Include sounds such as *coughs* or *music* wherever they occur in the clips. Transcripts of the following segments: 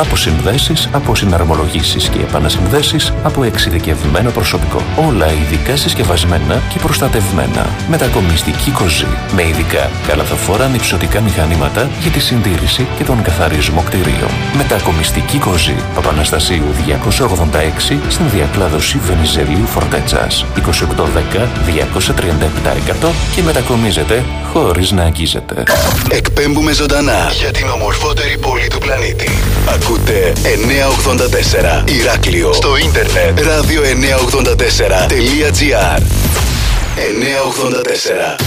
από συνδέσεις, από συναρμολογήσεις και επανασυνδέσεις, από εξειδικευμένο προσωπικό. Όλα ειδικά συσκευασμένα και προστατευμένα. Μετακομιστική κοζή. Με ειδικά καλαθοφόρα ανυψωτικά μηχανήματα για τη συντήρηση και τον καθαρισμό κτηρίων. Μετακομιστική κοζή. Παπαναστασίου 286 στην διακλάδωση Βενιζελίου Φορτέτσας. 2810 237 και μετακομίζετε χωρίς να αγγίζετε. Εκπέμπουμε ζωντανά για την ομορφότερη πόλη του πλανήτη. Ακούτε 984 Ηράκλειο. Στο ίντερνετ. Radio984.gr 984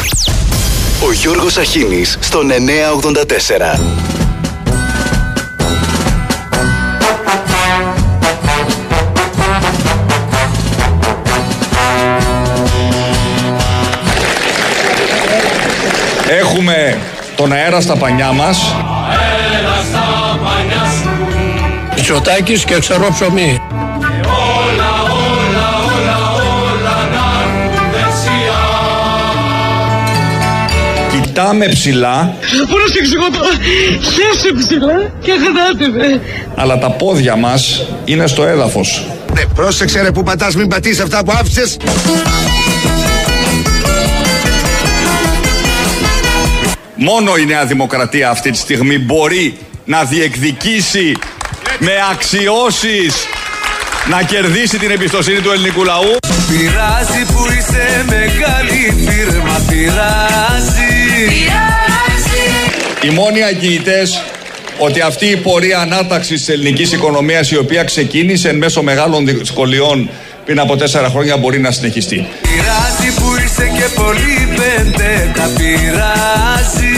Ο Γιώργος Αχίνης στον 984 Έχουμε τον αέρα στα πανιά μας. Μητσοτάκης και ξερό ψωμί. Κοιτάμε ψηλά, Πού να σε εξηγώ τώρα. Χέσε ψηλά και χράτε με. αλλά τα πόδια μας είναι στο έδαφος. Ναι, πρόσεξε ρε που πατάς, μην πατήσεις αυτά που άφησες. Μόνο η Νέα Δημοκρατία αυτή τη στιγμή μπορεί να διεκδικήσει με αξιώσεις να κερδίσει την εμπιστοσύνη του ελληνικού λαού. Πειράζει που είσαι μεγάλη φίρμα, πειράζει. Οι μόνοι αγγιητές ότι αυτή η πορεία ανάταξης της ελληνικής οικονομίας η οποία ξεκίνησε εν μέσω μεγάλων δυσκολιών πριν από τέσσερα χρόνια μπορεί να συνεχιστεί. Πειράζει που είσαι και πολύ πέντε, τα πειράζει.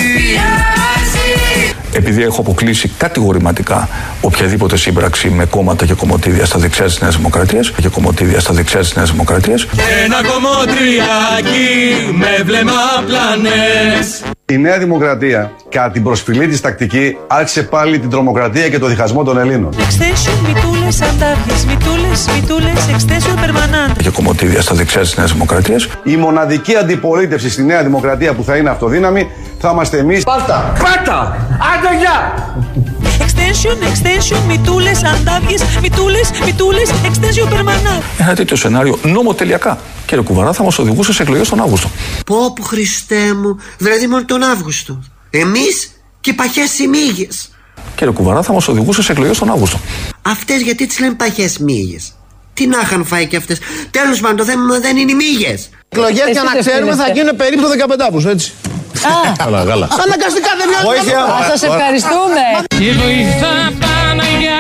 Επειδή έχω αποκλείσει κατηγορηματικά οποιαδήποτε σύμπραξη με κόμματα και κομμωτήδια στα δεξιά της Νέας Δημοκρατίας και κομμωτήδια στα δεξιά της Νέας Δημοκρατίας Ένα κομμωτριάκι με βλέμμα πλανές. Η Νέα Δημοκρατία, κατά την προσφυλή της τακτική, άρχισε πάλι την τρομοκρατία και το διχασμό των Ελλήνων. Extension, mitules, andarias, mitules, mitules, extension permanente. και κομμωτήδια στα δεξιά της Νέας Δημοκρατίας Η μοναδική αντιπολίτευση στη Νέα Δημοκρατία που θα είναι αυτοδύναμη θα είμαστε εμείς. Extension, extension, mitules, andarias, mitules, mitules, extension permanente. Ένα τέτοιο σενάριο νομοτελειακά, κύριε Κουβαρά, θα μας οδηγούσε σε εκλογές τον Αύγουστο. Πω πω Χριστέ μου, δηλαδή μόνο τον Αύγουστο. Εμείς και παχές σημίγες. Κύριε Κουβαρά, θα μας οδηγούσε σε εκλογές τον Αύγουστο. Αυτές γιατί τις λένε παχές μύγες; Τι να είχαν φάει και αυτές; Τέλος πάντων το θέμα δεν είναι οι μύγες. Εκλογές για να ξέρουμε θα γίνουν περίπου το 15 Αύγουστο, έτσι. Καλά, καλά. Αναγκαστικά δεν βγάζει. Βοήθεια. Σας ευχαριστούμε. Και βοηθά Παναγιά.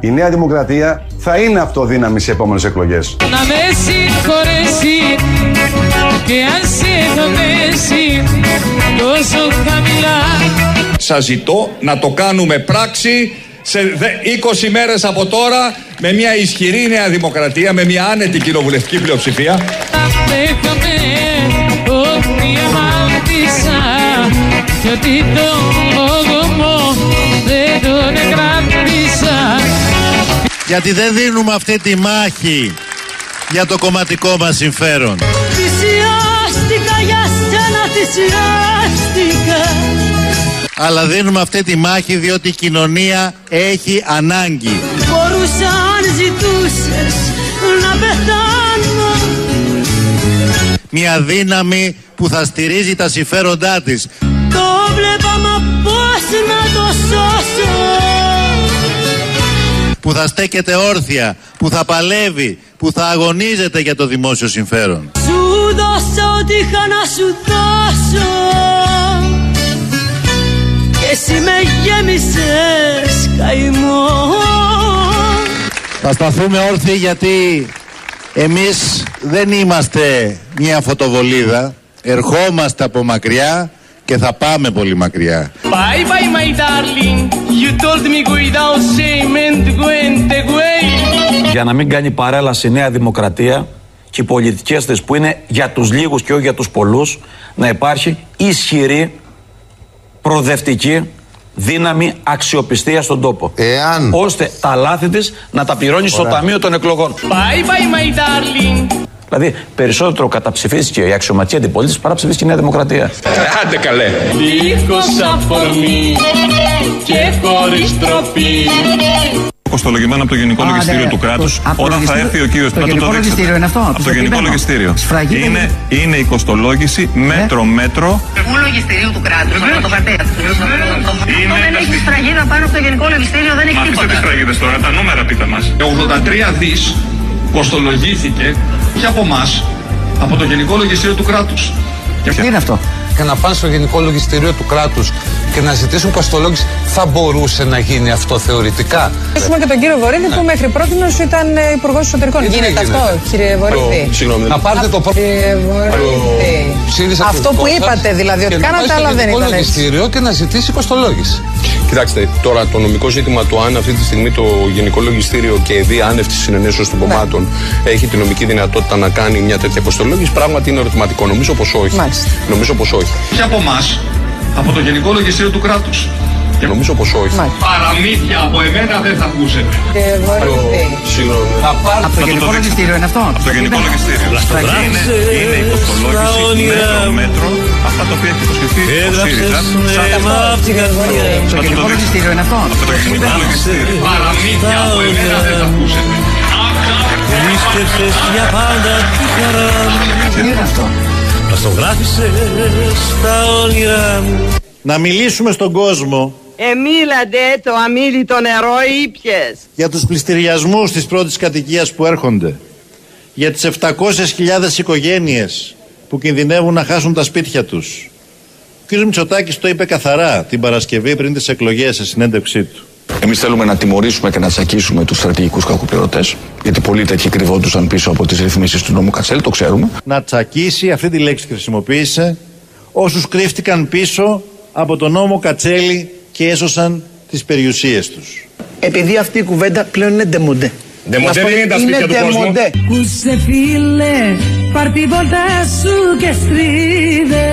Η Νέα Δημοκρατία θα είναι αυτοδύναμη σε επόμενες εκλογές. Να με συγχωρέσει και αν σε έχω πέσει τόσο χαμηλά Σας ζητώ να το κάνουμε πράξη σε δε- 20 μέρες από τώρα με μια ισχυρή Νέα Δημοκρατία, με μια άνετη κοινοβουλευτική πλειοψηφία Δέχομαι ότι αμάρτησα και ότι τον λόγο μου δεν τον κράτησα Γιατί δεν δίνουμε αυτή τη μάχη για το κομματικό μας συμφέρον. Θυσιάστηκα για σένα θυσιάστηκα Αλλά δίνουμε αυτή τη μάχη διότι η κοινωνία έχει ανάγκη. Μπορούσα αν ζητούσες να πεθάνω Μια δύναμη που θα στηρίζει τα συμφέροντά της. Το βλέπα μα πώς να το σώσω Που θα στέκεται όρθια, που θα παλεύει, που θα αγωνίζεται για το δημόσιο συμφέρον. Σου δώσα ό,τι είχα να σου δώσω Και εσύ με γέμισες καημό Θα σταθούμε όρθιοι γιατί εμείς δεν είμαστε μια φωτοβολίδα. Ερχόμαστε από μακριά και θα πάμε πολύ μακριά. Bye bye my darling You told me without shame and went away για να μην κάνει παρέλαση η Νέα Δημοκρατία και οι πολιτικές της που είναι για τους λίγους και όχι για τους πολλούς να υπάρχει ισχυρή προοδευτική δύναμη αξιοπιστία στον τόπο. Εάν. Ώστε τα λάθη της να τα πληρώνει στο Ταμείο των Εκλογών. Bye bye my darling Δηλαδή, περισσότερο καταψηφίστηκε η αξιωματική αντιπολίτευση παρά ψηφίστηκε η Νέα Δημοκρατία. Άντε καλέ. Δίχως αφορμή και χωρίς τροπή κοστολογημένο από το Γενικό Α, Λογιστήριο ναι. του κράτους. Το- από το Όταν θα λογιστήριο- έρθει ο κύριος το Γενικό Λογιστήριο είναι αυτό, Από το το Γενικό στρατηγικό. Λογιστήριο. Σφραγίδα Είναι, είναι- είναι η κοστολόγηση μέτρο-μέτρο. Του λογιστηρίου του κράτους. Το χαρτί. Είναι Δεν έχεις σφραγίδα πάνω από το γενικό λογιστήριο, δεν έχει Αφήστε τίποτα. τις τραγίδε τώρα, τα νούμερα πείτε μας. 83 δις κοστολογήθηκε και από εμά, από το Γενικό Λογιστήριο του Κράτους. Τι είναι αυτό; Και να πάνε στο Γενικό Λογιστήριο του κράτους και να ζητήσουν κοστολόγηση, θα μπορούσε να γίνει αυτό θεωρητικά. Έχουμε και τον κύριο Βορύδη που μέχρι πρώτη ήταν υπουργός εσωτερικών. Γιατί Γίνεται δεν αυτό, γίνεται. κύριε Βορύδη; Συγγνώμη. Να πάρετε το πρώτο. Κύριε Βορύδη. ΣΥΡΙΖΑ Αυτό που του Κώστα είπατε δηλαδή, ότι και να κάνατε πάει στο αλλά δεν Γενικό ήταν έτσι. Λογιστήριο και να ζητήσει κοστολόγηση. Κοιτάξτε, τώρα το νομικό ζήτημα του αν αυτή τη στιγμή το Γενικό Λογιστήριο και δι άνευ τη συνενέσεως των κομμάτων έχει τη νομική δυνατότητα να κάνει μια τέτοια κοστολόγηση, πράγματι είναι ερωτηματικό. Νομίζω πως όχι. Νομίζω πως όχι. Και από εμάς, από το Γενικό Λογιστήριο του Κράτους. Νομίζω πως όχι. Παραμύθια από εμένα δεν θα ακούσετε. Κύριε Βορύδη. Συγγνώμη. Από το Γενικό Λογιστήριο είναι αυτό; Από το Γενικό Λογιστήριο. Είναι, είναι η κοστολόγηση μέτρο-μέτρο. Αυτά τα οποία έχει υποσχεθεί ο ΣΥΡΙΖΑ. Το Γενικό Λογιστήριο είναι αυτό; Από το Γενικό Λογιστήριο. Παραμύθια από εμένα δεν θα ακούσετε. Πίστεψες για πάντα τη χαρά Τι είναι αυτό; Μας το γράφησες στα όνειρά μου Να μιλήσουμε στον κόσμο Εμίλαντε το αμίλητο νερό ήπιες. για τους πληστηριασμούς της πρώτης κατοικίας που έρχονται. Για τις 700.000 οικογένειες που κινδυνεύουν να χάσουν τα σπίτια τους. Ο κ. Μητσοτάκης το είπε καθαρά την Παρασκευή πριν τις εκλογές σε συνέντευξή του. Εμείς θέλουμε να τιμωρήσουμε και να τσακίσουμε τους στρατηγικούς κακοπληρωτές, γιατί πολλοί τέτοιοι κρυβόντουσαν πίσω από τις ρυθμίσεις του νόμου Κατσέλη, το ξέρουμε. Να τσακίσει, αυτή τη λέξη χρησιμοποίησε, όσους κρύφτηκαν πίσω από τον νόμο Κατσέλη και έσωσαν τις περιουσίες τους. Επειδή αυτή η κουβέντα πλέον είναι ντεμοντέ. Ντεμοντέ δεν είναι τα σπίτια του κόσμου. ντεμοντέ. Άκουσε φίλε, πάρ' τη βόλτα σου και στρίβε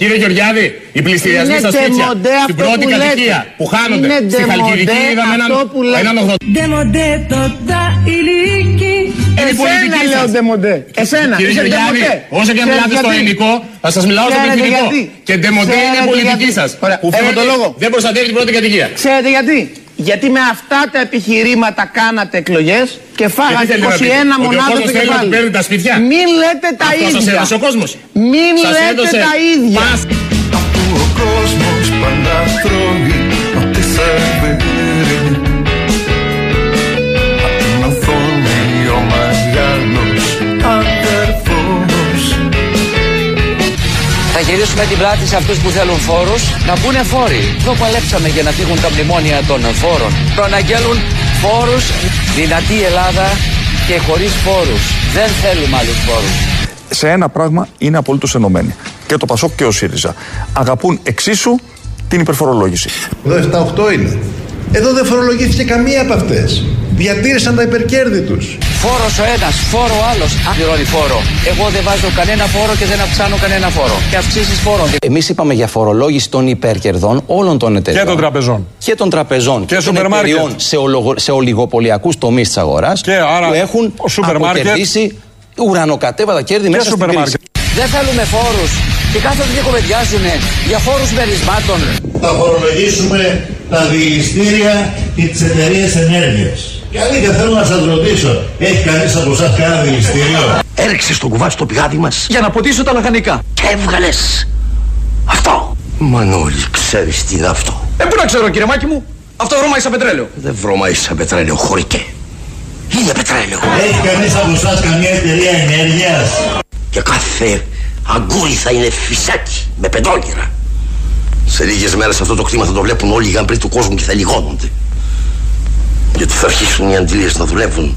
Κύριε Γεωργιάδη, οι πληστηριασμοί Είναι στα σπίτια, ντεμοντέ στην αυτό πρώτη που κατοικία λέτε. που χάνονται, Είναι στη Χαλκιδική ντεμοντέ είδαμε έναν, αυτό που λέτε. έναν 80. Ντεμοντέ το τα ηλίκη Είναι η Εσένα πολιτική λέω σας. ντεμοντέ. Εσένα. Κύριε είσαι Γεωργιάδη, ντεμοντέ. όσο και αν Ξέρετε μιλάτε στο γιατί; ελληνικό, θα σας μιλάω στο Ξέρετε πιθανικό. γιατί; Και ντεμοντέ είναι η Ξέρετε πολιτική γιατί; σας. Ωραία, Που έχω φαίνεται το λόγο. δεν προστατεύει την πρώτη κατοικία. Ξέρετε γιατί. Γιατί με αυτά τα επιχειρήματα κάνατε εκλογές και φάγατε 21 μονάδες και πάλι. Μην λέτε τα Αυτό ίδια. Σας ο κόσμος. Μην σας λέτε έδωσε. τα ίδια. Ο κόσμος πάντα Θα γυρίσουμε την πλάτη σε αυτούς που θέλουν φόρους να μπουν φόροι. Εδώ παλέψαμε για να φύγουν τα μνημόνια των φόρων. Προαναγγέλουν φόρους, δυνατή Ελλάδα και χωρίς φόρους. Δεν θέλουμε άλλους φόρους. Σε ένα πράγμα είναι απολύτως ενωμένοι. Και το Πασόκ και ο ΣΥΡΙΖΑ. Αγαπούν εξίσου την υπερφορολόγηση. Εδώ 7-8 είναι. Εδώ δεν φορολογήθηκε καμία από αυτές. Διατήρησαν τα υπερκέρδη τους. Φόρος ο ένας, φόρο ο άλλος. Αν πληρώνει φόρο. Εγώ δεν βάζω κανένα φόρο και δεν αυξάνω κανένα φόρο. Και αυξήσεις φόρων. Εμείς είπαμε για φορολόγηση των υπερκερδών όλων των εταιριών. Και των τραπεζών. Και των τραπεζών. Και, των σούπερ μάρκετ. εταιριών σε, ολογο, σε ολιγοπολιακούς τομείς της αγοράς. Και άρα που έχουν ο σούπερ μάρκετ. αποκερδίσει ουρανοκατέβατα κέρδη μέσα στην σούπερ κρίση. μάρκετ. Δεν θέλουμε φόρους. Και κάθονται και κομμεντιάζουν για φόρους μερισμάτων. Θα φορολογήσουμε τα διηγηστήρια και τις εταιρείες ενέργειας. Και αλήθεια θέλω να σας ρωτήσω, έχει κανείς από εσάς κανένα διηγηστήριο. Έριξε τον κουβά στο πηγάδι μας Για να ποτίσω τα λαχανικά. και έβγαλες αυτό. Μανώλη, ξέρεις τι είναι αυτό. Ε, πού να ξέρω κύριε Μάκη μου. Αυτό βρώμαει σαν πετρέλαιο. Δεν βρωμάει σαν πετρέλαιο, χωρικέ. Είναι πετρέλαιο. Έχει κανείς από εσάς καμία εταιρεία ενέργειας; Και κάθε αγκούρι θα είναι φυσάκι με πεντόνυρα. Σε λίγες μέρες αυτό το κτήμα θα το βλέπουν όλοι οι γαμπροί του κόσμου και θα λιγώνονται. Γιατί θα αρχίσουν οι αντιλίες να δουλεύουν.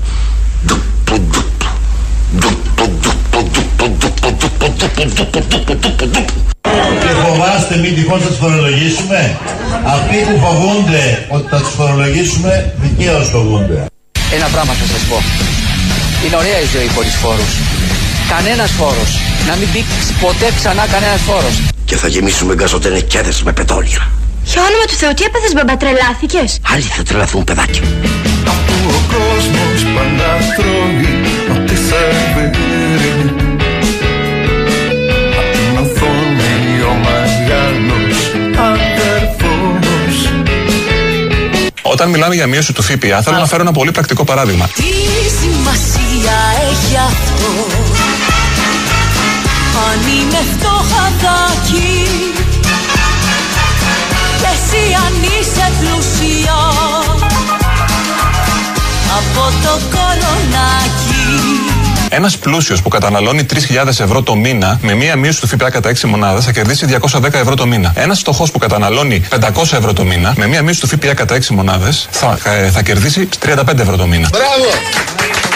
Και φοβάστε μην τυχόν θα φορολογήσουμε. Αυτοί που φοβούνται ότι θα τους φορολογήσουμε δικαίως φοβούνται. Ένα πράγμα θα σας πω. Είναι ωραία η ζωή χωρίς φόρους κανένας φόρος. Να μην πήξει ποτέ ξανά κανένας φόρος. Και θα γεμίσουμε γκαζοτενεκέδες με πετρόλια. Για όνομα του Θεού, τι έπαθες μπαμπά, τρελάθηκες; Άλλοι θα τρελαθούν παιδάκι. Αφού ο κόσμος πάντα τρώει ό,τι σερβίρει Απ' την οθόνη ο Μαριάνος αδερφός Όταν μιλάμε για μείωση του ΦΠΑ, θέλω να φέρω ένα πολύ πρακτικό παράδειγμα. Τι σημασία έχει αυτό; Αν είναι φτωχαδάκι Και εσύ αν είσαι πλούσια Από το κολονάκι Ένας πλούσιος που καταναλώνει 3.000 ευρώ το μήνα με μία μείωση του ΦΠΑ κατά 6 μονάδες θα κερδίσει 210 ευρώ το μήνα. Ένας φτωχός που καταναλώνει 500 ευρώ το μήνα με μία μείωση του ΦΠΑ κατά 6 μονάδες θα, ε, θα κερδίσει 35 ευρώ το μήνα.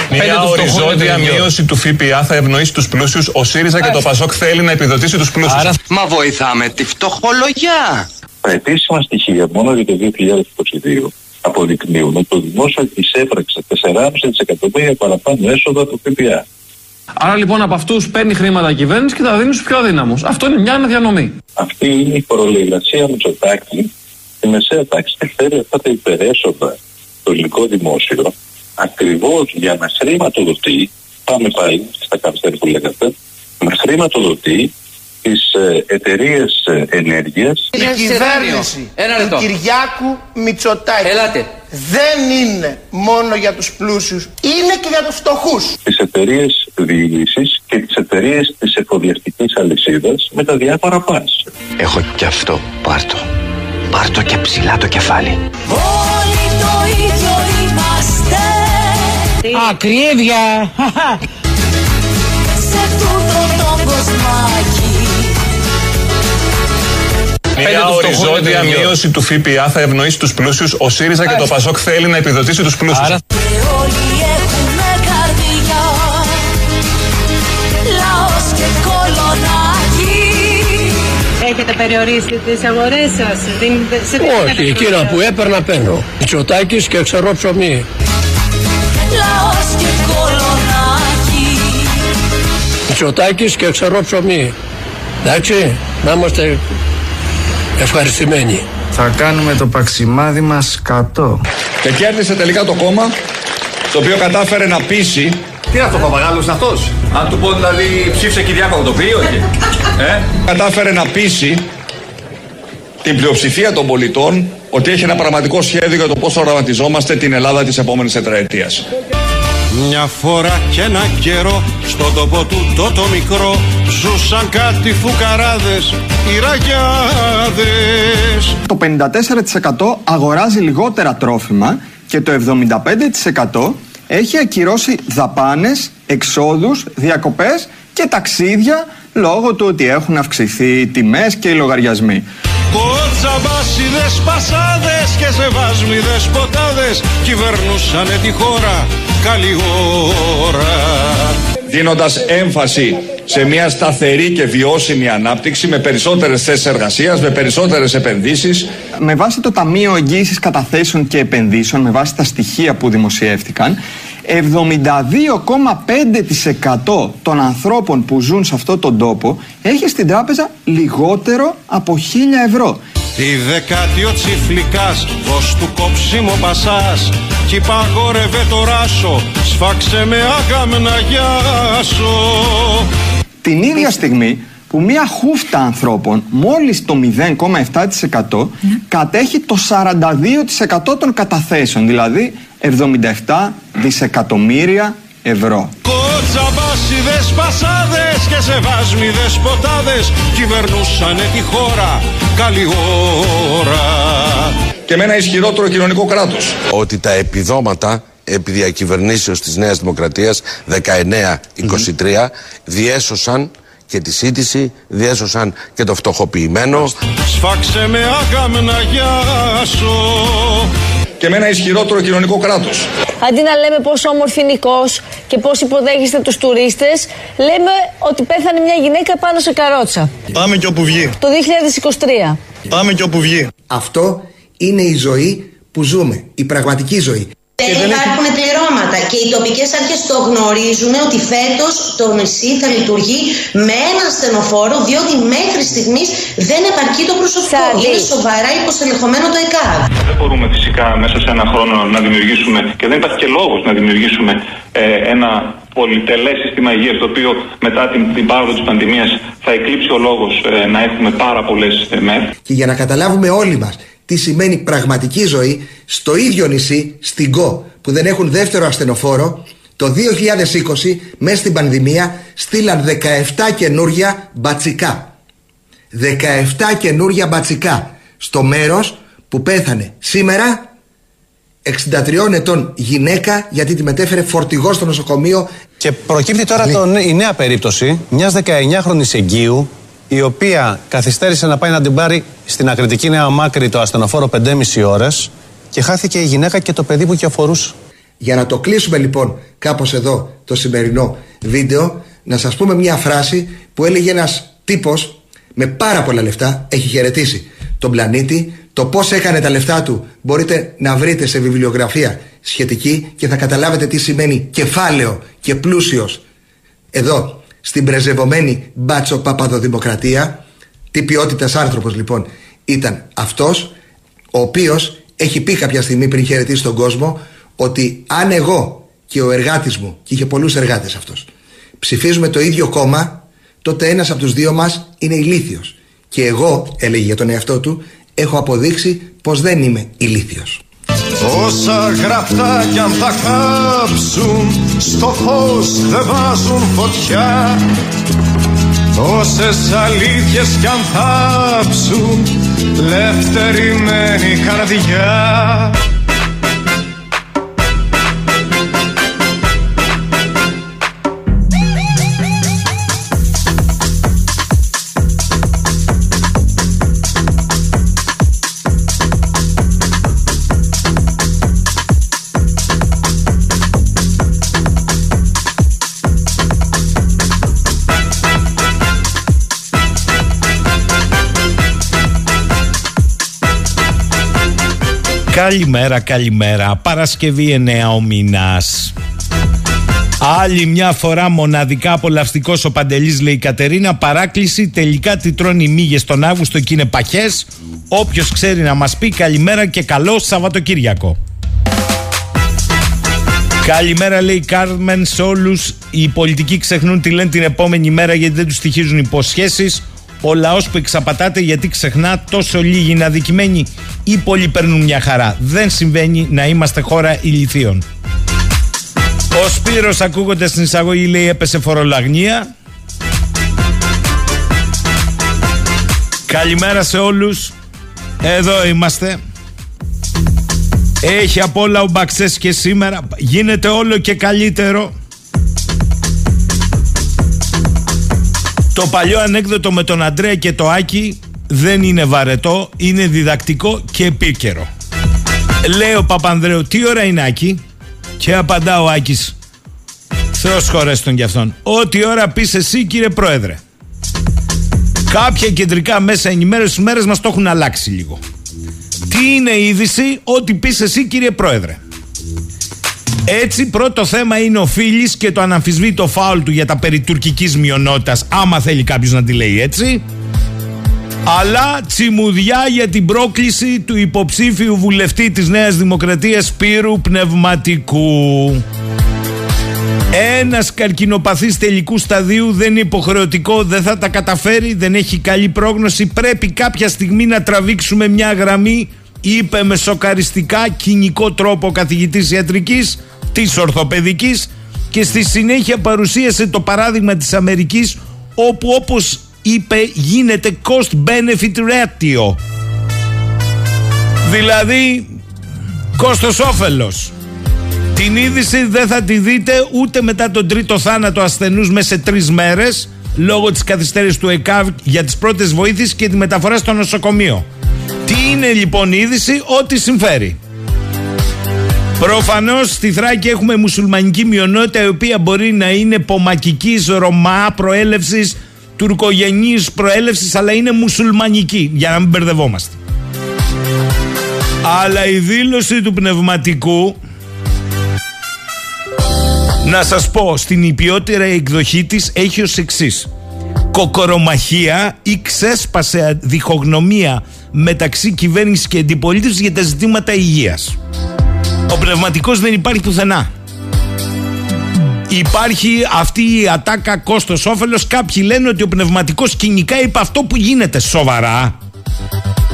Μια οριζόντια μείωση του ΦΠΑ θα ευνοήσει τους πλούσιους. Ο ΣΥΡΙΖΑ και το ΠΑΣΟΚ θέλει να επιδοτήσει τους πλούσιους. Μα βοηθάμε τη φτωχολογιά. Τα επίσημα στοιχεία μόνο για το 2022 αποδεικνύουν ότι το δημόσιος εισέπραξε 4,5 δισεκατομμύρια παραπάνω έσοδα του ΦΠΑ. Άρα λοιπόν από αυτούς παίρνει χρήματα η κυβέρνηση και τα δίνει στους πιο αδύναμους. Αυτό είναι μια αναδιανομή. Αυτή είναι η φορολογία Μητσοτάκη. Η μεσαία τάξη θέλει αυτά τα υπερέσοδα στο ελληνικό δημόσιο ακριβώς για να χρηματοδοτεί, πάμε πάλι στα καυστέρια που λέγατε, να χρηματοδοτεί τις ε, εταιρείες ενέργειας. Η κυβέρνηση Ένα του λεπτό. Κυριάκου Μητσοτάκη Ελάτε. δεν είναι μόνο για τους πλούσιους, είναι και για τους φτωχούς. τις εταιρείες διοίκησης και τις εταιρείες της εφοδιαστικής αλυσίδας με τα διάφορα πας. Έχω κι αυτό. Πάρτο. Πάρτο και ψηλά το κεφάλι. Όλοι το ίδιο είμαστε Ακρίβεια! Σε τούτο το κοσμάκι Μια οριζόντια μείωση του ΦΠΑ θα ευνοήσει τους πλούσιους. Ο ΣΥΡΙΖΑ και το ΠΑΣΟΚ θέλει να επιδοτήσει τους πλούσιους. Και όλοι έχουμε καρδιά Λαός και κολονάκι Έχετε περιορίσει τις αγορές σας. Δίνετε σε Όχι, εκείνα που έπαιρνα παίρνω. Μητσοτάκης και ξερό ψωμί. Λαός και κολονάκι Μητσοτάκης και ξερό ψωμί. Εντάξει, να είμαστε ευχαριστημένοι. Θα κάνουμε το παξιμάδι μας κατώ. Και κέρδισε τελικά το κόμμα το οποίο κατάφερε να πείσει. Τι είναι αυτό, Παπαγάλος είναι αυτός; Αν του πω δηλαδή ψήφισε Κυριάκο το πει ή όχι. Ε; Κατάφερε να πείσει την πλειοψηφία των πολιτών ότι έχει ένα πραγματικό σχέδιο για το πώς θα οραματιζόμαστε την Ελλάδα της επόμενης τετραετίας. Μια φορά και ένα καιρό στον τόπο του το το μικρό ζούσαν κάτι φουκαράδες, οι ραγιάδες. Το 54% αγοράζει λιγότερα τρόφιμα και το 75% έχει ακυρώσει δαπάνες, εξόδους, διακοπές και ταξίδια λόγω του ότι έχουν αυξηθεί οι τιμές και οι λογαριασμοί. Κοτσαμπάσιδες, πασάδες και σεβάσμιδες ποτάδες κυβερνούσανε τη χώρα καλή ώρα. Δίνοντας έμφαση σε μια σταθερή και βιώσιμη ανάπτυξη με περισσότερες θέσεις εργασίας, με περισσότερες επενδύσεις. Με βάση το Ταμείο Εγγύησης Καταθέσεων και Επενδύσεων, με βάση τα στοιχεία που δημοσιεύτηκαν, 72,5% των ανθρώπων που ζουν σε αυτόν τον τόπο έχει στην τράπεζα λιγότερο από 1000 ευρώ. Τη δεκάτη ο τσιφλικάς, δώσ' του κόψιμο πασάς Κι υπαγόρευε το ράσο, σφάξε με αγάμνα γιάσο Την ίδια στιγμή που μια χούφτα ανθρώπων, μόλις το 0,7% κατέχει το 42% των καταθέσεων, δηλαδή 77 δισεκατομμύρια ευρώ. Κοτσαμπάσιδες, πασάδες και σεβάσμιδες ποτάδες Κυβερνούσανε τη χώρα, καλή ώρα Και με ένα ισχυρότερο κοινωνικό κράτος. ότι τα επιδόματα επί διακυβερνήσεως της Νέας Δημοκρατίας 19-23 διέσωσαν και τη σύντηση, διέσωσαν και το φτωχοποιημένο. Σφάξε με αγάμνα γιάσο Και με ένα ισχυρότερο κοινωνικό κράτος. Αντί να λέμε πόσο όμορφη είναι η Κος και πώς υποδέχεστε τους τουρίστες, λέμε ότι πέθανε μια γυναίκα πάνω σε καρότσα. Πάμε και όπου βγει. Το 2023. Πάμε και όπου βγει. Αυτό είναι η ζωή που ζούμε, η πραγματική ζωή. Δεν υπάρχουν πληρώματα και οι τοπικές αρχές το γνωρίζουν ότι φέτος το νησί θα λειτουργεί με ένα στενοφόρο διότι μέχρι στιγμής δεν επαρκεί το προσωπικό. Είναι σοβαρά υποστελεχωμένο το ΕΚΑΒ. Δεν μπορούμε φυσικά μέσα σε ένα χρόνο να δημιουργήσουμε και δεν υπάρχει και λόγος να δημιουργήσουμε ε, ένα πολυτελές σύστημα υγείας το οποίο μετά την, την πάροδο της πανδημίας θα εκλείψει ο λόγος ε, να έχουμε πάρα πολλές ε, ΜΕΘ. Και για να καταλάβουμε όλοι μας τι σημαίνει πραγματική ζωή στο ίδιο νησί, στην ΚΟ, που δεν έχουν δεύτερο ασθενοφόρο, το 2020 μέσα στην πανδημία στείλαν 17 καινούρια μπατσικά. 17 καινούρια μπατσικά στο μέρος που πέθανε σήμερα 63 ετών γυναίκα γιατί τη μετέφερε φορτηγό στο νοσοκομείο. Και προκύπτει τώρα το, η νέα περίπτωση μιας 19χρονης εγγύου η οποία καθυστέρησε να πάει να την πάρει στην ακριτική Νέα Μάκρη το ασθενοφόρο 5,5 ώρες και χάθηκε η γυναίκα και το παιδί που και αφορούσε. Για να το κλείσουμε λοιπόν κάπως εδώ το σημερινό βίντεο να σας πούμε μια φράση που έλεγε ένας τύπος με πάρα πολλά λεφτά έχει χαιρετήσει τον πλανήτη το πώς έκανε τα λεφτά του μπορείτε να βρείτε σε βιβλιογραφία σχετική και θα καταλάβετε τι σημαίνει κεφάλαιο και πλούσιος εδώ στην πρεζευωμένη μπάτσο παπαδοδημοκρατία τι ποιότητας άνθρωπος λοιπόν ήταν αυτός ο οποίος έχει πει κάποια στιγμή πριν χαιρετήσει τον κόσμο ότι αν εγώ και ο εργάτης μου και είχε πολλούς εργάτες αυτός ψηφίζουμε το ίδιο κόμμα τότε ένας από τους δύο μας είναι ηλίθιος. Και εγώ έλεγε για τον εαυτό του έχω αποδείξει πως δεν είμαι ηλίθιος Όσα γραφτά κι αν τα κάψουν Στο φως δεν βάζουν φωτιά. Όσες αλήθειες κι αν θάψουν Λευτερημένη καρδιά Καλημέρα, καλημέρα. Παρασκευή 9 ο μήνας. Άλλη μια φορά μοναδικά απολαυστικός ο Παντελής, λέει η Κατερίνα. Παράκληση. Τελικά τι τρώνε οι μύγες τον Αύγουστο και είναι παχές. Όποιος ξέρει να μας πει καλημέρα και καλό Σαββατοκύριακο. Καλημέρα, λέει η Κάρμεν σε όλους. Οι πολιτικοί ξεχνούν τι λένε την επόμενη μέρα γιατί δεν τους στοιχίζουν υποσχέσεις. Ο λαός που εξαπατάται γιατί ξεχνά τόσο λίγοι είναι αδικημένοι ή πολλοί παίρνουν μια χαρά. Δεν συμβαίνει να είμαστε χώρα ηλικίων. Ο Σπύρος ακούγονται στην εισαγωγή λέει έπεσε φορολαγνία. Καλημέρα σε όλους. Εδώ είμαστε. Έχει απ' όλα ο Μπαξές και σήμερα. Γίνεται όλο και καλύτερο. Το παλιό ανέκδοτο με τον Αντρέα και το Άκη δεν είναι βαρετό, είναι διδακτικό και επίκαιρο. Λέει ο Παπανδρέου, τι ώρα είναι Άκη; Και απαντά ο Άκης, Θεός χωρές τον κι αυτόν. Ό,τι ώρα πεις εσύ κύριε Πρόεδρε. Κάποια κεντρικά μέσα ενημέρωσης στις μέρες μας το έχουν αλλάξει λίγο. Τι είναι η είδηση, ό,τι πεις εσύ κύριε Πρόεδρε. Έτσι, πρώτο θέμα είναι ο Φίλης και το αναμφισβήτητο φάουλ του για τα περί τουρκικής μειονότητας, άμα θέλει κάποιος να τη λέει έτσι. Αλλά τσιμουδιά για την πρόκληση του υποψήφιου βουλευτή της Νέας Δημοκρατίας Σπύρου Πνευματικού. Ένας καρκινοπαθής τελικού σταδίου δεν είναι υποχρεωτικό, δεν θα τα καταφέρει, δεν έχει καλή πρόγνωση. Πρέπει κάποια στιγμή να τραβήξουμε μια γραμμή, είπε με σοκαριστικά κοινικό τρόπο ο καθηγητής ιατρικής της ορθοπαιδικής και στη συνέχεια παρουσίασε το παράδειγμα της Αμερικής όπου όπως είπε γίνεται cost benefit ratio δηλαδή κόστος όφελος την είδηση δεν θα τη δείτε ούτε μετά τον τρίτο θάνατο ασθενούς μέσα σε τρεις μέρες λόγω της καθυστέρησης του ΕΚΑΒ για τις πρώτες βοήθειες και τη μεταφορά στο νοσοκομείο. Τι είναι λοιπόν η είδηση, ό,τι συμφέρει. Προφανώς στη Θράκη έχουμε μουσουλμανική μειονότητα η οποία μπορεί να είναι πομακικής, ρωμά προέλευσης, τουρκογενής προέλευσης, αλλά είναι μουσουλμανική, για να μην μπερδευόμαστε. Αλλά η δήλωση του πνευματικού να σας πω στην υπιότερα εκδοχή της έχει ως εξής. Κοκορομαχία ή ξέσπασε διχογνωμία μεταξύ κυβέρνησης και αντιπολίτευσης για τα ζητήματα υγείας. Ο πνευματικός δεν υπάρχει πουθενά. Υπάρχει αυτή η ατάκα κόστος όφελος Κάποιοι λένε ότι ο πνευματικός κοινικά είπε αυτό που γίνεται Σοβαρά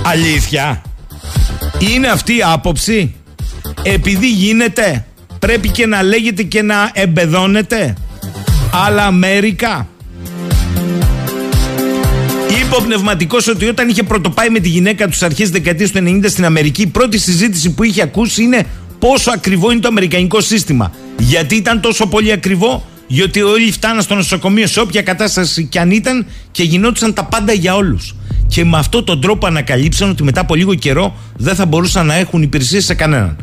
Αλήθεια Είναι αυτή η άποψη. Επειδή γίνεται, πρέπει και να λέγεται και να εμπεδώνεται. Αλλά Αμέρικα. Είπε ο πνευματικός ότι όταν είχε πρωτοπάει με τη γυναίκα του αρχές δεκαετίας του 90 στην Αμερική, η πρώτη συζήτηση που είχε ακούσει είναι πόσο ακριβό είναι το αμερικανικό σύστημα. Γιατί ήταν τόσο πολύ ακριβό, γιατί όλοι φτάναν στο νοσοκομείο σε όποια κατάσταση κι αν ήταν και γινόντουσαν τα πάντα για όλους. Και με αυτόν τον τρόπο ανακαλύψαν ότι μετά από λίγο καιρό δεν θα μπορούσαν να έχουν υπηρεσίες σε κανέναν.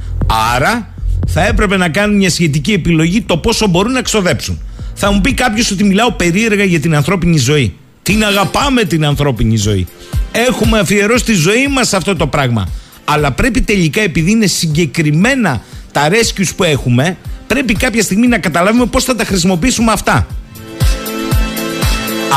Άρα θα έπρεπε να κάνουν μια σχετική επιλογή το πόσο μπορούν να ξοδέψουν. Θα μου πει κάποιος ότι μιλάω περίεργα για την ανθρώπινη ζωή. Την αγαπάμε την ανθρώπινη ζωή. Έχουμε αφιερώσει τη ζωή μας σε αυτό το πράγμα. Αλλά πρέπει τελικά, επειδή είναι συγκεκριμένα τα rescues που έχουμε, πρέπει κάποια στιγμή να καταλάβουμε πώς θα τα χρησιμοποιήσουμε αυτά.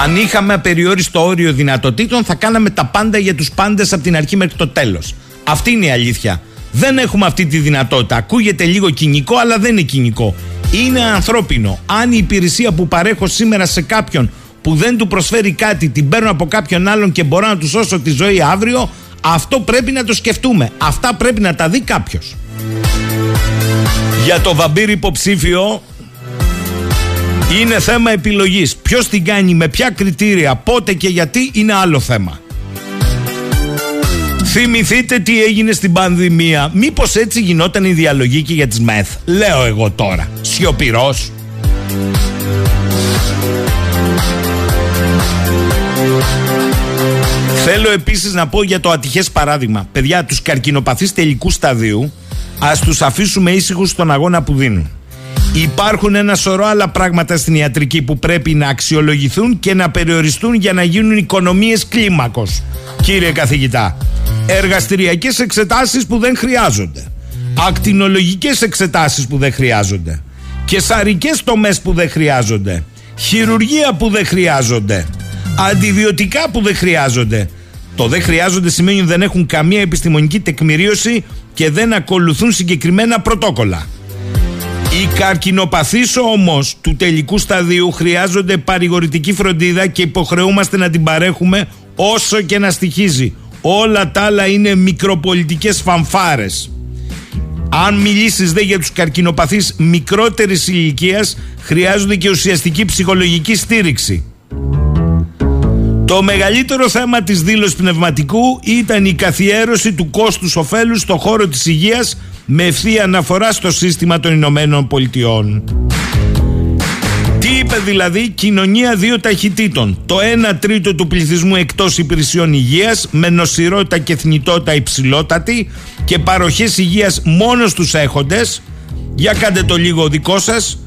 Αν είχαμε απεριόριστο όριο δυνατοτήτων, θα κάναμε τα πάντα για τους πάντες από την αρχή μέχρι το τέλος. Αυτή είναι η αλήθεια. Δεν έχουμε αυτή τη δυνατότητα. Ακούγεται λίγο κοινικό, αλλά δεν είναι κοινικό. Είναι ανθρώπινο. Αν η υπηρεσία που παρέχω σήμερα σε κάποιον που δεν του προσφέρει κάτι, την παίρνω από κάποιον άλλον και μπορώ να του σώσω τη ζωή αύριο, αυτό πρέπει να το σκεφτούμε. Αυτά πρέπει να τα δει κάποιος. Για το βαμπύρ υποψήφιο είναι θέμα επιλογής. Ποιος την κάνει, με ποια κριτήρια, πότε και γιατί είναι άλλο θέμα. Θυμηθείτε τι έγινε στην πανδημία. Μήπως έτσι γινόταν η διαλογή και για τις ΜΕΘ. Λέω εγώ τώρα. Σιωπηρός. Θέλω επίσης να πω για το ατυχές παράδειγμα. Παιδιά, τους καρκινοπαθείς τελικούς σταδίου ας τους αφήσουμε ήσυχους στον αγώνα που δίνουν. Υπάρχουν ένα σωρό άλλα πράγματα στην ιατρική που πρέπει να αξιολογηθούν και να περιοριστούν για να γίνουν οικονομίες κλίμακος. Κύριε καθηγητά, εργαστηριακές εξετάσεις που δεν χρειάζονται. Ακτινολογικές εξετάσεις που δεν χρειάζονται. Κεσαρικές τομές που δεν χρειάζονται. Χειρουργία που δεν χρειάζονται. Αντιβιωτικά που δεν χρειάζονται. Το δεν χρειάζονται σημαίνει ότι δεν έχουν καμία επιστημονική τεκμηρίωση και δεν ακολουθούν συγκεκριμένα πρωτόκολλα. Οι καρκινοπαθείς όμως του τελικού σταδίου χρειάζονται παρηγορητική φροντίδα και υποχρεούμαστε να την παρέχουμε όσο και να στοιχίζει. Όλα τα άλλα είναι μικροπολιτικές φανφάρες. Αν μιλήσεις δε για τους καρκινοπαθείς μικρότερης ηλικίας χρειάζονται και ουσιαστική ψυχολογική στήριξη. Το μεγαλύτερο θέμα της δήλωσης πνευματικού ήταν η καθιέρωση του κόστους ωφέλους στο χώρο της υγείας με ευθεία αναφορά στο σύστημα των Ηνωμένων Πολιτειών. Τι είπε δηλαδή κοινωνία δύο ταχυτήτων; Το 1 τρίτο του πληθυσμού εκτός υπηρεσιών υγείας με νοσηρότητα και θνητότητα υψηλότατη και παροχές υγείας μόνος στους έχοντες. Για κάντε το λίγο δικό σας.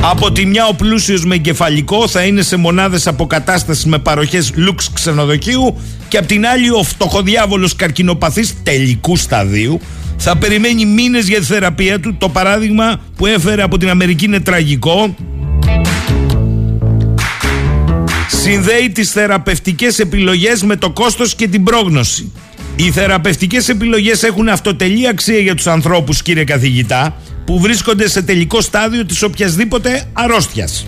Από τη μια ο πλούσιος με εγκεφαλικό θα είναι σε μονάδες αποκατάστασης με παροχές λουξ ξενοδοχείου και από την άλλη ο φτωχοδιάβολος καρκινοπαθής τελικού σταδίου θα περιμένει μήνες για τη θεραπεία του. Το παράδειγμα που έφερε από την Αμερική είναι τραγικό. Συνδέει τις θεραπευτικές επιλογές με το κόστος και την πρόγνωση. Οι θεραπευτικές επιλογές έχουν αυτοτελή αξία για τους ανθρώπους κύριε καθηγητά που βρίσκονται σε τελικό στάδιο της οποιασδήποτε αρρώστιας.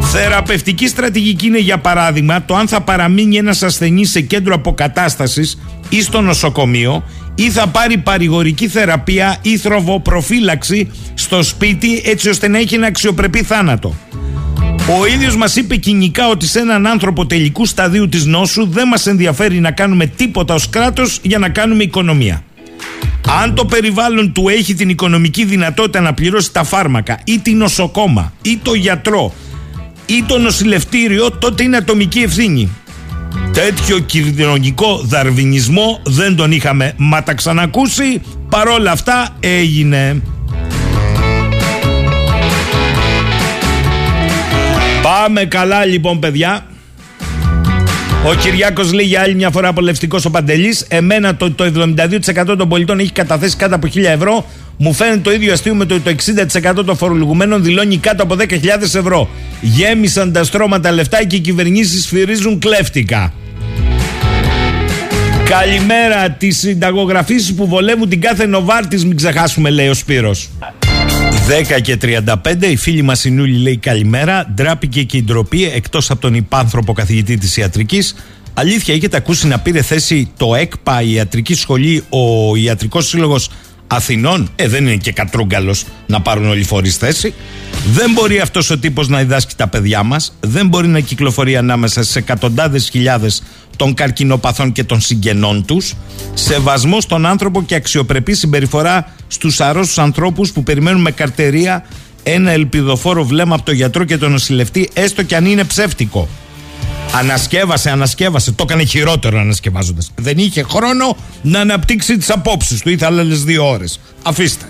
Θεραπευτική στρατηγική είναι για παράδειγμα το αν θα παραμείνει ένας ασθενής σε κέντρο αποκατάστασης ή στο νοσοκομείο ή θα πάρει παρηγορική θεραπεία ή θροβοπροφύλαξη στο σπίτι έτσι ώστε να έχει ένα αξιοπρεπή θάνατο. Ο ίδιος μας είπε κοινικά ότι σε έναν άνθρωπο τελικού σταδίου της νόσου δεν μας ενδιαφέρει να κάνουμε τίποτα ως κράτος για να κάνουμε οικονομία. Αν το περιβάλλον του έχει την οικονομική δυνατότητα να πληρώσει τα φάρμακα ή την νοσοκόμα ή το γιατρό ή το νοσηλευτήριο τότε είναι ατομική ευθύνη. Τέτοιο κοινωνικό δαρβινισμό δεν τον είχαμε μα τα ξανακούσει παρόλα αυτά έγινε. Πάμε καλά λοιπόν παιδιά ο Κυριάκος λέει για άλλη μια φορά απολευστικό ο Παντελής. Εμένα το, το 72% των πολιτών έχει καταθέσει κάτω από 1000 ευρώ. Μου φαίνεται το ίδιο αστείο με το, το 60% των φορολογουμένων δηλώνει κάτω από 10.000 ευρώ. Γέμισαν τα στρώματα λεφτά και οι κυβερνήσεις σφυρίζουν κλέφτικα. Καλημέρα. Τι συνταγογραφήσει που βολεύουν την κάθε Νοβάρτης, μην ξεχάσουμε, λέει ο Σπύρος. 10 και 35, η φίλη μας η Νούλη λέει καλημέρα. Ντράπηκε και η ντροπή εκτός από τον υπάνθρωπο καθηγητή της ιατρικής. Αλήθεια, έχετε ακούσει να πήρε θέση το ΕΚΠΑ, η ιατρική σχολή, ο Ιατρικός Σύλλογος Αθηνών; Ε, δεν είναι και κατρούγκαλος να πάρουν όλοι οι φορείς θέση. Δεν μπορεί αυτός ο τύπος να διδάσκει τα παιδιά μας. Δεν μπορεί να κυκλοφορεί ανάμεσα σε εκατοντάδες χιλιάδες των καρκινοπαθών και των συγγενών τους. Σεβασμός στον άνθρωπο και αξιοπρεπή συμπεριφορά στους αρρώστους ανθρώπους που περιμένουν με καρτερία ένα ελπιδοφόρο βλέμμα από τον γιατρό και τον νοσηλευτή, έστω και αν είναι ψεύτικο. Ανασκεύασε, ανασκεύασε. Το έκανε χειρότερο ανασκευάζοντας. Δεν είχε χρόνο να αναπτύξει τις απόψεις του. Ήθελε άλλες δύο ώρες. Αφήστε.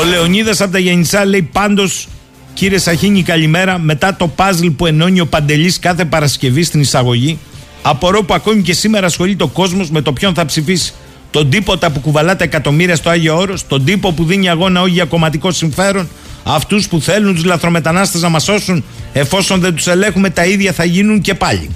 Ο Λεωνίδας από τα Γεννησά λέει πάντως, κύριε Σαχίνη, καλημέρα. Μετά το παζλ που ενώνει ο Παντελής κάθε Παρασκευή στην εισαγωγή, απορώ που ακόμη και σήμερα ασχολείται ο κόσμος με το ποιον θα ψηφίσει. Τον τίποτα που κουβαλά τα εκατομμύρια στο Άγιο Όρος, τον τύπο που δίνει αγώνα όχι για κομματικό συμφέρον, αυτούς που θέλουν τους λαθρομετανάστες να μας σώσουν, εφόσον δεν τους ελέγχουμε, τα ίδια θα γίνουν και πάλι.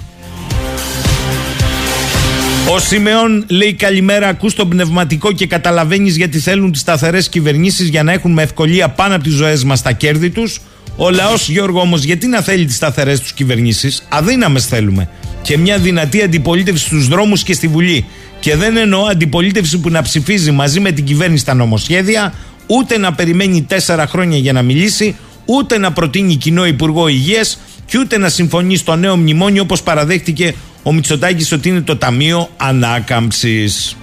Ο Σιμεών λέει καλημέρα, ακούς τον πνευματικό και καταλαβαίνεις γιατί θέλουν τις σταθερές κυβερνήσεις για να έχουν με ευκολία πάνω από τις ζωές μας τα κέρδη τους. Ο λαός, Γιώργο, όμως, γιατί να θέλει τις σταθερές τους κυβερνήσεις, αδύναμες θέλουμε. Και μια δυνατή αντιπολίτευση στους δρόμους και στη Βουλή. Και δεν εννοώ αντιπολίτευση που να ψηφίζει μαζί με την κυβέρνηση τα νομοσχέδια, ούτε να περιμένει τέσσερα χρόνια για να μιλήσει, ούτε να προτείνει κοινό Υπουργό Υγείας και ούτε να συμφωνεί στο νέο μνημόνιο όπως παραδέχτηκε ο Μητσοτάκης ότι είναι το Ταμείο Ανάκαμψης.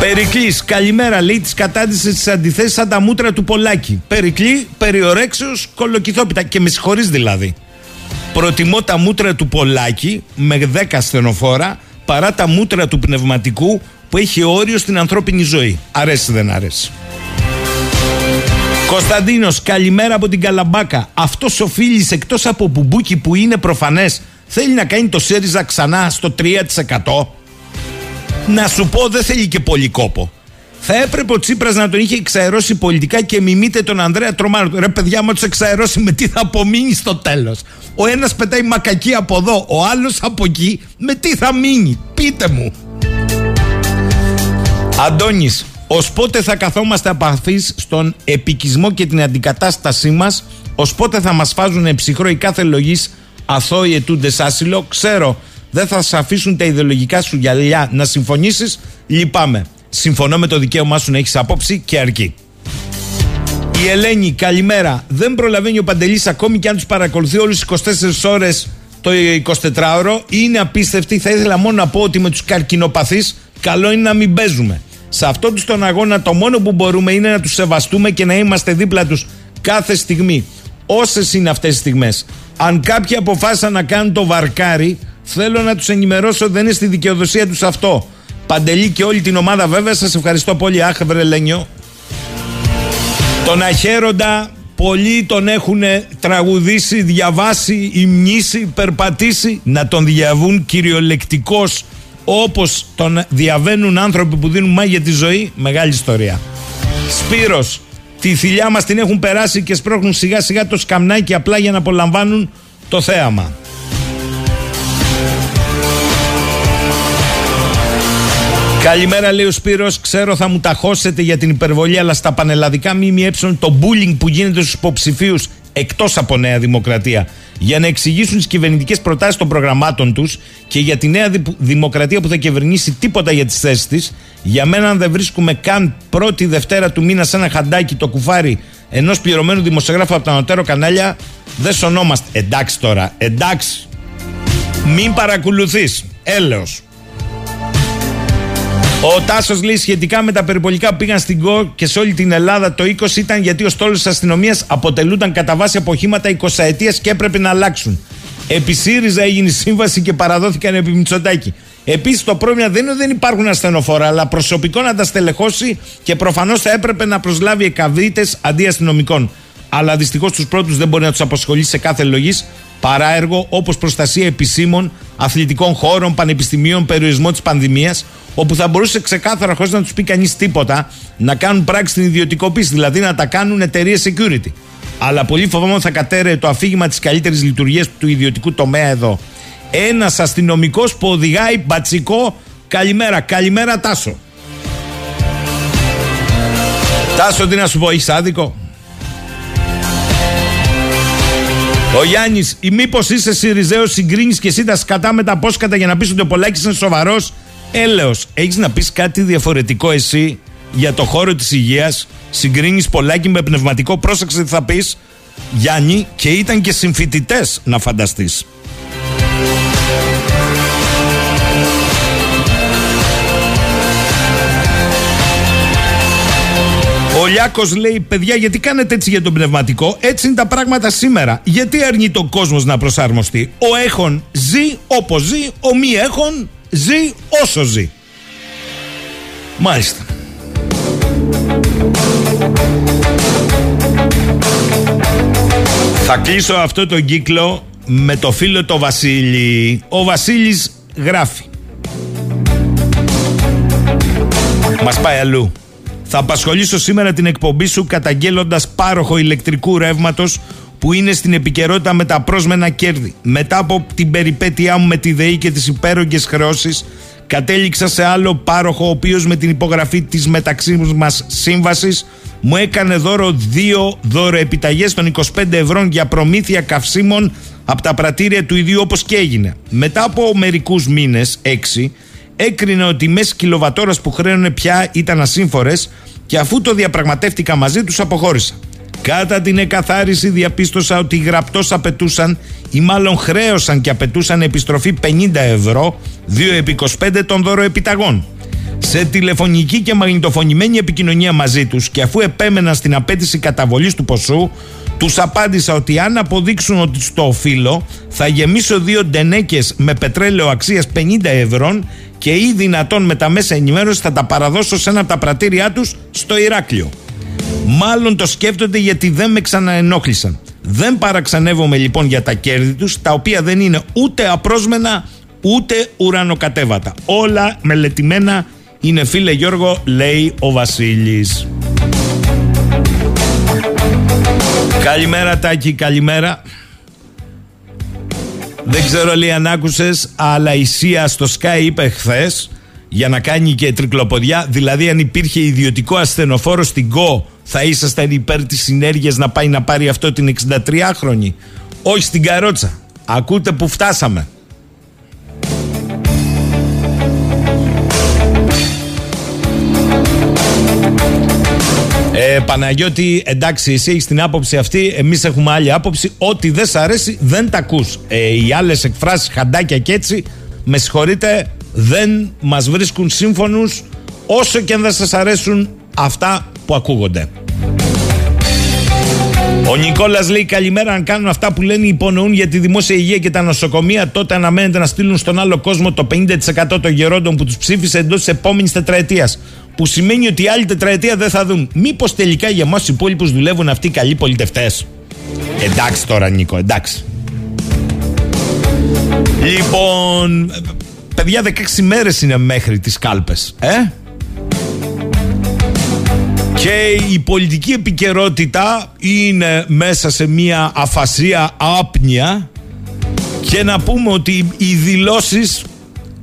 Περικλής, καλημέρα, λέει της κατάντησε της αντιθέσει σαν τα μούτρα του Πολάκη. Περικλή, περιορέξεως, κολοκυθόπιτα. Και με συγχωρείς δηλαδή. Προτιμώ τα μούτρα του Πολάκη με 10 στενοφόρα παρά τα μούτρα του πνευματικού που έχει όριο στην ανθρώπινη ζωή. Αρέσει δεν αρέσει. Κωνσταντίνος, καλημέρα από την Καλαμπάκα. Αυτός ο φίλη εκτός από μπουμπούκι που είναι προφανές, θέλει να κάνει το ΣΥΡΙΖΑ ξανά στο 3%. Να σου πω, δεν θέλει και πολύ κόπο. Θα έπρεπε ο Τσίπρας να τον είχε εξαερώσει πολιτικά και μιμείται τον Ανδρέα Τρομάρο. Ρε παιδιά, μα τους εξαερώσει με τι θα απομείνει στο τέλος; Ο ένας πετάει μακακί από εδώ, ο άλλος από εκεί. Με τι θα μείνει, πείτε μου. Αντώνης, ως πότε θα καθόμαστε απαθείς στον επικισμό και την αντικατάστασή μας, ως πότε θα μας φάζουν ψυχρό η κάθε λογή αθώοι ετούντες άσυλο. Ξέρω, δεν θα σε αφήσουν τα ιδεολογικά σου γυαλιά να συμφωνήσεις; Λυπάμαι. Συμφωνώ με το δικαίωμά σου να έχεις άποψη και αρκεί. Η Ελένη, καλημέρα. Δεν προλαβαίνει ο Παντελής ακόμη και αν τους παρακολουθεί όλες τις 24 ώρες το 24ωρο. Είναι απίστευτη. Θα ήθελα μόνο να πω ότι με τους καρκινοπαθείς καλό είναι να μην παίζουμε. Σε αυτόν τον αγώνα το μόνο που μπορούμε είναι να τους σεβαστούμε και να είμαστε δίπλα τους κάθε στιγμή. Όσες είναι αυτές οι στιγμές. Αν κάποιοι αποφάσισαν να κάνουν το βαρκάρι, θέλω να τους ενημερώσω δεν είναι στη δικαιοδοσία τους αυτό. Παντελή και όλη την ομάδα βέβαια. Σας ευχαριστώ πολύ. Αχ Βρελένιο Τον Αχέροντα πολλοί τον έχουν τραγουδήσει, διαβάσει, υμνήσει, περπατήσει να τον διαβούν κυριολεκτικός όπως τον διαβαίνουν άνθρωποι που δίνουν μάγια τη ζωή. Μεγάλη ιστορία. Σπύρος τη θηλιά μας την έχουν περάσει και σπρώχνουν σιγά σιγά το σκαμνάκι απλά για να απολαμβάνουν το θέαμα Καλημέρα, λέει ο Σπύρος. Ξέρω θα μου τα χώσετε για την υπερβολή, αλλά στα πανελλαδικά ΜΜΕ το bullying που γίνεται στους υποψηφίους εκτός από Νέα Δημοκρατία για να εξηγήσουν τις κυβερνητικές προτάσεις των προγραμμάτων τους και για τη Νέα Δημοκρατία που θα κυβερνήσει τίποτα για τις θέσεις της, για μένα, αν δεν βρίσκουμε καν πρώτη Δευτέρα του μήνα σε ένα χαντάκι το κουφάρι ενός πληρωμένου δημοσιογράφου από τα νοτέρω κανάλια, δεν σωνόμαστε. Εντάξει τώρα, εντάξει. Μην παρακολουθείς. Έλεος. Ο Τάσος λέει σχετικά με τα περιπολικά που πήγαν στην ΚΟ και σε όλη την Ελλάδα το 20 ήταν γιατί ο στόλος της αστυνομίας αποτελούνταν κατά βάση από οχήματα 20 ετία και έπρεπε να αλλάξουν. Επί ΣΥΡΙΖΑ έγινε σύμβαση και παραδόθηκαν επί Μητσοτάκη. Επίσης το πρόβλημα δεν είναι ότι δεν υπάρχουν ασθενοφόρα, αλλά προσωπικό να τα στελεχώσει και προφανώς θα έπρεπε να προσλάβει εκαβίτε αντί αστυνομικών. Αλλά δυστυχώς τους πρώτους δεν μπορεί να τους απασχολήσει σε κάθε λογής παρά έργο όπως προστασία επισήμων, αθλητικών χώρων, πανεπιστημίων, περιορισμό της πανδημίας, όπου θα μπορούσε ξεκάθαρα χωρίς να τους πει κανείς τίποτα να κάνουν πράξη στην ιδιωτικοποίηση, δηλαδή να τα κάνουν εταιρείες security. Αλλά πολύ φοβάμαι θα κατέρε το αφήγημα της καλύτερης λειτουργίας του ιδιωτικού τομέα εδώ. Ένας αστυνομικός που οδηγάει μπατσικό. Καλημέρα, καλημέρα Τάσο. Τάσο, τι να σου πω, έχεις άδικο; Ο Γιάννης, ή μήπως είσαι Σιριζέος, συγκρίνεις και εσύ τα σκατά με τα πόσκατα για να πεις ότι ο Πολάκης είναι σοβαρός; Έλεος, έχεις να πεις κάτι διαφορετικό εσύ για το χώρο της υγείας; Συγκρίνεις Πολάκη με πνευματικό; Πρόσεξε τι θα πεις, Γιάννη, και ήταν και συμφοιτητές να φανταστείς. Ο Λιάκος λέει: Παιδιά, γιατί κάνετε έτσι για τον πνευματικό, έτσι είναι τα πράγματα σήμερα. Γιατί αρνείται ο κόσμος να προσαρμοστεί; Ο έχων ζει όπως ζει, ο μη έχων ζει όσο ζει. Μάλιστα. Θα κλείσω αυτό το κύκλο με το φίλο το Βασίλη. Ο Βασίλης γράφει. Μας πάει αλλού. Θα απασχολήσω σήμερα την εκπομπή σου καταγγέλλοντας πάροχο ηλεκτρικού ρεύματος που είναι στην επικαιρότητα με τα πρόσμενα κέρδη. Μετά από την περιπέτειά μου με τη ΔΕΗ και τις υπέρογγες χρεώσεις, κατέληξα σε άλλο πάροχο ο οποίος με την υπογραφή της μεταξύ μας σύμβασης μου έκανε δώρο δύο δώροεπιταγές των 25 ευρώ για προμήθεια καυσίμων από τα πρατήρια του ιδίου όπως και έγινε. Μετά από μερικούς μήνες, έξι, έκρινε ότι οι μέση κιλοβατόρας που χρέωνε πια ήταν ασύμφορες και αφού το διαπραγματεύτηκα μαζί τους αποχώρησα. Κατά την εκαθάριση διαπίστωσα ότι οι γραπτός απαιτούσαν ή μάλλον χρέωσαν και απαιτούσαν επιστροφή 50 ευρώ 2 επί 25 των δωροεπιταγών. Σε τηλεφωνική και μαγνητοφωνημένη επικοινωνία μαζί τους και αφού επέμεναν στην απέτηση καταβολής του ποσού τους απάντησα ότι αν αποδείξουν ότι στο οφείλω θα γεμίσω δύο ντενέκες με πετρέλαιο αξίας 50 ευρώ και ή δυνατόν με τα μέσα ενημέρωσης θα τα παραδώσω σε ένα από τα πρατήριά τους στο Ηράκλειο. Μάλλον το σκέφτονται γιατί δεν με ξαναενόχλησαν. Δεν παραξενεύομαι λοιπόν για τα κέρδη τους, τα οποία δεν είναι ούτε απρόσμενα ούτε ουρανοκατέβατα. Όλα μελετημένα είναι φίλε Γιώργο, λέει ο Βασίλης. Καλημέρα Τάκη, καλημέρα. Δεν ξέρω λέει αν άκουσες, αλλά η ΣΥΑ στο Sky είπε χθες για να κάνει και τρικλοποδιά. Δηλαδή, αν υπήρχε ιδιωτικό ασθενοφόρο στην ΚΟ, θα ήσασταν υπέρ της συνέργειας να πάει να πάρει αυτό την 63χρονη. Όχι στην καρότσα. Ακούτε που φτάσαμε. Ε, Παναγιώτη, εντάξει, εσύ έχεις την άποψη αυτή. Εμείς έχουμε άλλη άποψη. Ό,τι δεν σ' αρέσει, δεν τα ακούς. Ε, οι άλλες εκφράσεις, χαντάκια και έτσι, με συγχωρείτε, δεν μας βρίσκουν σύμφωνους όσο και αν δεν σας αρέσουν αυτά που ακούγονται. Ο Νικόλας λέει καλημέρα. Αν κάνουν αυτά που λένε υπονοούν για τη δημόσια υγεία και τα νοσοκομεία, τότε αναμένεται να στείλουν στον άλλο κόσμο το 50% των γερόντων που τους ψήφισε εντός της επόμενης τετραετίας. Που σημαίνει ότι η άλλη τετραετία δεν θα δουν. Μήπως τελικά για εμά τους υπόλοιπους δουλεύουν αυτοί οι καλοί πολιτευτές; Εντάξει τώρα, Νίκο, εντάξει. Λοιπόν, παιδιά, 16 μέρες είναι μέχρι τις κάλπες. Ε; Και η πολιτική επικαιρότητα είναι μέσα σε μια αφασία άπνοια και να πούμε ότι οι δηλώσεις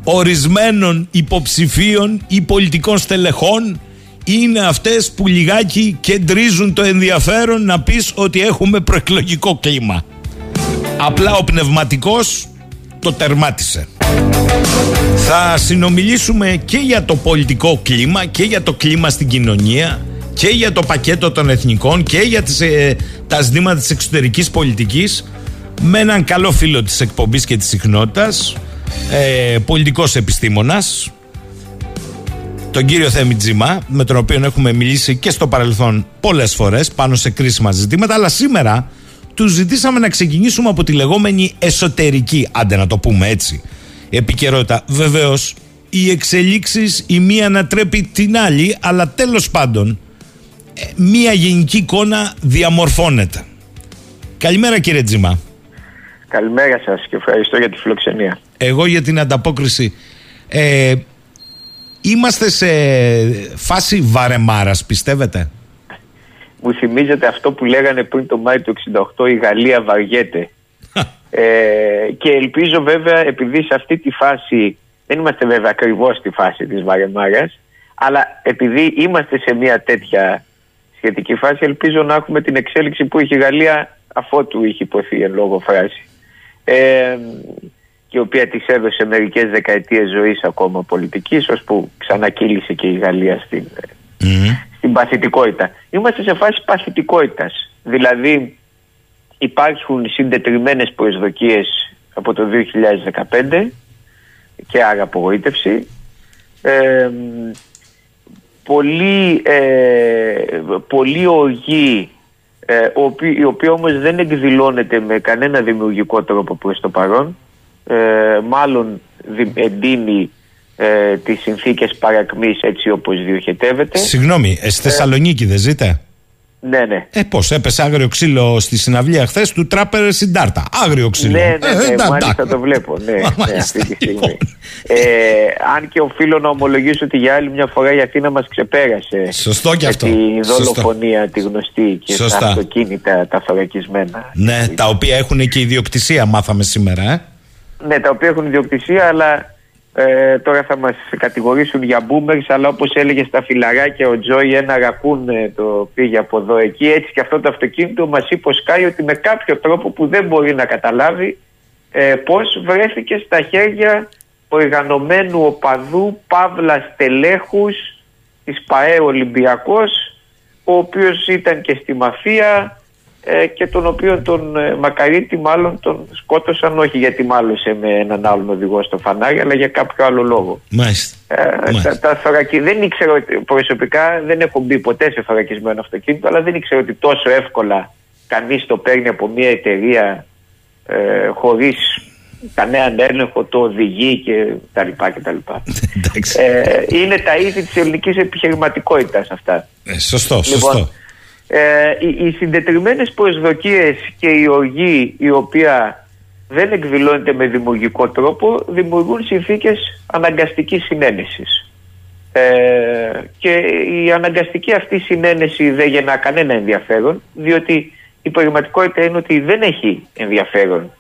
ορισμένων υποψηφίων ή πολιτικών στελεχών είναι αυτές που λιγάκι κεντρίζουν το ενδιαφέρον να πεις ότι έχουμε προεκλογικό κλίμα. Απλά ο πνευματικός το τερμάτισε. Θα συνομιλήσουμε και για το πολιτικό κλίμα και για το κλίμα στην κοινωνία και για το πακέτο των εθνικών και για τις, ε, τα ζητήματα της εξωτερικής πολιτικής με έναν καλό φίλο της εκπομπής και της συχνότητας ε, πολιτικός επιστήμονας τον κύριο Θέμη Τζιμά με τον οποίο έχουμε μιλήσει και στο παρελθόν πολλές φορές πάνω σε κρίσιμα ζητήματα αλλά σήμερα του ζητήσαμε να ξεκινήσουμε από τη λεγόμενη εσωτερική άντε να το πούμε έτσι επικαιρότητα βεβαίως οι εξελίξεις η μία ανατρέπει την άλλη αλλά τέλος πάντων ε, μία γενική εικόνα διαμορφώνεται. Καλημέρα κύριε Τζιμά. Καλημέρα σας και ευχαριστώ για τη φιλοξενία. Εγώ για την ανταπόκριση. Ε, είμαστε σε φάση βαρεμάρας πιστεύετε; Μου θυμίζετε αυτό που λέγανε πριν το Μάιο του 68 η Γαλλία βαριέται. ε, και ελπίζω βέβαια επειδή σε αυτή τη φάση δεν είμαστε βέβαια ακριβώς στη φάση της βαρεμάρας αλλά επειδή είμαστε σε μια τέτοια σχετική φάση ελπίζω να έχουμε την εξέλιξη που έχει η Γαλλία αφότου είχε υποθεί εν λόγω φράση ε, και η οποία της έδωσε μερικές δεκαετίες ζωής ακόμα πολιτικής ώσπου ξανακύλησε και η Γαλλία στην, στην παθητικότητα. Είμαστε σε φάση παθητικότητας. Δηλαδή υπάρχουν συντετριμένες προσδοκίες από το 2015 και άρα απογοήτευση. Ε, πολύ, ε, πολύ οργή ε, η οποία όμως δεν εκδηλώνεται με κανένα δημιουργικό τρόπο προς το παρόν ε, μάλλον δι, εντείνει ε, τις συνθήκες παρακμής έτσι όπως διοχετεύεται Συγγνώμη, ε, στη Θεσσαλονίκη δεν ζείτε; ναι, ναι. Ε, πώς, έπεσε άγριο ξύλο στη συναυλία χθες του Τράπερ Συντάρτα. Άγριο ξύλο. Ναι, ναι, ναι, ε, μάλιστα το βλέπω. Ναι, *laughs* ναι, αυτή τη στιγμή. Λοιπόν. Ε, αν και οφείλω να ομολογήσω ότι για άλλη μια φορά η Αθήνα μας ξεπέρασε. Σωστό και αυτό. Τη δολοφονία τη γνωστή και Σωστά. τα αυτοκίνητα τα θωρακισμένα. Ναι, τα οποία έχουν και ιδιοκτησία, μάθαμε σήμερα. Ε. Ναι, τα οποία έχουν ιδιοκτησία, αλλά ε, τώρα θα μας κατηγορήσουν για boomers αλλά όπως έλεγε στα φιλαράκια ο Τζόι ένα ρακούν ε, το πήγε από εδώ εκεί. Έτσι και αυτό το αυτοκίνητο μας υποσκάει ότι με κάποιο τρόπο που δεν μπορεί να καταλάβει ε, πώς βρέθηκε στα χέρια οργανωμένου οπαδού Παύλας Τελέχους της ΠαΕ Ολυμπιακός ο οποίος ήταν και στη μαφία ε, και τον οποίο τον ε, Μακαρίτη μάλλον τον σκότωσαν όχι γιατί μάλωσε με έναν άλλον οδηγό στο φανάρι αλλά για κάποιο άλλο λόγο. Μάλιστα. Ε, Μάλιστα. τα, τα θωρακι... Δεν ήξερα ότι προσωπικά δεν έχω μπει ποτέ σε θωρακισμένο αυτοκίνητο αλλά δεν ήξερα ότι τόσο εύκολα κανείς το παίρνει από μια εταιρεία ε, χωρίς κανέναν έλεγχο, το οδηγεί και τα λοιπά και τα λοιπά. *laughs* ε, είναι τα είδη της ελληνικής επιχειρηματικότητας αυτά. Ε, σωστό, σωστό. Λοιπόν, ε, οι, οι συντετριμένες προσδοκίες και η οργή η οποία δεν εκδηλώνεται με δημιουργικό τρόπο δημιουργούν συνθήκες αναγκαστικής συνένεσης. Ε, και η αναγκαστική αυτή συνένεση δεν γεννά κανένα ενδιαφέρον διότι η πραγματικότητα είναι ότι δεν έχει ενδιαφέρον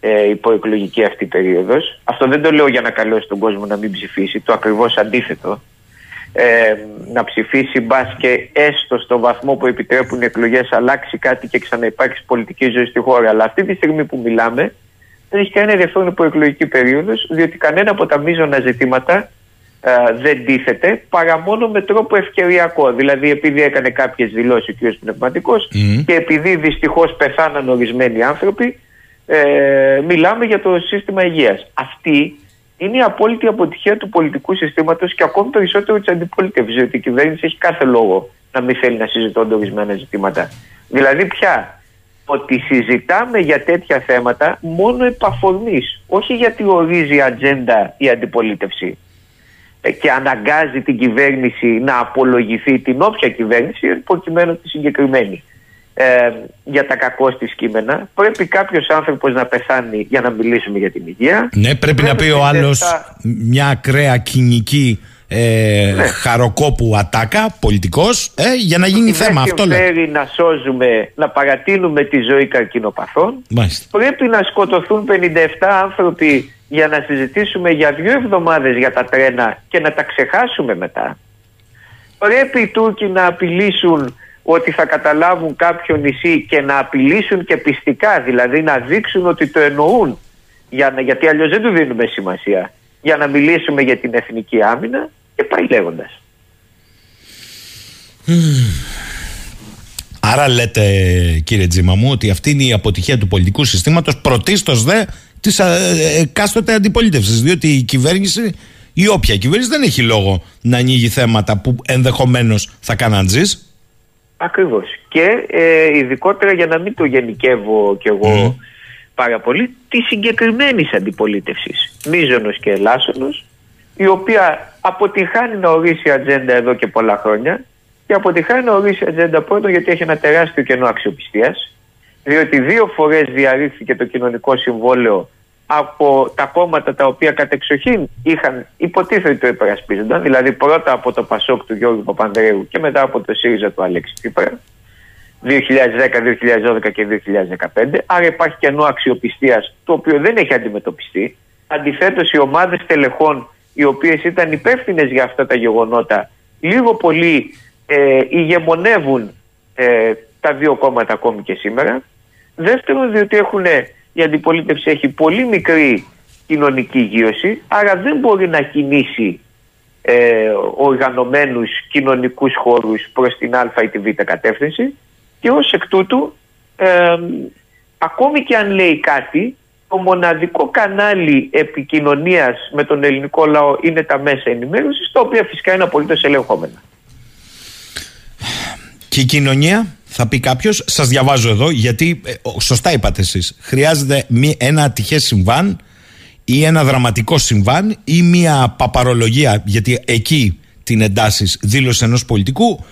ε, η προεκλογική αυτή περίοδος. Αυτό δεν το λέω για να καλώσει τον κόσμο να μην ψηφίσει, το ακριβώς αντίθετο ε, να ψηφίσει μπας και έστω στο βαθμό που επιτρέπουν οι εκλογές αλλάξει κάτι και ξαναυπάρξει πολιτική ζωή στη χώρα. Αλλά αυτή τη στιγμή που μιλάμε δεν έχει κανένα ενδιαφέρον προεκλογική περίοδος, διότι κανένα από τα μείζωνα ζητήματα ε, δεν τίθεται παρά μόνο με τρόπο ευκαιριακό. Δηλαδή, επειδή έκανε κάποιες δηλώσεις ο κ. Πνευματικός και επειδή δυστυχώς πεθάναν ορισμένοι άνθρωποι, ε, μιλάμε για το σύστημα υγείας. Αυτή είναι η απόλυτη αποτυχία του πολιτικού συστήματος και ακόμη περισσότερο της αντιπολίτευσης. Διότι η κυβέρνηση έχει κάθε λόγο να μην θέλει να συζητώνται ορισμένα ζητήματα. Δηλαδή, πια ότι συζητάμε για τέτοια θέματα μόνο επαφορμή. Όχι γιατί ορίζει ατζέντα η αντιπολίτευση ε, και αναγκάζει την κυβέρνηση να απολογηθεί την όποια κυβέρνηση, προκειμένου τη συγκεκριμένη. Ε, για τα κακό στη κείμενα. Πρέπει κάποιος άνθρωπος να πεθάνει για να μιλήσουμε για την υγεία. Ναι, πρέπει να πει ο άλλος μια ακραία κοινική ε, Ναι. χαροκόπου ατάκα, πολιτικός, ε, για να γίνει θέμα. Αυτό λέω. Θέλει να σώζουμε, να παρατείνουμε τη ζωή καρκινοπαθών. Μάλιστα. Πρέπει να σκοτωθούν 57 άνθρωποι για να συζητήσουμε για δύο εβδομάδες για τα τρένα και να τα ξεχάσουμε μετά. Πρέπει οι Τούρκοι να απειλήσουν ότι θα καταλάβουν κάποιο νησί και να απειλήσουν και πιστικά, δηλαδή να δείξουν ότι το εννοούν, για να, γιατί αλλιώς δεν του δίνουμε σημασία, για να μιλήσουμε για την εθνική άμυνα και πάει λέγοντας. Άρα λέτε κύριε Τζίμα μου ότι αυτή είναι η αποτυχία του πολιτικού συστήματος πρωτίστως δε της ε, εκάστοτε αντιπολίτευσης διότι η κυβέρνηση ή όποια κυβέρνηση δεν έχει λόγο να ανοίγει θέματα που ενδεχομένως θα κάναν τζις. Ακριβώς. Και ε, ειδικότερα για να μην το γενικεύω κι εγώ πάρα πολύ, τη συγκεκριμένη αντιπολίτευση. Μίζωνος και ελάσσονος, η οποία αποτυχάνει να ορίσει ατζέντα εδώ και πολλά χρόνια και αποτυχάνει να ορίσει ατζέντα πρώτον γιατί έχει ένα τεράστιο κενό αξιοπιστίας. Διότι δύο φορές διαρρήχθηκε το κοινωνικό συμβόλαιο από τα κόμματα τα οποία κατεξοχήν είχαν υποτίθεται το υπερασπίζονταν, δηλαδή πρώτα από το Πασόκ του Γιώργου Παπανδρέου και μετά από το ΣΥΡΙΖΑ του Αλέξη Τσίπρα 2010, 2012 και 2015. Άρα υπάρχει κενό αξιοπιστίας το οποίο δεν έχει αντιμετωπιστεί. Αντιθέτως, οι ομάδες τελεχών οι οποίες ήταν υπεύθυνες για αυτά τα γεγονότα λίγο πολύ ε, ηγεμονεύουν ε, τα δύο κόμματα ακόμη και σήμερα. Δεύτερον, διότι έχουν, η αντιπολίτευση έχει πολύ μικρή κοινωνική γύρωση, άρα δεν μπορεί να κινήσει ε, οργανωμένους κοινωνικούς χώρους προς την α ή τη β κατεύθυνση και ως εκ τούτου ε, ακόμη και αν λέει κάτι το μοναδικό κανάλι επικοινωνίας με τον ελληνικό λαό είναι τα μέσα ενημέρωσης τα οποία φυσικά είναι απολύτως ελεγχόμενα. Και η κοινωνία, θα πει κάποιος, σας διαβάζω εδώ, γιατί ε, σωστά είπατε εσείς. Χρειάζεται ένα ατυχές συμβάν ή ένα δραματικό συμβάν ή μια παπαρολογία, γιατί εκεί την εντάσσει δήλωση ενός πολιτικού.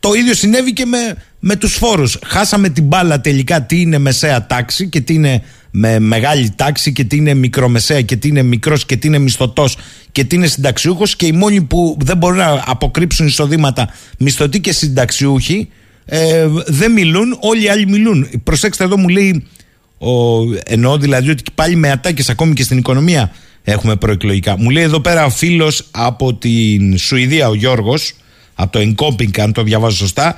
Το ίδιο συνέβη και με, με τους φόρους. Χάσαμε την μπάλα τελικά τι είναι μεσαία τάξη και τι είναι με μεγάλη τάξη και τι είναι μικρομεσαία και τι είναι μικρός και τι είναι μισθωτός και τι είναι συνταξιούχος και οι μόνοι που δεν μπορούν να αποκρύψουν εισοδήματα μισθωτοί και συνταξιούχοι ε, δεν μιλούν, όλοι οι άλλοι μιλούν. Προσέξτε εδώ μου λέει ο, εννοώ δηλαδή ότι πάλι με ατάκες ακόμη και στην οικονομία έχουμε προεκλογικά. Μου λέει εδώ πέρα ο φίλος από την Σουηδία ο Γιώργος από το Encoping αν το διαβάζω σωστά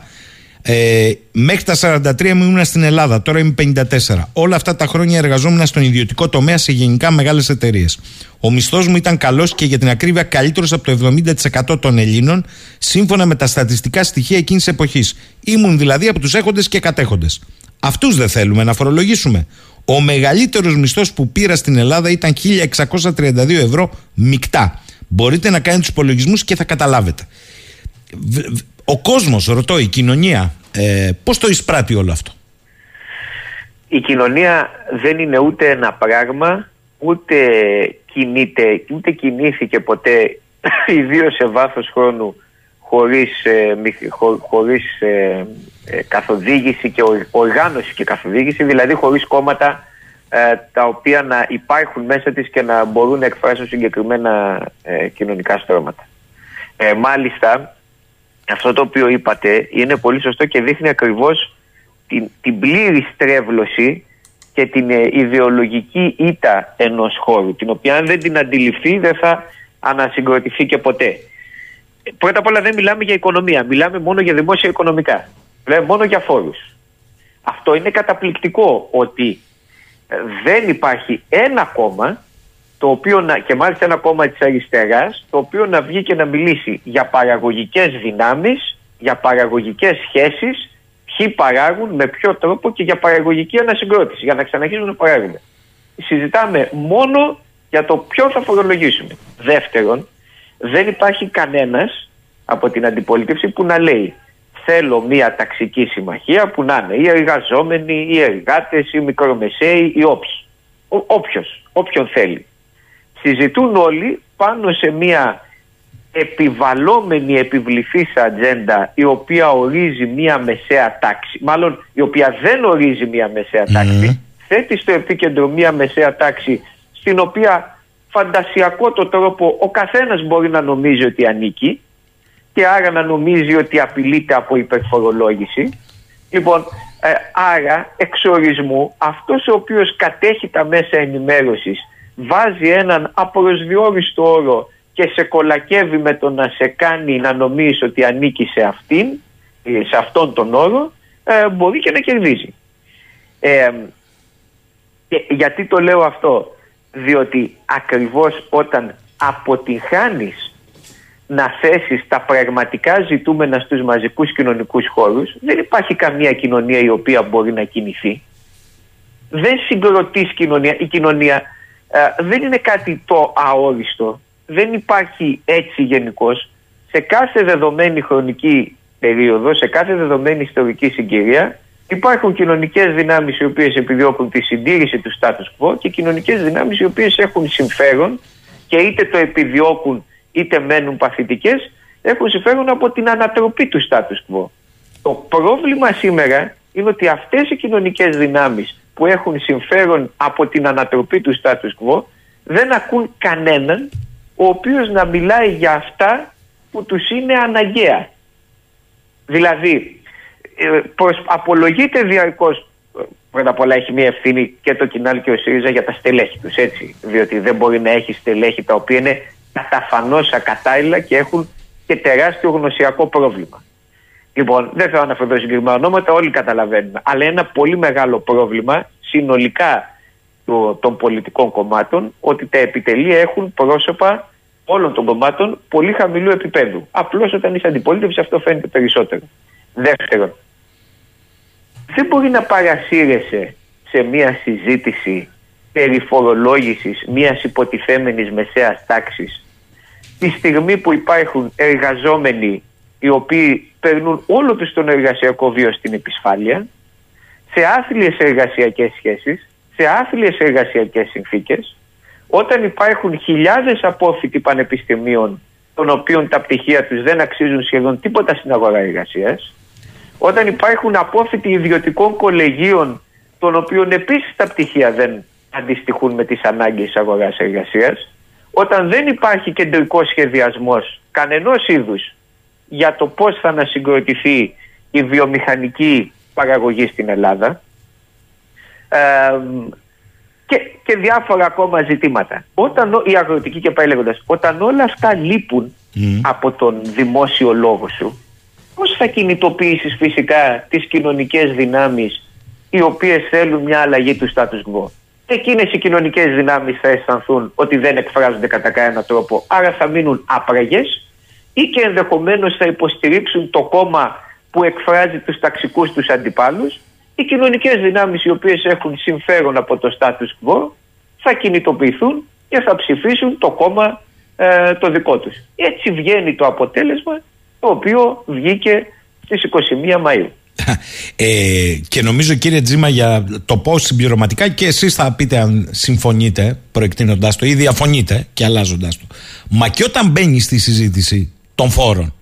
ε, μέχρι τα 43 μου ήμουν στην Ελλάδα, τώρα είμαι 54. Όλα αυτά τα χρόνια εργαζόμουν στον ιδιωτικό τομέα σε γενικά μεγάλες εταιρείες. Ο μισθός μου ήταν καλός και για την ακρίβεια καλύτερος από το 70% των Ελλήνων, σύμφωνα με τα στατιστικά στοιχεία εκείνης της εποχής. Ήμουν δηλαδή από τους έχοντες και κατέχοντες. Αυτούς δεν θέλουμε να φορολογήσουμε. Ο μεγαλύτερος μισθός που πήρα στην Ελλάδα ήταν 1632 ευρώ μεικτά. Μπορείτε να κάνετε τους υπολογισμούς και θα καταλάβετε. Ο κόσμος, ρωτώ, η κοινωνία, ε, πώς το εισπράττει όλο αυτό; Η κοινωνία δεν είναι ούτε ένα πράγμα, ούτε κινείται, ούτε κινήθηκε ποτέ, *clears throat* ιδίως σε βάθος χρόνου, χωρίς, ε, χωρίς ε, ε, καθοδήγηση και οργάνωση και καθοδήγηση, δηλαδή χωρίς κόμματα τα οποία να υπάρχουν μέσα της και να μπορούν να εκφράσουν συγκεκριμένα κοινωνικά στρώματα. μάλιστα, αυτό το οποίο είπατε είναι πολύ σωστό και δείχνει ακριβώς την, την πλήρη στρέβλωση και την ε, ιδεολογική ήττα ενός χώρου την οποία αν δεν την αντιληφθεί δεν θα ανασυγκροτηθεί και ποτέ. Πρώτα απ' όλα δεν μιλάμε για οικονομία, μιλάμε μόνο για δημόσια οικονομικά, δηλαδή μόνο για φόρους. Αυτό είναι καταπληκτικό ότι ε, δεν υπάρχει ένα κόμμα το οποίο να, και μάλιστα ένα κόμμα της αριστεράς το οποίο να βγει και να μιλήσει για παραγωγικές δυνάμεις, για παραγωγικές σχέσεις ποιοι παράγουν, με ποιο τρόπο και για παραγωγική ανασυγκρότηση για να ξαναρχίσουν να παράγουν. Συζητάμε μόνο για το ποιο θα φορολογήσουμε. Δεύτερον, δεν υπάρχει κανένας από την αντιπολίτευση που να λέει θέλω μια ταξική συμμαχία που να είναι οι εργαζόμενοι, οι εργάτες, οι μικρομεσαίοι, οι όποιοι. Όποιος, όποιον θέλει συζητούν όλοι πάνω σε μια επιβαλόμενη επιβληθής ατζέντα η οποία ορίζει μια μεσαία τάξη, μάλλον η οποία δεν ορίζει μια μεσαία τάξη, θέτει στο επίκεντρο μια μεσαία τάξη στην οποία φαντασιακό το τρόπο ο καθένας μπορεί να νομίζει ότι ανήκει και άρα να νομίζει ότι απειλείται από υπερφορολόγηση. Λοιπόν, ε, άρα εξορισμού αυτός ο οποίος κατέχει τα μέσα ενημέρωσης βάζει έναν απροσδιόριστο όρο και σε κολακεύει με το να σε κάνει να νομίζεις ότι ανήκει σε αυτήν, ε, σε αυτόν τον όρο, ε, μπορεί και να κερδίζει. Ε, και γιατί το λέω αυτό, διότι ακριβώς όταν αποτυγχάνεις να θέσεις τα πραγματικά ζητούμενα στους μαζικούς κοινωνικούς χώρους, δεν υπάρχει καμία κοινωνία η οποία μπορεί να κινηθεί. Δεν συγκροτείς κοινωνία. Η κοινωνία ε, δεν είναι κάτι το αόριστο. Δεν υπάρχει έτσι γενικώς. Σε κάθε δεδομένη χρονική περίοδο, σε κάθε δεδομένη ιστορική συγκυρία, υπάρχουν κοινωνικές δυνάμεις οι οποίες επιδιώκουν τη συντήρηση του status quo και κοινωνικές δυνάμεις οι οποίες έχουν συμφέρον και είτε το επιδιώκουν είτε μένουν παθητικές, έχουν συμφέρον από την ανατροπή του status quo. Το πρόβλημα σήμερα είναι ότι αυτές οι κοινωνικές δυνάμεις που έχουν συμφέρον από την ανατροπή του status quo δεν ακούν κανέναν ο οποίος να μιλάει για αυτά που τους είναι αναγκαία. Δηλαδή, ε, προς, απολογείται διαρκώς πρώτα απ' όλα έχει μια ευθύνη και το Κινάλ και ο ΣΥΡΙΖΑ για τα στελέχη τους έτσι διότι δεν μπορεί να έχει στελέχη τα οποία είναι καταφανώς ακατάλληλα και έχουν και τεράστιο γνωσιακό πρόβλημα. Λοιπόν, δεν θέλω να αναφερθώ συγκεκριμένα ονόματα, όλοι καταλαβαίνουμε. Αλλά ένα πολύ μεγάλο πρόβλημα συνολικά το- των πολιτικών κομμάτων ότι τα επιτελεία έχουν πρόσωπα όλων των κομμάτων πολύ χαμηλού επίπεδου. Απλώς όταν είσαι αντιπολίτευση αυτό φαίνεται περισσότερο. Δεύτερον, δεν μπορεί να παρασύρεσαι σε μια συζήτηση περί φορολόγησης μιας υποτιθέμενης μεσαίας τάξης τη στιγμή που υπάρχουν εργαζόμενοι οι οποίοι περνούν όλο τους τον εργασιακό βίο στην επισφάλεια σε άθλιες εργασιακές σχέσεις, σε άθλιες εργασιακές συνθήκες όταν υπάρχουν χιλιάδες απόφοιτοι πανεπιστημίων των οποίων τα πτυχία τους δεν αξίζουν σχεδόν τίποτα στην αγορά εργασίας όταν υπάρχουν απόφοιτοι ιδιωτικών κολεγίων των οποίων επίσης τα πτυχία δεν αντιστοιχούν με τις ανάγκες της αγοράς εργασίας όταν δεν υπάρχει κεντρικός σχεδιασμός κανενός είδους για το πώς θα ανασυγκροτηθεί η βιομηχανική παραγωγή στην Ελλάδα ε, και, και διάφορα ακόμα ζητήματα. Όταν, ο- η αγροτική και πάει λέγοντας, όταν όλα αυτά λείπουν από τον δημόσιο λόγο σου, πώς θα κινητοποιήσεις φυσικά τις κοινωνικές δυνάμεις οι οποίες θέλουν μια αλλαγή του status quo; Εκείνες οι κοινωνικές δυνάμεις θα αισθανθούν ότι δεν εκφράζονται κατά κανένα τρόπο, άρα θα μείνουν άπραγες ή και ενδεχομένως θα υποστηρίξουν το κόμμα που εκφράζει τους ταξικούς τους αντιπάλους οι κοινωνικές δυνάμεις οι οποίες έχουν συμφέρον από το status quo θα κινητοποιηθούν και θα ψηφίσουν το κόμμα ε, το δικό τους. Έτσι βγαίνει το αποτέλεσμα το οποίο βγήκε στις 21 Μαΐου. *laughs* Ε, και νομίζω κύριε Τζίμα για το πώς συμπληρωματικά και εσείς θα πείτε αν συμφωνείτε προεκτείνοντάς το ή διαφωνείτε και αλλάζοντάς το. Μα και όταν μπαίνει στη συζήτηση των φόρων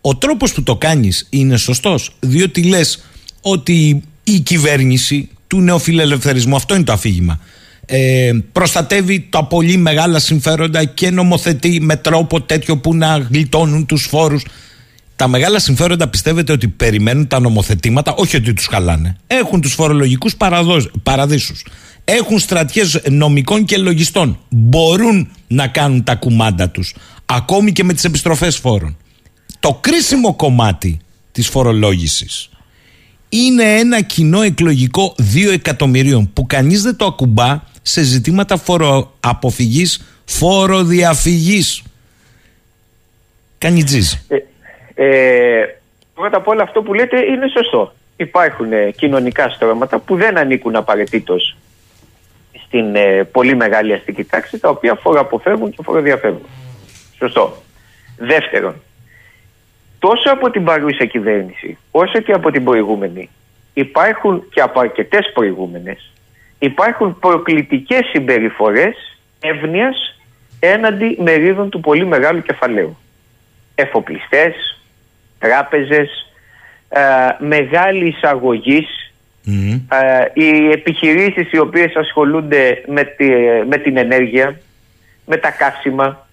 ο τρόπος που το κάνεις είναι σωστός διότι λες ότι η κυβέρνηση του νεοφιλελευθερισμού αυτό είναι το αφήγημα ε, προστατεύει τα πολύ μεγάλα συμφέροντα και νομοθετεί με τρόπο τέτοιο που να γλιτώνουν τους φόρους τα μεγάλα συμφέροντα πιστεύετε ότι περιμένουν τα νομοθετήματα, όχι ότι τους χαλάνε. Έχουν τους φορολογικούς παραδός- παραδείσους. Έχουν στρατιές νομικών και λογιστών. Μπορούν να κάνουν τα κουμάντα τους. Ακόμη και με τις επιστροφές φόρων. Το κρίσιμο κομμάτι της φορολόγησης είναι ένα κοινό εκλογικό 2 εκατομμυρίων που κανείς δεν το ακουμπά σε ζητήματα φοροαποφυγής, φοροδιαφυγής. Κάνει τζιζ. Ε, πρώτα απ' όλα αυτό που λέτε είναι σωστό. Υπάρχουν ε, κοινωνικά στρώματα που δεν ανήκουν απαραίτητος στην ε, πολύ μεγάλη αστική τάξη τα οποία φοροαποφεύγουν και φοροδιαφεύγουν. Σωστό. Δεύτερον, τόσο από την παρούσα κυβέρνηση όσο και από την προηγούμενη υπάρχουν και από αρκετές προηγούμενες υπάρχουν προκλητικές συμπεριφορές εύνοιας έναντι μερίδων του πολύ μεγάλου κεφαλαίου. Εφοπλιστές, τράπεζες, ε, μεγάλη εισαγωγής, ε, οι επιχειρήσεις οι οποίες ασχολούνται με, τη, με την ενέργεια, με τα καύσιμα, ε,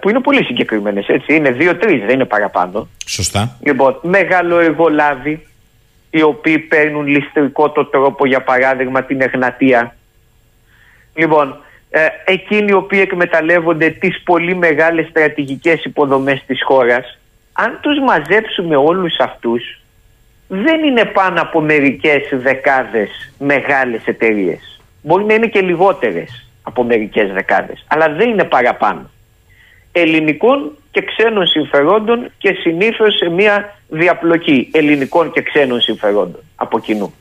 που είναι πολύ συγκεκριμένες, έτσι, είναι δύο-τρεις, δεν είναι παραπάνω. Σωστά. Λοιπόν, μεγάλο εργολάβοι, οι οποίοι παίρνουν ληστρικό το τρόπο, για παράδειγμα την Εγνατία. Λοιπόν, ε, εκείνοι οι οποίοι εκμεταλλεύονται τις πολύ μεγάλες στρατηγικές υποδομές της χώρας, αν τους μαζέψουμε όλους αυτούς, δεν είναι πάνω από μερικές δεκάδες μεγάλες εταιρείες. Μπορεί να είναι και λιγότερες από μερικές δεκάδες, αλλά δεν είναι παραπάνω. Ελληνικών και ξένων συμφερόντων και συνήθως σε μια διαπλοκή ελληνικών και ξένων συμφερόντων από κοινού.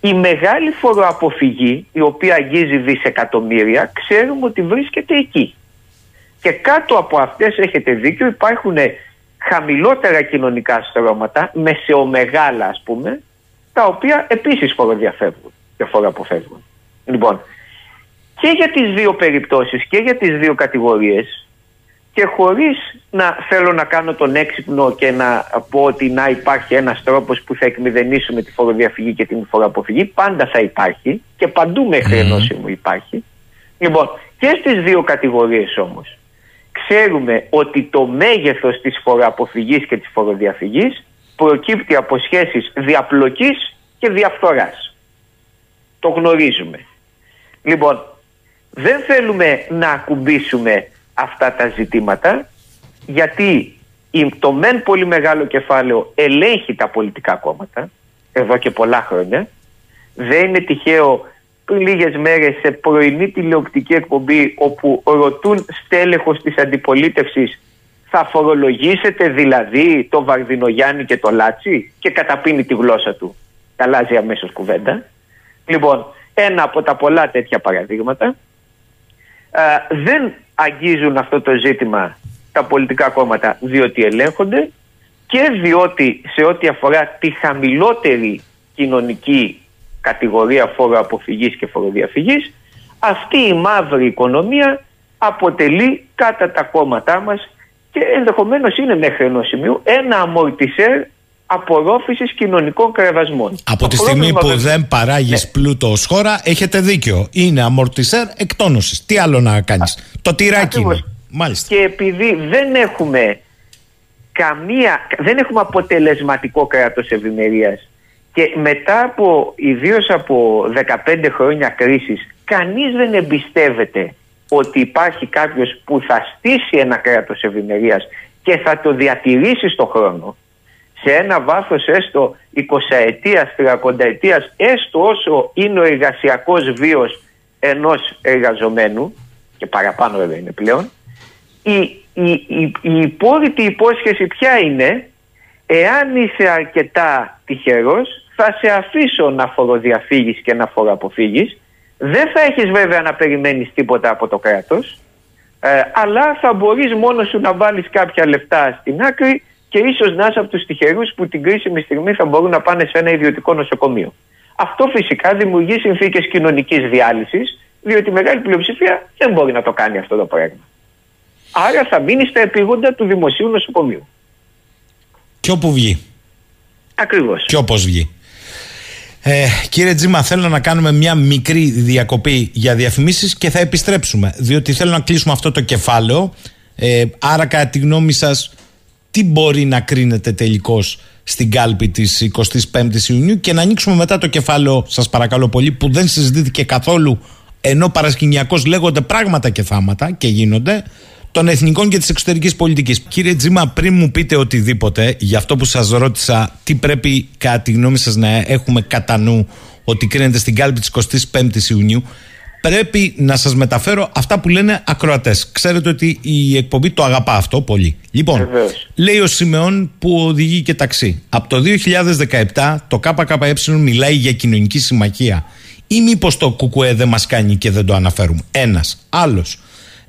Η μεγάλη φοροαποφυγή, η οποία αγγίζει δισεκατομμύρια, ξέρουμε ότι βρίσκεται εκεί. Και κάτω από αυτές έχετε δίκιο υπάρχουν χαμηλότερα κοινωνικά στρώματα, μεσαιομεγάλα ας πούμε, τα οποία επίσης φοροδιαφεύγουν και φοροαποφεύγουν. Λοιπόν, και για τις δύο περιπτώσεις και για τις δύο κατηγορίες και χωρίς να θέλω να κάνω τον έξυπνο και να πω ότι να υπάρχει ένας τρόπος που θα εκμηδενήσουμε τη φοροδιαφυγή και την φοροαποφυγή, πάντα θα υπάρχει και παντού μέχρι ενός μου υπάρχει. Λοιπόν, και στις δύο κατηγορίες όμως ξέρουμε ότι το μέγεθος της φοροαποφυγής και της φοροδιαφυγής προκύπτει από σχέσεις διαπλοκής και διαφθοράς. Το γνωρίζουμε. Λοιπόν, δεν θέλουμε να ακουμπήσουμε αυτά τα ζητήματα γιατί η- το μεν πολύ μεγάλο κεφάλαιο ελέγχει τα πολιτικά κόμματα εδώ και πολλά χρόνια. Δεν είναι τυχαίο πριν λίγες μέρες σε πρωινή τηλεοπτική εκπομπή όπου ρωτούν στέλεχος της αντιπολίτευσης θα φορολογήσετε δηλαδή το Βαρδινογιάννη και το Λάτσι; Και καταπίνει τη γλώσσα του. Και αλλάζει αμέσως κουβέντα. Λοιπόν, ένα από τα πολλά τέτοια παραδείγματα ε, δεν αγγίζουν αυτό το ζήτημα τα πολιτικά κόμματα διότι ελέγχονται και διότι σε ό,τι αφορά τη χαμηλότερη κοινωνική κατηγορία φόρο αποφυγής και φοροδιαφυγής αυτή η μαύρη οικονομία αποτελεί κατά τα κόμματά μας και ενδεχομένως είναι μέχρι ενός σημείου ένα αμορτισέρ απορρόφησης κοινωνικών κρεβασμών. Από Το τη στιγμή πρόβλημα που βέβαια- δεν παράγεις Ναι. πλούτο ως χώρα, έχετε δίκιο. Είναι αμορτισέρ εκτόνωσης. Τι άλλο να κάνεις; Το τυράκι Ακριβώς. είναι. Μάλιστα. Και επειδή δεν έχουμε καμία, δεν έχουμε αποτελεσματικό κράτος ευημερίας και μετά από ιδίως από 15 χρόνια κρίσης κανείς δεν εμπιστεύεται ότι υπάρχει κάποιος που θα στήσει ένα κράτος ευημερίας και θα το διατηρήσει στο χρόνο σε ένα βάθος έστω 20 ετίας, 30 ετίας, έστω όσο είναι ο εργασιακός βίος ενός εργαζομένου και παραπάνω βέβαια είναι πλέον η, η, η, η υπόρριτη υπόσχεση ποια είναι εάν είσαι αρκετά τυχερός θα σε αφήσω να φοροδιαφύγεις και να φοροαποφύγεις. Δεν θα έχεις βέβαια να περιμένεις τίποτα από το κράτος ε, αλλά θα μπορείς μόνος σου να βάλεις κάποια λεφτά στην άκρη και ίσως να είσαι από τους τυχερούς που την κρίσιμη στιγμή θα μπορούν να πάνε σε ένα ιδιωτικό νοσοκομείο. Αυτό φυσικά δημιουργεί συνθήκες κοινωνικής διάλυσης διότι η μεγάλη πλειοψηφία δεν μπορεί να το κάνει αυτό το πράγμα. Άρα θα μείνει στα επίγοντα του δημοσίου νοσοκομείου. Και όπου βγει. Ακριβώς. Και όπως βγει. Ε, κύριε Τζίμα, θέλω να κάνουμε μια μικρή διακοπή για διαφημίσεις και θα επιστρέψουμε. Διότι θέλω να κλείσουμε αυτό το κεφάλαιο. Ε, άρα, κατά τη γνώμη σας, τι μπορεί να κρίνεται τελικώς στην κάλπη της 25ης Ιουνίου και να ανοίξουμε μετά το κεφάλαιο, σας παρακαλώ πολύ, που δεν συζητήθηκε καθόλου ενώ παρασκηνιακώς λέγονται πράγματα και θάματα και γίνονται των εθνικών και της εξωτερικής πολιτικής. Κύριε Τζίμα, πριν μου πείτε οτιδήποτε για αυτό που σας ρώτησα, τι πρέπει κατά τη γνώμη σας να έχουμε κατά νου ότι κρίνεται στην κάλπη της 25ης Ιουνίου, πρέπει να σας μεταφέρω αυτά που λένε ακροατές. Ξέρετε ότι η εκπομπή το αγαπά αυτό πολύ. Λοιπόν, λέει ο Σιμεών που οδηγεί και ταξί. Από το 2017 το ΚΚΕ μιλάει για κοινωνική συμμαχία. Ή μήπως το κουκουέ δεν μας κάνει και δεν το αναφέρουμε. Ένας. Άλλος.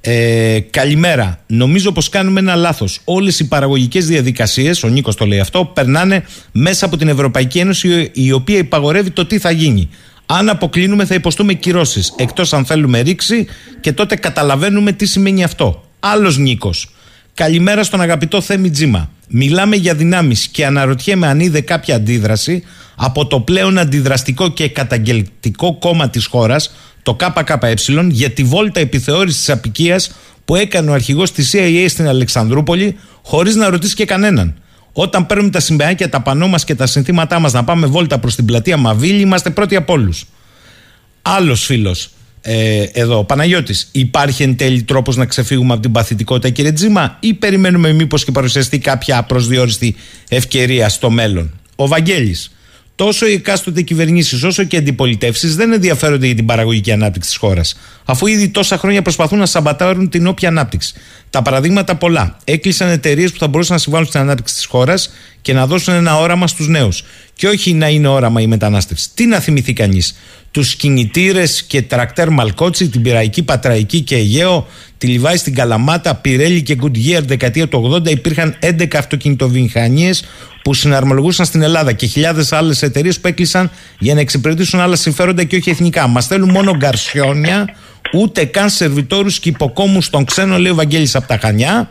Ε, καλημέρα. Νομίζω πως κάνουμε ένα λάθος. Όλες οι παραγωγικές διαδικασίες, ο Νίκος το λέει αυτό, περνάνε μέσα από την Ευρωπαϊκή Ένωση η οποία υπαγορεύει το τι θα γίνει. Αν αποκλίνουμε θα υποστούμε κυρώσεις, εκτός αν θέλουμε ρήξη και τότε καταλαβαίνουμε τι σημαίνει αυτό. Άλλος Νίκος. Καλημέρα στον αγαπητό Θέμη Τζίμα. Μιλάμε για δυνάμεις και αναρωτιέμαι αν είδε κάποια αντίδραση από το πλέον αντιδραστικό και καταγγελτικό κόμμα της χώρας, το ΚΚΕ, για τη βόλτα επιθεώρησης της απικίας που έκανε ο αρχηγός της CIA στην Αλεξανδρούπολη χωρίς να ρωτήσει και κανέναν. Όταν παίρνουμε τα συμπεάκια, τα πανό μας και τα συνθήματά μας να πάμε βόλτα προς την πλατεία Μαβίλη, είμαστε πρώτοι από όλους. Άλλος φίλος ε, εδώ, ο Παναγιώτης, υπάρχει εν τέλει τρόπος να ξεφύγουμε από την παθητικότητα κύριε Τζίμα ή περιμένουμε μήπως και παρουσιαστεί κάποια προσδιοριστή ευκαιρία στο μέλλον; Ο Βαγγέλης, τόσο οι εκάστοτε κυβερνήσεις όσο και οι αντιπολιτεύσεις δεν ενδιαφέρονται για την παραγωγική ανάπτυξη της χώρας. Αφού ήδη τόσα χρόνια προσπαθούν να σαμπατάρουν την όποια ανάπτυξη. Τα παραδείγματα πολλά. Έκλεισαν εταιρείες που θα μπορούσαν να συμβάλλουν στην ανάπτυξη της χώρας και να δώσουν ένα όραμα στους νέους. Και όχι να είναι όραμα η μετανάστευση. Τι να θυμηθεί κανείς. Τους κινητήρες και τρακτέρ Μαλκότσι, την Πυραϊκή, Πατραϊκή και Αιγαίο, τη Λιβάη στην Καλαμάτα, Πιρέλη και Goodyear δεκαετία του 80 υπήρχαν 11 αυτοκινητοβιομηχανίε που συναρμολογούσαν στην Ελλάδα και χιλιάδες άλλες εταιρείες που έκλεισαν για να εξυπηρετήσουν άλλα συμφέροντα και όχι εθνικά. Μας θέλουν μόνο γκαρσιόνια, ούτε καν σερβιτόρους και υποκόμους των ξένων, λέει ο Βαγγέλης από τα Χανιά.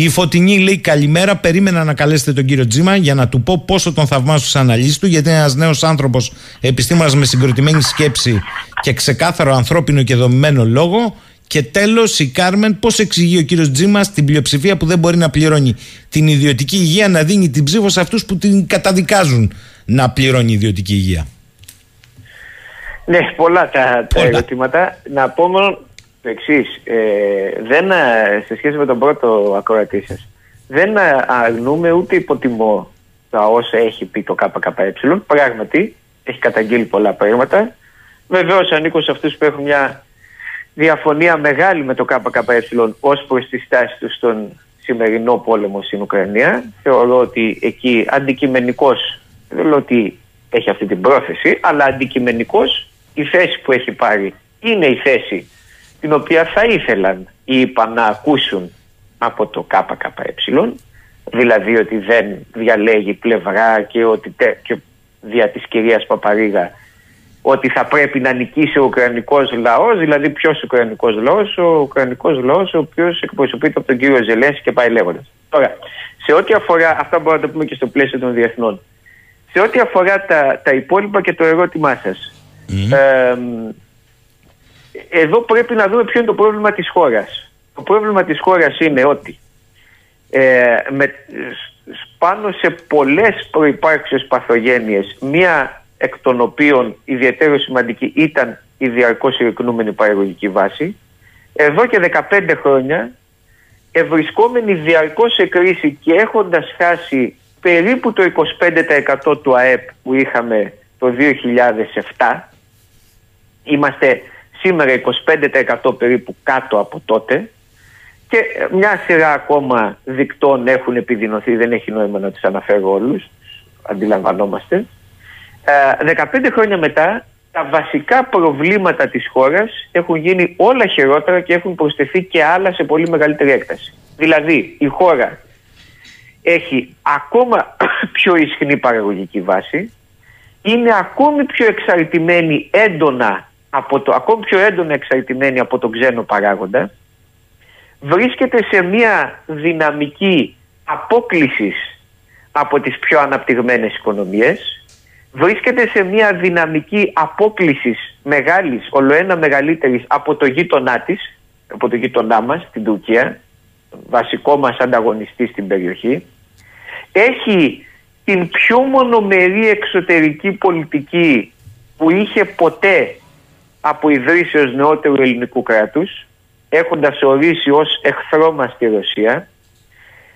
Η Φωτεινή λέει καλημέρα. Περίμενα να καλέσετε τον κύριο Τζίμα για να του πω πόσο τον θαυμάζω στι αναλύσει του, γιατί είναι ένας νέος άνθρωπος, επιστήμονας με συγκροτημένη σκέψη και ξεκάθαρο ανθρώπινο και δομημένο λόγο. Και τέλος, η Κάρμεν, πώς εξηγεί ο κύριος Τζίμα την πλειοψηφία που δεν μπορεί να πληρώνει την ιδιωτική υγεία να δίνει την ψήφο σε αυτούς που την καταδικάζουν να πληρώνει ιδιωτική υγεία. Ναι, πολλά τα, τα ερωτήματα. Να πω μόνο το εξής. Ε, δεν, ε, σε σχέση με τον πρώτο ακροατή σας, δεν α- αρνούμε ούτε υποτιμώ τα όσα έχει πει το ΚΚΕ. Πράγματι, έχει καταγγείλει πολλά πράγματα. Βεβαίως ανήκω σε αυτούς που έχουν μια διαφωνία μεγάλη με το ΚΚΕ ως προς τη στάση τους στον σημερινό πόλεμο στην Ουκρανία. Θεωρώ ότι εκεί αντικειμενικώ, δεν λέω ότι έχει αυτή την πρόθεση, αλλά αντικειμενικώ η θέση που έχει πάρει είναι η θέση την οποία θα ήθελαν οι ΙΠΑ να ακούσουν από το ΚΚΕ, δηλαδή ότι δεν διαλέγει πλευρά και ότι τε- και δια της κυρίας Παπαρίγα ότι θα πρέπει να νικήσει ο Ουκρανικός λαός, δηλαδή ποιος Ουκρανικός λαός, ο Ουκρανικός λαός ο οποίος εκπροσωπείται από τον κύριο Ζελένσκι και πάει λέγοντας. Τώρα, σε ό,τι αφορά, αυτά μπορούμε να το πούμε και στο πλαίσιο των διεθνών, σε ό,τι αφορά τα, τα υπόλοιπα και το ερώτημά σας, ε, εδώ πρέπει να δούμε ποιο είναι το πρόβλημα της χώρας. Το πρόβλημα της χώρας είναι ότι ε, με, σ- πάνω σε πολλές προϋπάρξεις παθογένειες, μία εκ των οποίων ιδιαίτερο σημαντική ήταν η διαρκώς συρρυκνούμενη παραγωγική βάση, εδώ και 15 χρόνια ευρισκόμενοι διαρκώς σε κρίση και έχοντας χάσει περίπου το 25% του ΑΕΠ που είχαμε το 2007, είμαστε σήμερα 25% περίπου κάτω από τότε και μια σειρά ακόμα δικτών έχουν επιδεινωθεί, δεν έχει νόημα να τους αναφέρω όλους, αντιλαμβανόμαστε. Ε, 15 χρόνια μετά τα βασικά προβλήματα της χώρας έχουν γίνει όλα χειρότερα και έχουν προσθεθεί και άλλα σε πολύ μεγαλύτερη έκταση. Δηλαδή η χώρα έχει ακόμα *coughs* πιο ισχυρή παραγωγική βάση, είναι ακόμη πιο εξαρτημένη έντονα από το, ακόμη πιο έντονα εξαρτημένη από τον ξένο παράγοντα, βρίσκεται σε μια δυναμική απόκλησης από τις πιο αναπτυγμένες οικονομίες, βρίσκεται σε μια δυναμική απόκλησης μεγάλης, ολοένα μεγαλύτερης από το γείτονά της, από το γείτονά μας, την Τουρκία, βασικό μας ανταγωνιστή στην περιοχή, έχει την πιο μονομερή εξωτερική πολιτική που είχε ποτέ από ιδρύσεως νεότερου ελληνικού κράτους, έχοντας ορίσει ως εχθρό μας τη Ρωσία,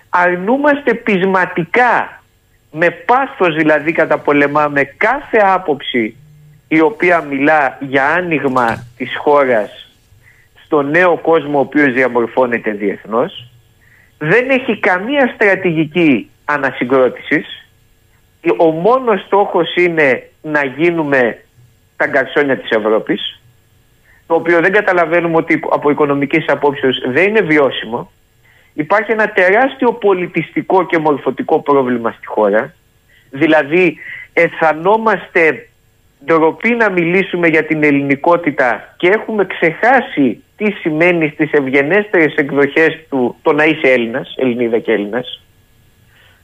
αρνούμαστε πεισματικά, με πάθος δηλαδή καταπολεμάμε κάθε άποψη η οποία μιλά για άνοιγμα της χώρας στο νέο κόσμο ο οποίος διαμορφώνεται διεθνώς, δεν έχει καμία στρατηγική ανασυγκρότησης, ο μόνος στόχος είναι να γίνουμε τα γκαρσόνια της Ευρώπης, το οποίο δεν καταλαβαίνουμε ότι από οικονομικής απόψεως δεν είναι βιώσιμο. Υπάρχει ένα τεράστιο πολιτιστικό και μορφωτικό πρόβλημα στη χώρα. Δηλαδή αισθανόμαστε ντροπή να μιλήσουμε για την ελληνικότητα και έχουμε ξεχάσει τι σημαίνει στις ευγενέστερες εκδοχές του το να είσαι Έλληνας, Ελληνίδα και Έλληνας.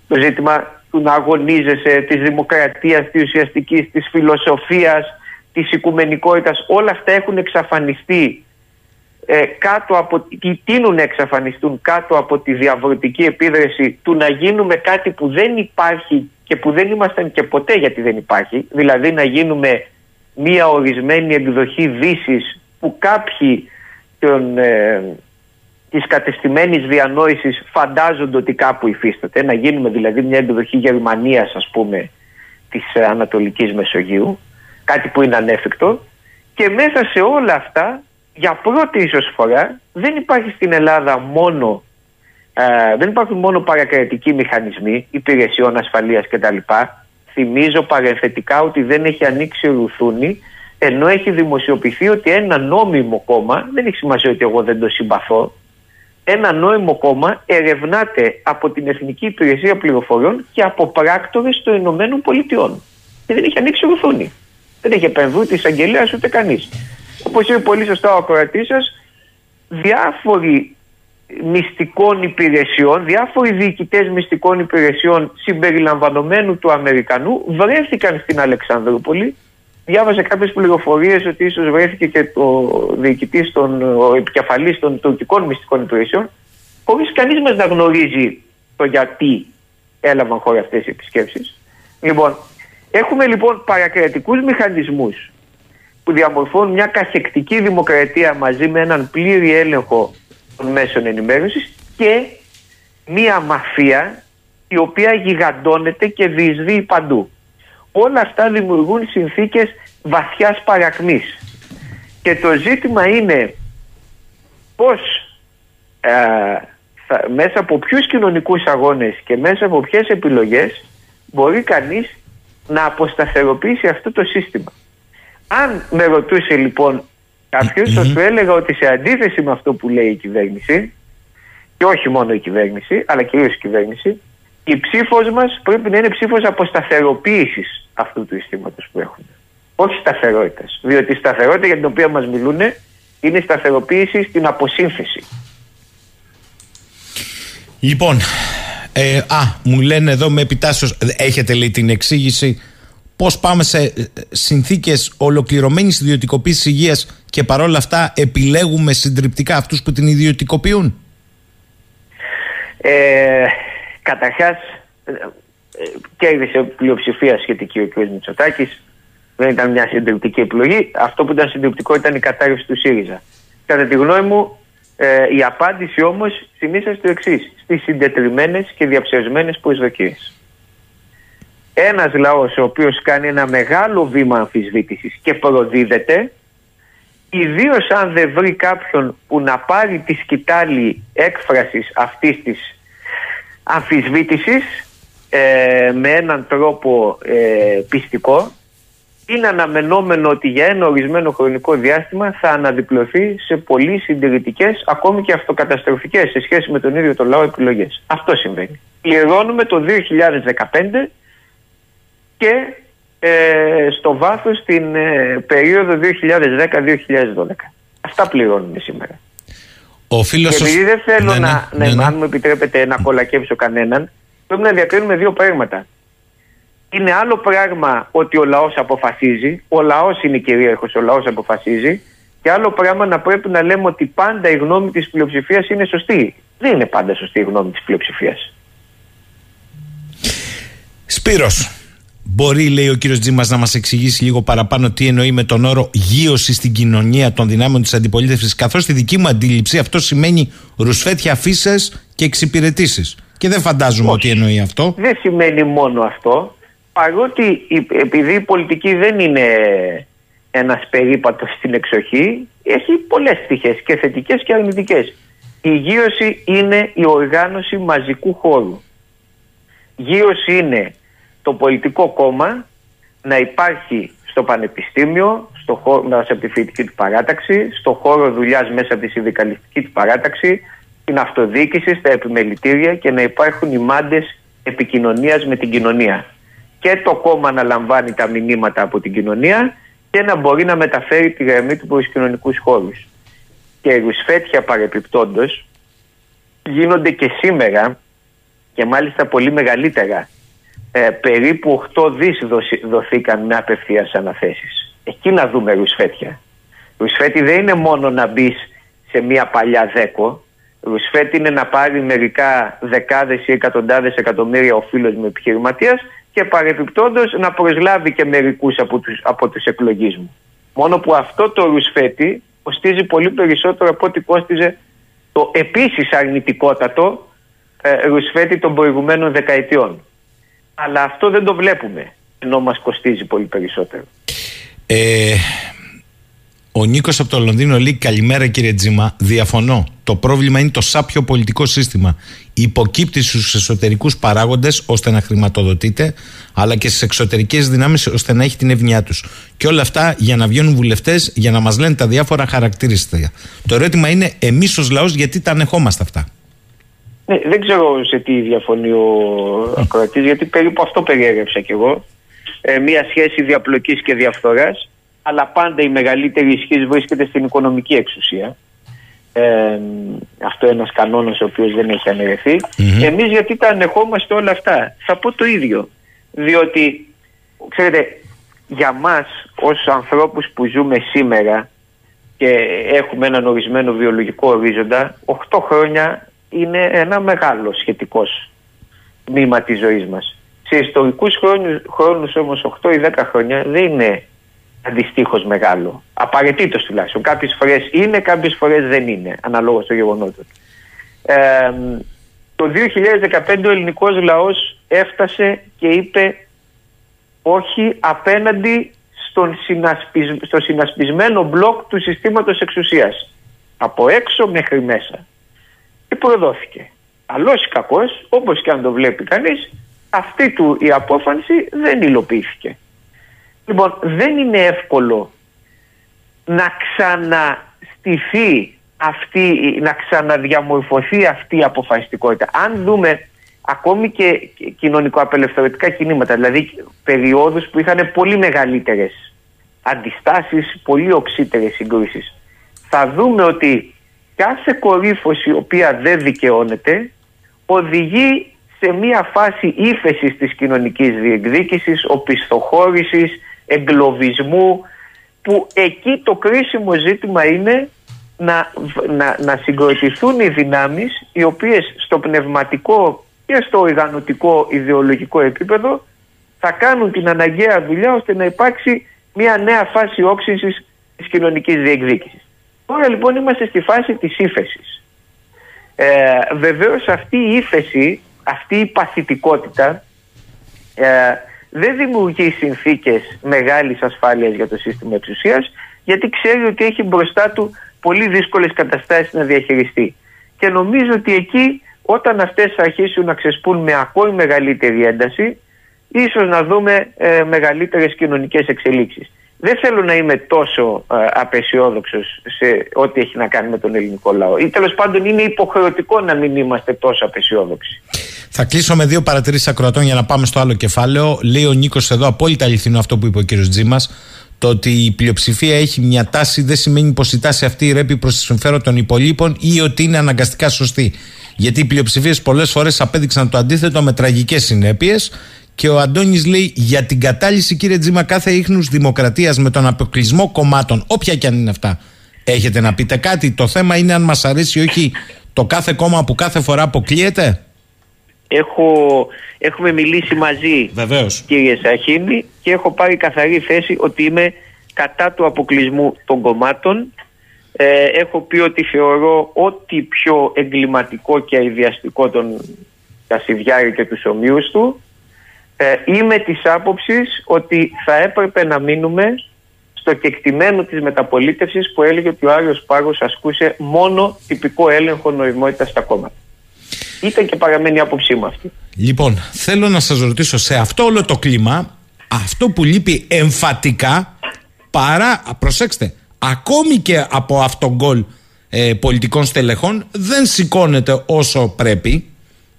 Το ζήτημα του να αγωνίζεσαι, της δημοκρατίας, της ουσιαστικής, της φιλοσοφίας, της οικουμενικότητας, όλα αυτά έχουν εξαφανιστεί ε, κάτω από, ή τείνουν να εξαφανιστούν κάτω από τη διαβρωτική επίδραση του να γίνουμε κάτι που δεν υπάρχει και που δεν ήμασταν και ποτέ γιατί δεν υπάρχει, δηλαδή να γίνουμε μία ορισμένη εκδοχή δύσης που κάποιοι των, ε, της κατεστημένης διανόησης φαντάζονται ότι κάπου υφίσταται, να γίνουμε δηλαδή μια εκδοχή Γερμανίας ας πούμε της ε, Ανατολικής Μεσογείου, κάτι που είναι ανέφικτο και μέσα σε όλα αυτά για πρώτη ίσως φορά δεν υπάρχει στην Ελλάδα μόνο ε, δεν υπάρχουν μόνο παρακρατικοί μηχανισμοί υπηρεσιών ασφαλείας κτλ. Θυμίζω παρενθετικά ότι δεν έχει ανοίξει ρουθούνη ενώ έχει δημοσιοποιηθεί ότι ένα νόμιμο κόμμα, δεν έχει σημασία ότι εγώ δεν το συμπαθώ, ένα νόμιμο κόμμα ερευνάται από την Εθνική Υπηρεσία Πληροφοριών και από πράκτορες των Ηνωμένων Πολιτειών. Και δεν έχει ανοίξει ρουθούνη. Δεν έχει επεμβεί ούτε εισαγγελέα ούτε κανείς. Όπως είπε πολύ σωστά ο ακροατής σας, διάφοροι μυστικών υπηρεσιών, διάφοροι διοικητές μυστικών υπηρεσιών συμπεριλαμβανομένου του Αμερικανού βρέθηκαν στην Αλεξανδρούπολη. Διάβαζε κάποιες πληροφορίες ότι ίσως βρέθηκε και το διοικητής, ο επικεφαλής των τουρκικών μυστικών υπηρεσιών, χωρίς κανείς μας να γνωρίζει το γιατί έλαβαν χώρα αυτές οι επισκέψεις. Λοιπόν, έχουμε λοιπόν παρακρατικούς μηχανισμούς που διαμορφώνουν μια καθεκτική δημοκρατία μαζί με έναν πλήρη έλεγχο των μέσων ενημέρωσης και μία μαφία η οποία γιγαντώνεται και διεισδύει παντού. Όλα αυτά δημιουργούν συνθήκες βαθιάς παρακμής. Και το ζήτημα είναι πώς ε, θα, μέσα από ποιους κοινωνικούς αγώνες και μέσα από ποιες επιλογές μπορεί κανείς να αποσταθεροποιήσει αυτό το σύστημα. Αν με ρωτούσε λοιπόν κάποιος θα σου έλεγα ότι σε αντίθεση με αυτό που λέει η κυβέρνηση και όχι μόνο η κυβέρνηση αλλά κυρίως η κυβέρνηση η ψήφος μας πρέπει να είναι ψήφος αποσταθεροποίησης αυτού του συστήματος που έχουμε. Όχι σταθερότητας. Διότι η σταθερότητα για την οποία μας μιλούν είναι η σταθεροποίηση στην αποσύνθεση. Λοιπόν, ε, α, μου λένε εδώ με επιτάσσεως, έχετε λέει την εξήγηση πώς πάμε σε ε, συνθήκες ολοκληρωμένης ιδιωτικοποίησης υγείας και παρόλα αυτά επιλέγουμε συντριπτικά αυτούς που την ιδιωτικοποιούν; Ε, καταρχάς, ε, ε, κέρδισε πλειοψηφία σχετική ο κ. Μητσοτάκης. Δεν ήταν μια συντριπτική επιλογή. Αυτό που ήταν συντριπτικό ήταν η κατάρρευση του ΣΥΡΙΖΑ. Κατά τη γνώμη μου, ε, η απάντηση όμως συνήθως στο εξής: στις συντετριμένες και διαψευσμένες προσδοκίες. Ένας λαός ο οποίος κάνει ένα μεγάλο βήμα αμφισβήτησης και προδίδεται, ιδίως αν δεν βρει κάποιον που να πάρει τη σκητάλη έκφρασης αυτής της αμφισβήτησης ε, με έναν τρόπο ε, πιστικό είναι αναμενόμενο ότι για ένα ορισμένο χρονικό διάστημα θα αναδιπλωθεί σε πολύ συντηρητικές, ακόμη και αυτοκαταστροφικές σε σχέση με τον ίδιο το λαό επιλογές. Αυτό συμβαίνει. Πληρώνουμε το 2015 και ε, στο βάθος την ε, περίοδο 2010-2012. Αυτά πληρώνουμε σήμερα. Ο φίλος και επειδή δεν θέλω ναι, να, ναι, ναι, αν μου επιτρέπετε να κολακεύσω κανέναν, πρέπει να διακρίνουμε δύο πράγματα. Είναι άλλο πράγμα ότι ο λαός αποφασίζει, ο λαός είναι κυρίαρχος, ο λαός αποφασίζει και άλλο πράγμα να πρέπει να λέμε ότι πάντα η γνώμη της πλειοψηφίας είναι σωστή. Δεν είναι πάντα σωστή η γνώμη της πλειοψηφίας. Σπύρος, μπορεί λέει ο κύριος Τζίμας να μας εξηγήσει λίγο παραπάνω τι εννοεί με τον όρο γύρωση στην κοινωνία των δυνάμεων της αντιπολίτευσης καθώς στη δική μου αντίληψη αυτό σημαίνει ρουσφέτια φύσες και εξυπηρετήσεις. Και δεν φαντάζομαι ότι εννοεί αυτό. Δεν σημαίνει μόνο αυτό παρότι επειδή η πολιτική δεν είναι ένας περίπατος στην εξοχή, έχει πολλές πτυχές και θετικές και αρνητικές. Η γύρωση είναι η οργάνωση μαζικού χώρου. Γύρωση είναι το πολιτικό κόμμα να υπάρχει στο πανεπιστήμιο, στο χώρο, μέσα από τη φοιτητική του παράταξη, στο χώρο δουλειάς μέσα από τη συνδικαλιστική του παράταξη, την αυτοδιοίκηση, στα επιμελητήρια και να υπάρχουν οι μάντες επικοινωνίας με την κοινωνία και το κόμμα να λαμβάνει τα μηνύματα από την κοινωνία και να μπορεί να μεταφέρει τη γραμμή του προς κοινωνικούς χώρους. Και οι ρουσφέτια παρεπιπτόντως γίνονται και σήμερα και μάλιστα πολύ μεγαλύτερα. Ε, περίπου 8 δις δοθήκαν με απευθείας αναθέσεις. Εκεί να δούμε ρουσφέτια. Ρουσφέτη δεν είναι μόνο να μπεις σε μια παλιά δέκο. Ρουσφέτη είναι να πάρει μερικά δεκάδες ή εκατοντάδες εκατομμύρια ο φίλος με επιχειρηματίας και παρεπιπτόντως να προσλάβει και μερικούς από τους, από τους εκλογείς μου. Μόνο που αυτό το ρουσφέτη κοστίζει πολύ περισσότερο από ό,τι κόστιζε το επίσης αρνητικότατο ε, ρουσφέτη των προηγουμένων δεκαετιών. Αλλά αυτό δεν το βλέπουμε, ενώ μας κοστίζει πολύ περισσότερο. Ε, ο Νίκος από το Λονδίνο λέει: Καλημέρα κύριε Τζίμα. Διαφωνώ. Το πρόβλημα είναι το σάπιο πολιτικό σύστημα. Υποκύπτει στους εσωτερικούς παράγοντες ώστε να χρηματοδοτείται, αλλά και στις εξωτερικές δυνάμεις ώστε να έχει την ευνοιά τους. Και όλα αυτά για να βγαίνουν βουλευτές, για να μας λένε τα διάφορα χαρακτηριστικά. Το ερώτημα είναι, εμείς ως λαός, γιατί τα ανεχόμαστε αυτά; Ναι, δεν ξέρω σε τι διαφωνεί ο ακροατής, γιατί περίπου αυτό περιέγραψα κι εγώ. Ε, μία σχέση διαπλοκής και διαφθοράς αλλά πάντα η μεγαλύτερη ισχύ βρίσκεται στην οικονομική εξουσία. Ε, αυτό είναι ένας κανόνας ο οποίος δεν έχει αναιρεθεί. Mm-hmm. Εμείς γιατί τα ανεχόμαστε όλα αυτά; Θα πω το ίδιο. Διότι, ξέρετε, για μας ως ανθρώπους που ζούμε σήμερα και έχουμε έναν ορισμένο βιολογικό ορίζοντα, 8 χρόνια είναι ένα μεγάλο σχετικός μήμα της ζωής μας. Σε ιστορικούς χρόνους, χρόνους όμως 8 ή 10 χρόνια δεν είναι αντιστοίχως μεγάλο. Απαραίτητος τουλάχιστον. Κάποιες φορές είναι, κάποιες φορές δεν είναι, αναλόγως στο γεγονότος. Ε, Το 2015 ο ελληνικός λαός έφτασε και είπε όχι απέναντι στον συνασπισ... στο συνασπισμένο μπλοκ του συστήματος εξουσίας. Από έξω μέχρι μέσα. Και προδόθηκε. Καλός ή κακός, όπως και αν το βλέπει κανείς, αυτή του η απόφαση δεν υλοποιήθηκε. Λοιπόν, δεν είναι εύκολο να ξαναστηθεί αυτή, να ξαναδιαμορφωθεί αυτή η αποφασιστικότητα. Αν δούμε ακόμη και κοινωνικο-απελευθερωτικά κινήματα, δηλαδή περιόδους που είχαν πολύ μεγαλύτερες αντιστάσεις, πολύ οξύτερες συγκρούσεις, θα δούμε ότι κάθε κορύφωση η οποία δεν δικαιώνεται οδηγεί σε μια φάση ύφεσης της κοινωνικής διεκδίκησης, οπισθοχώρησης, εγκλωβισμού, που εκεί το κρίσιμο ζήτημα είναι να, να, να συγκροτηθούν οι δυνάμεις οι οποίες στο πνευματικό και στο οργανωτικό ιδεολογικό επίπεδο θα κάνουν την αναγκαία δουλειά ώστε να υπάρξει μια νέα φάση όξυνσης της κοινωνικής διεκδίκησης. Τώρα λοιπόν είμαστε στη φάση της ύφεσης. Ε, βεβαίως αυτή η ύφεση, αυτή η παθητικότητα ε, δεν δημιουργεί συνθήκες μεγάλης ασφάλειας για το σύστημα εξουσίας γιατί ξέρει ότι έχει μπροστά του πολύ δύσκολες καταστάσεις να διαχειριστεί. Και νομίζω ότι εκεί όταν αυτές αρχίσουν να ξεσπούν με ακόμη μεγαλύτερη ένταση ίσως να δούμε ε, μεγαλύτερες κοινωνικές εξελίξεις. Δεν θέλω να είμαι τόσο ε, απεσιόδοξος σε ό,τι έχει να κάνει με τον ελληνικό λαό. Ή τέλος πάντων είναι υποχρεωτικό να μην είμαστε τόσο απεσιόδοξοι. Θα κλείσω με δύο παρατηρήσεις ακροατών για να πάμε στο άλλο κεφάλαιο. Λέει ο Νίκος εδώ, απόλυτα αληθινό αυτό που είπε ο κύριος Τζίμας. Το ότι η πλειοψηφία έχει μια τάση δεν σημαίνει πως η τάση αυτή ρέπει προς τη συμφέρον των υπολείπων ή ότι είναι αναγκαστικά σωστή. Γιατί οι πλειοψηφίες πολλές φορές απέδειξαν το αντίθετο με τραγικές συνέπειες. Και ο Αντώνης λέει για την κατάλυση, κύριε Τζίμα, κάθε ίχνους δημοκρατίας με τον αποκλεισμό κομμάτων, όποια και αν είναι αυτά. Έχετε να πείτε κάτι; Το θέμα είναι αν μας αρέσει ή όχι το κάθε κόμμα που κάθε φορά αποκλείεται. Έχω, έχουμε μιλήσει μαζί, Βεβαίως. κύριε Σαχίνη, και έχω πάρει καθαρή θέση ότι είμαι κατά του αποκλεισμού των κομμάτων. Ε, έχω πει ότι θεωρώ ό,τι πιο εγκληματικό και αειδιαστικό τον Κασιδιάρη και τους ομοίους του. Ε, είμαι της άποψης ότι θα έπρεπε να μείνουμε στο κεκτημένο της μεταπολίτευσης που έλεγε ότι ο Άριος Πάγος ασκούσε μόνο τυπικό έλεγχο νοημότητας στα κόμματα. Ήταν και παραμένει η άποψή μου αυτή. Λοιπόν, θέλω να σας ρωτήσω σε αυτό όλο το κλίμα, αυτό που λείπει εμφατικά, παρά, προσέξτε, ακόμη και από αυτόν γκολ ε, πολιτικών στελεχών, δεν σηκώνεται όσο πρέπει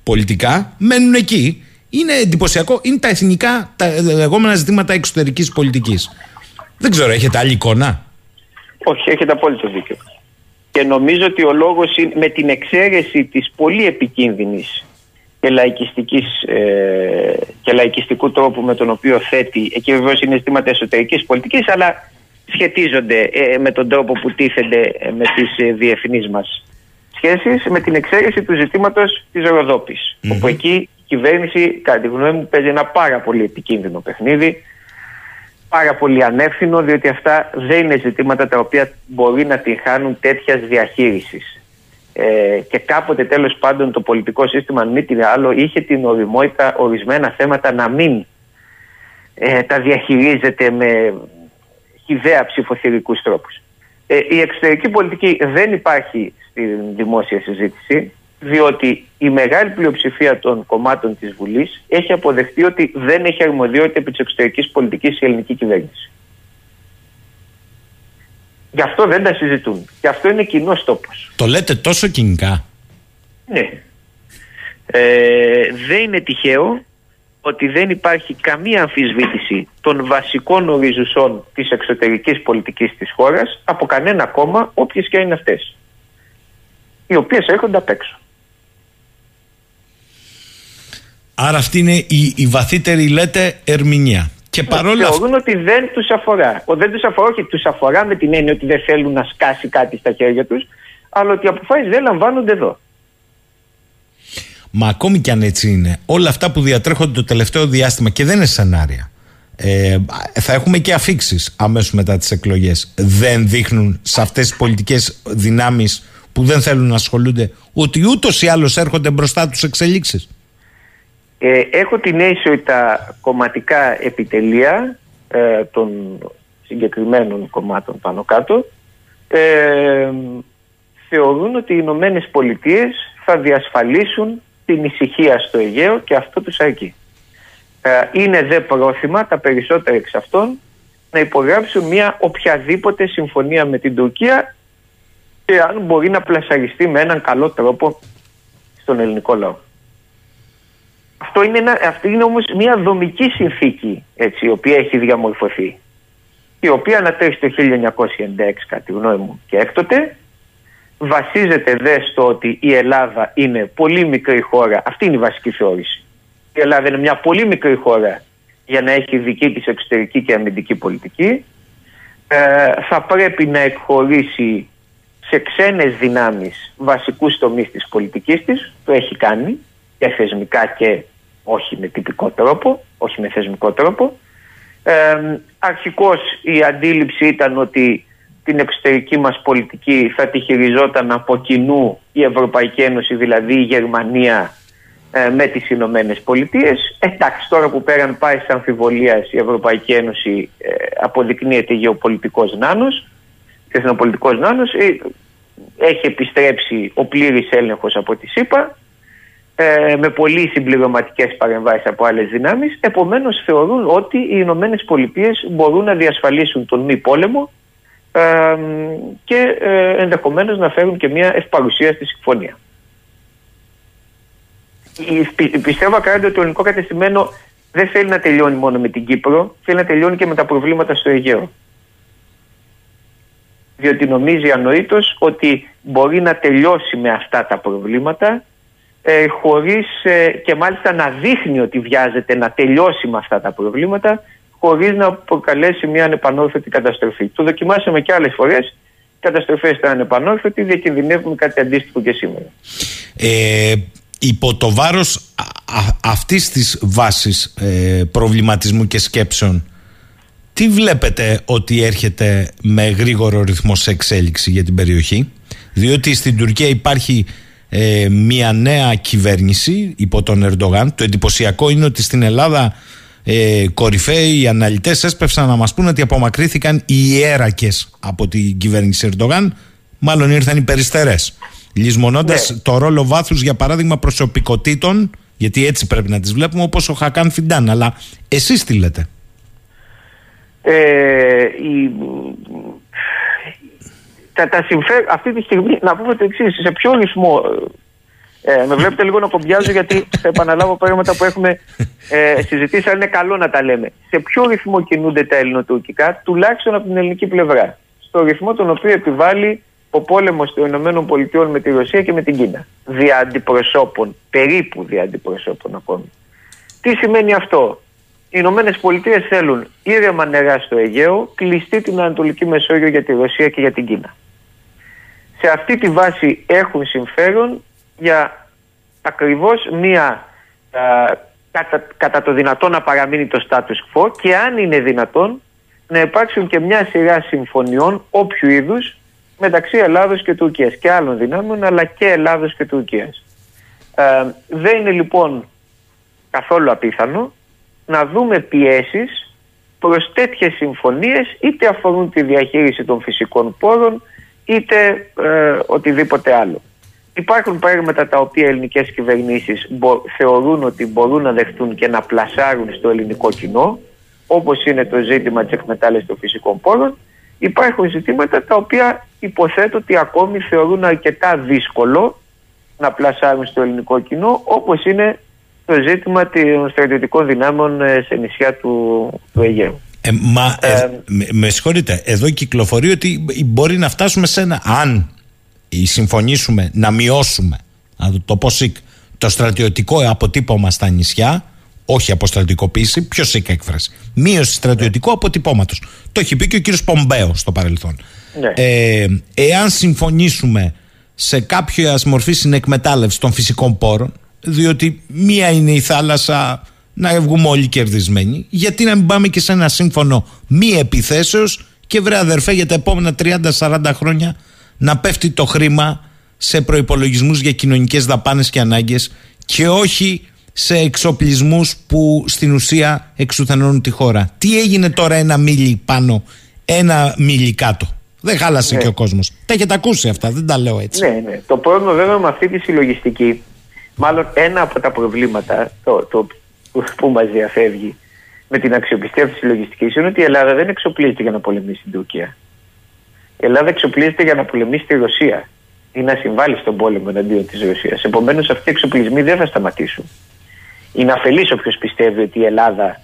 πολιτικά, μένουν εκεί. Είναι εντυπωσιακό, είναι τα εθνικά, τα λεγόμενα ζητήματα εξωτερικής πολιτικής. Δεν ξέρω, έχετε άλλη εικόνα; Όχι, έχετε απόλυτο δίκιο. Και νομίζω ότι ο λόγος είναι με την εξαίρεση της πολύ επικίνδυνης και, λαϊκιστικής, ε, και λαϊκιστικού τρόπου με τον οποίο θέτει, εκεί βεβαίως είναι ζητήματα εσωτερικής πολιτικής, αλλά σχετίζονται ε, με τον τρόπο που τίθενται ε, με τις ε, διεθνείς μας σχέσεις, με την εξαίρεση του ζητήματος της ροδοπης Όπου εκεί η κυβέρνηση, κατά τη γνώμη μου, παίζει ένα πάρα πολύ επικίνδυνο παιχνίδι πάρα πολύ ανεύθυνο διότι αυτά δεν είναι ζητήματα τα οποία μπορεί να την χάνουν τέτοιας διαχείρισης. Ε, και κάποτε τέλος πάντων το πολιτικό σύστημα αν μη τι άλλο είχε την οριμότητα ορισμένα θέματα να μην ε, τα διαχειρίζεται με χιδέα ψηφοθυρικούς τρόπους. Ε, η εξωτερική πολιτική δεν υπάρχει στη δημόσια συζήτηση διότι η μεγάλη πλειοψηφία των κομμάτων της Βουλής έχει αποδεχτεί ότι δεν έχει αρμοδιότητα επί της εξωτερικής πολιτικής η ελληνική κυβέρνηση. Γι' αυτό δεν τα συζητούν. Γι' αυτό είναι κοινός τόπος. Το λέτε τόσο κοινικά. Ναι. Ε, δεν είναι τυχαίο ότι δεν υπάρχει καμία αμφισβήτηση των βασικών οριζουσών της εξωτερικής πολιτικής της χώρας από κανένα κόμμα, όποιες και είναι αυτές, οι οποίες έρχονται απ' έξω. Άρα αυτή είναι η, η βαθύτερη, λέτε, ερμηνεία. Και παρόλα αυτά. Θεωρούν ότι δεν τους αφορά. Ο, δεν τους αφορά, όχι τους αφορά με την έννοια ότι δεν θέλουν να σκάσει κάτι στα χέρια τους, αλλά ότι οι αποφάσεις δεν λαμβάνονται εδώ. Μα ακόμη κι αν έτσι είναι, όλα αυτά που διατρέχονται το τελευταίο διάστημα και δεν είναι σενάρια. Ε, θα έχουμε και αφήξεις αμέσως μετά τις εκλογές. Δεν δείχνουν σε αυτές τις πολιτικές δυνάμεις που δεν θέλουν να ασχολούνται, ότι ούτως ή άλλως έρχονται μπροστά τους εξελίξεις. Ε, έχω την αίσθηση ότι τα κομματικά επιτελεία ε, των συγκεκριμένων κομμάτων πάνω κάτω ε, θεωρούν ότι οι Ηνωμένες Πολιτείες θα διασφαλίσουν την ησυχία στο Αιγαίο και αυτό τους αρκεί. Ε, είναι δε πρόθυμα τα περισσότερα εξ αυτών να υπογράψουν μια οποιαδήποτε συμφωνία με την Τουρκία και αν μπορεί να πλασαριστεί με έναν καλό τρόπο στον ελληνικό λαό. Αυτό είναι, ένα, αυτή είναι όμως μια δομική συνθήκη έτσι, η οποία έχει διαμορφωθεί. Η οποία ανατρέχει το 1996 κατά τη γνώμη μου και έκτοτε. Βασίζεται δε στο ότι η Ελλάδα είναι πολύ μικρή χώρα. Αυτή είναι η βασική θεώρηση. Η Ελλάδα είναι μια πολύ μικρή χώρα για να έχει δική της εξωτερική και αμυντική πολιτική. Ε, θα πρέπει να εκχωρήσει σε ξένες δυνάμεις βασικούς τομείς της πολιτικής της. Το έχει κάνει και θεσμικά και όχι με τυπικό τρόπο όχι με θεσμικό τρόπο ε, αρχικώς η αντίληψη ήταν ότι την εξωτερική μας πολιτική θα τη χειριζόταν από κοινού η Ευρωπαϊκή Ένωση, δηλαδή η Γερμανία ε, με τις Ηνωμένες Πολιτείες. Εντάξει, τώρα που πέραν πάει σε αμφιβολίας η Ευρωπαϊκή Ένωση ε, αποδεικνύεται γεωπολιτικός νάνος, εθνοπολιτικός νάνος, ε, έχει επιστρέψει ο πλήρης έλεγχος από τη ΣΥΠΑ ε, με πολύ συμπληρωματικές παρεμβάσεις από άλλες δυνάμεις. Επομένως, θεωρούν ότι οι Ηνωμένε Πολιτείες μπορούν να διασφαλίσουν τον μη πόλεμο ε, και ε, ενδεχομένως να φέρουν και μια ευπαρουσία στη συμφωνία. Πιστεύω ακράδαντα ότι το ελληνικό κατεστημένο δεν θέλει να τελειώνει μόνο με την Κύπρο, θέλει να τελειώνει και με τα προβλήματα στο Αιγαίο. Διότι νομίζει ανόητος ότι μπορεί να τελειώσει με αυτά τα προβλήματα ε, χωρίς ε, και μάλιστα να δείχνει ότι βιάζεται να τελειώσει με αυτά τα προβλήματα χωρίς να προκαλέσει μια ανεπανόρθωτη καταστροφή. Το δοκιμάσαμε και άλλες φορές, οι καταστροφές ήταν ανεπανόρθωτοι, διακινδυνεύουμε κάτι αντίστοιχο και σήμερα. Ε, υπό το βάρος αυτής της βάσης ε, προβληματισμού και σκέψεων τι βλέπετε ότι έρχεται με γρήγορο ρυθμό σε εξέλιξη για την περιοχή; Διότι στην Τουρκία υπάρχει ε, μια νέα κυβέρνηση υπό τον Ερντογάν. Το εντυπωσιακό είναι ότι στην Ελλάδα ε, κορυφαίοι αναλυτές έσπευσαν να μας πούνε ότι απομακρύθηκαν οι ιέρακες από την κυβέρνηση Ερντογάν. Μάλλον ήρθαν οι περιστερές. Λυσμονώντα ναι. το ρόλο βάθους, για παράδειγμα, προσωπικότητων, γιατί έτσι πρέπει να τις βλέπουμε, όπως ο Χακάν Φιντάν. Αλλά εσείς τι λέτε; Ε, η, τα, τα αυτή τη στιγμή να πούμε το εξής, σε ποιο ρυθμό. Ε, με βλέπετε λίγο να κομπιάζω γιατί θα επαναλάβω πράγματα που έχουμε ε, συζητήσει, αλλά είναι καλό να τα λέμε. Σε ποιο ρυθμό κινούνται τα ελληνοτουρκικά, τουλάχιστον από την ελληνική πλευρά. Στο ρυθμό τον οποίο επιβάλλει ο πόλεμος των ΗΠΑ με τη Ρωσία και με την Κίνα. Δια αντιπροσώπων, περίπου δια αντιπροσώπων ακόμη. Τι σημαίνει αυτό; Οι Ηνωμένες Πολιτείες θέλουν ήρεμα νερά στο Αιγαίο, κλειστή την Ανατολική Μεσόγειο για τη Ρωσία και για την Κίνα σε αυτή τη βάση έχουν συμφέρον για ακριβώς μία κατά, κατά το δυνατόν να παραμείνει το status quo και αν είναι δυνατόν να υπάρξουν και μια σειρά συμφωνιών όποιου είδους μεταξύ Ελλάδος και Τουρκίας και άλλων δυνάμεων αλλά και Ελλάδος και Τουρκίας. Ε, δεν είναι λοιπόν καθόλου απίθανο να δούμε πιέσεις προς τέτοιες συμφωνίες είτε αφορούν τη διαχείριση των φυσικών πόρων είτε ε, οτιδήποτε άλλο. Υπάρχουν πράγματα τα οποία οι ελληνικές κυβερνήσεις θεωρούν ότι μπορούν να δεχτούν και να πλασάρουν στο ελληνικό κοινό, όπως είναι το ζήτημα της εκμετάλλευσης των φυσικών πόρων. Υπάρχουν ζητήματα τα οποία υποθέτω ότι ακόμη θεωρούν αρκετά δύσκολο να πλασάρουν στο ελληνικό κοινό, όπως είναι το ζήτημα των στρατιωτικών δυνάμεων ε, σε νησιά του, του Αιγαίου. Ε, μα, ε, ε, με, με συγχωρείτε, εδώ κυκλοφορεί ότι μπορεί να φτάσουμε σε ένα. Αν συμφωνήσουμε να μειώσουμε να το, πω σικ, το στρατιωτικό αποτύπωμα στα νησιά, όχι αποστρατικοποίηση, πιο σικ έκφραση. Μείωση στρατιωτικού αποτυπώματος. Το έχει πει και ο κύριος Πομπέος στο παρελθόν. Ναι. Ε, εάν συμφωνήσουμε σε κάποια μορφή συνεκμετάλλευση των φυσικών πόρων, διότι μία είναι η θάλασσα να βγούμε όλοι κερδισμένοι. Γιατί να μην πάμε και σε ένα σύμφωνο μη επιθέσεως και βρε αδερφέ για τα επόμενα 30-40 χρόνια να πέφτει το χρήμα σε προπολογισμού για κοινωνικές δαπάνες και ανάγκες και όχι σε εξοπλισμούς που στην ουσία εξουθενώνουν τη χώρα. Τι έγινε τώρα ένα μίλι πάνω, ένα μίλι κάτω; Δεν χάλασε Ναι. και ο κόσμος. Τα έχετε ακούσει αυτά, δεν τα λέω έτσι. Ναι, ναι. Το πρόβλημα βέβαια με αυτή τη συλλογιστική, μάλλον ένα από τα προβλήματα το, το, που, που μας διαφεύγει με την αξιοπιστία αυτή της συλλογιστικής είναι ότι η Ελλάδα δεν εξοπλίζεται για να πολεμήσει την Τουρκία. Η Ελλάδα εξοπλίζεται για να πολεμήσει τη Ρωσία ή να συμβάλλει στον πόλεμο εναντίον της Ρωσίας. Επομένως, αυτοί οι εξοπλισμοί δεν θα σταματήσουν. Είναι αφελής όποιος πιστεύει ότι η Ελλάδα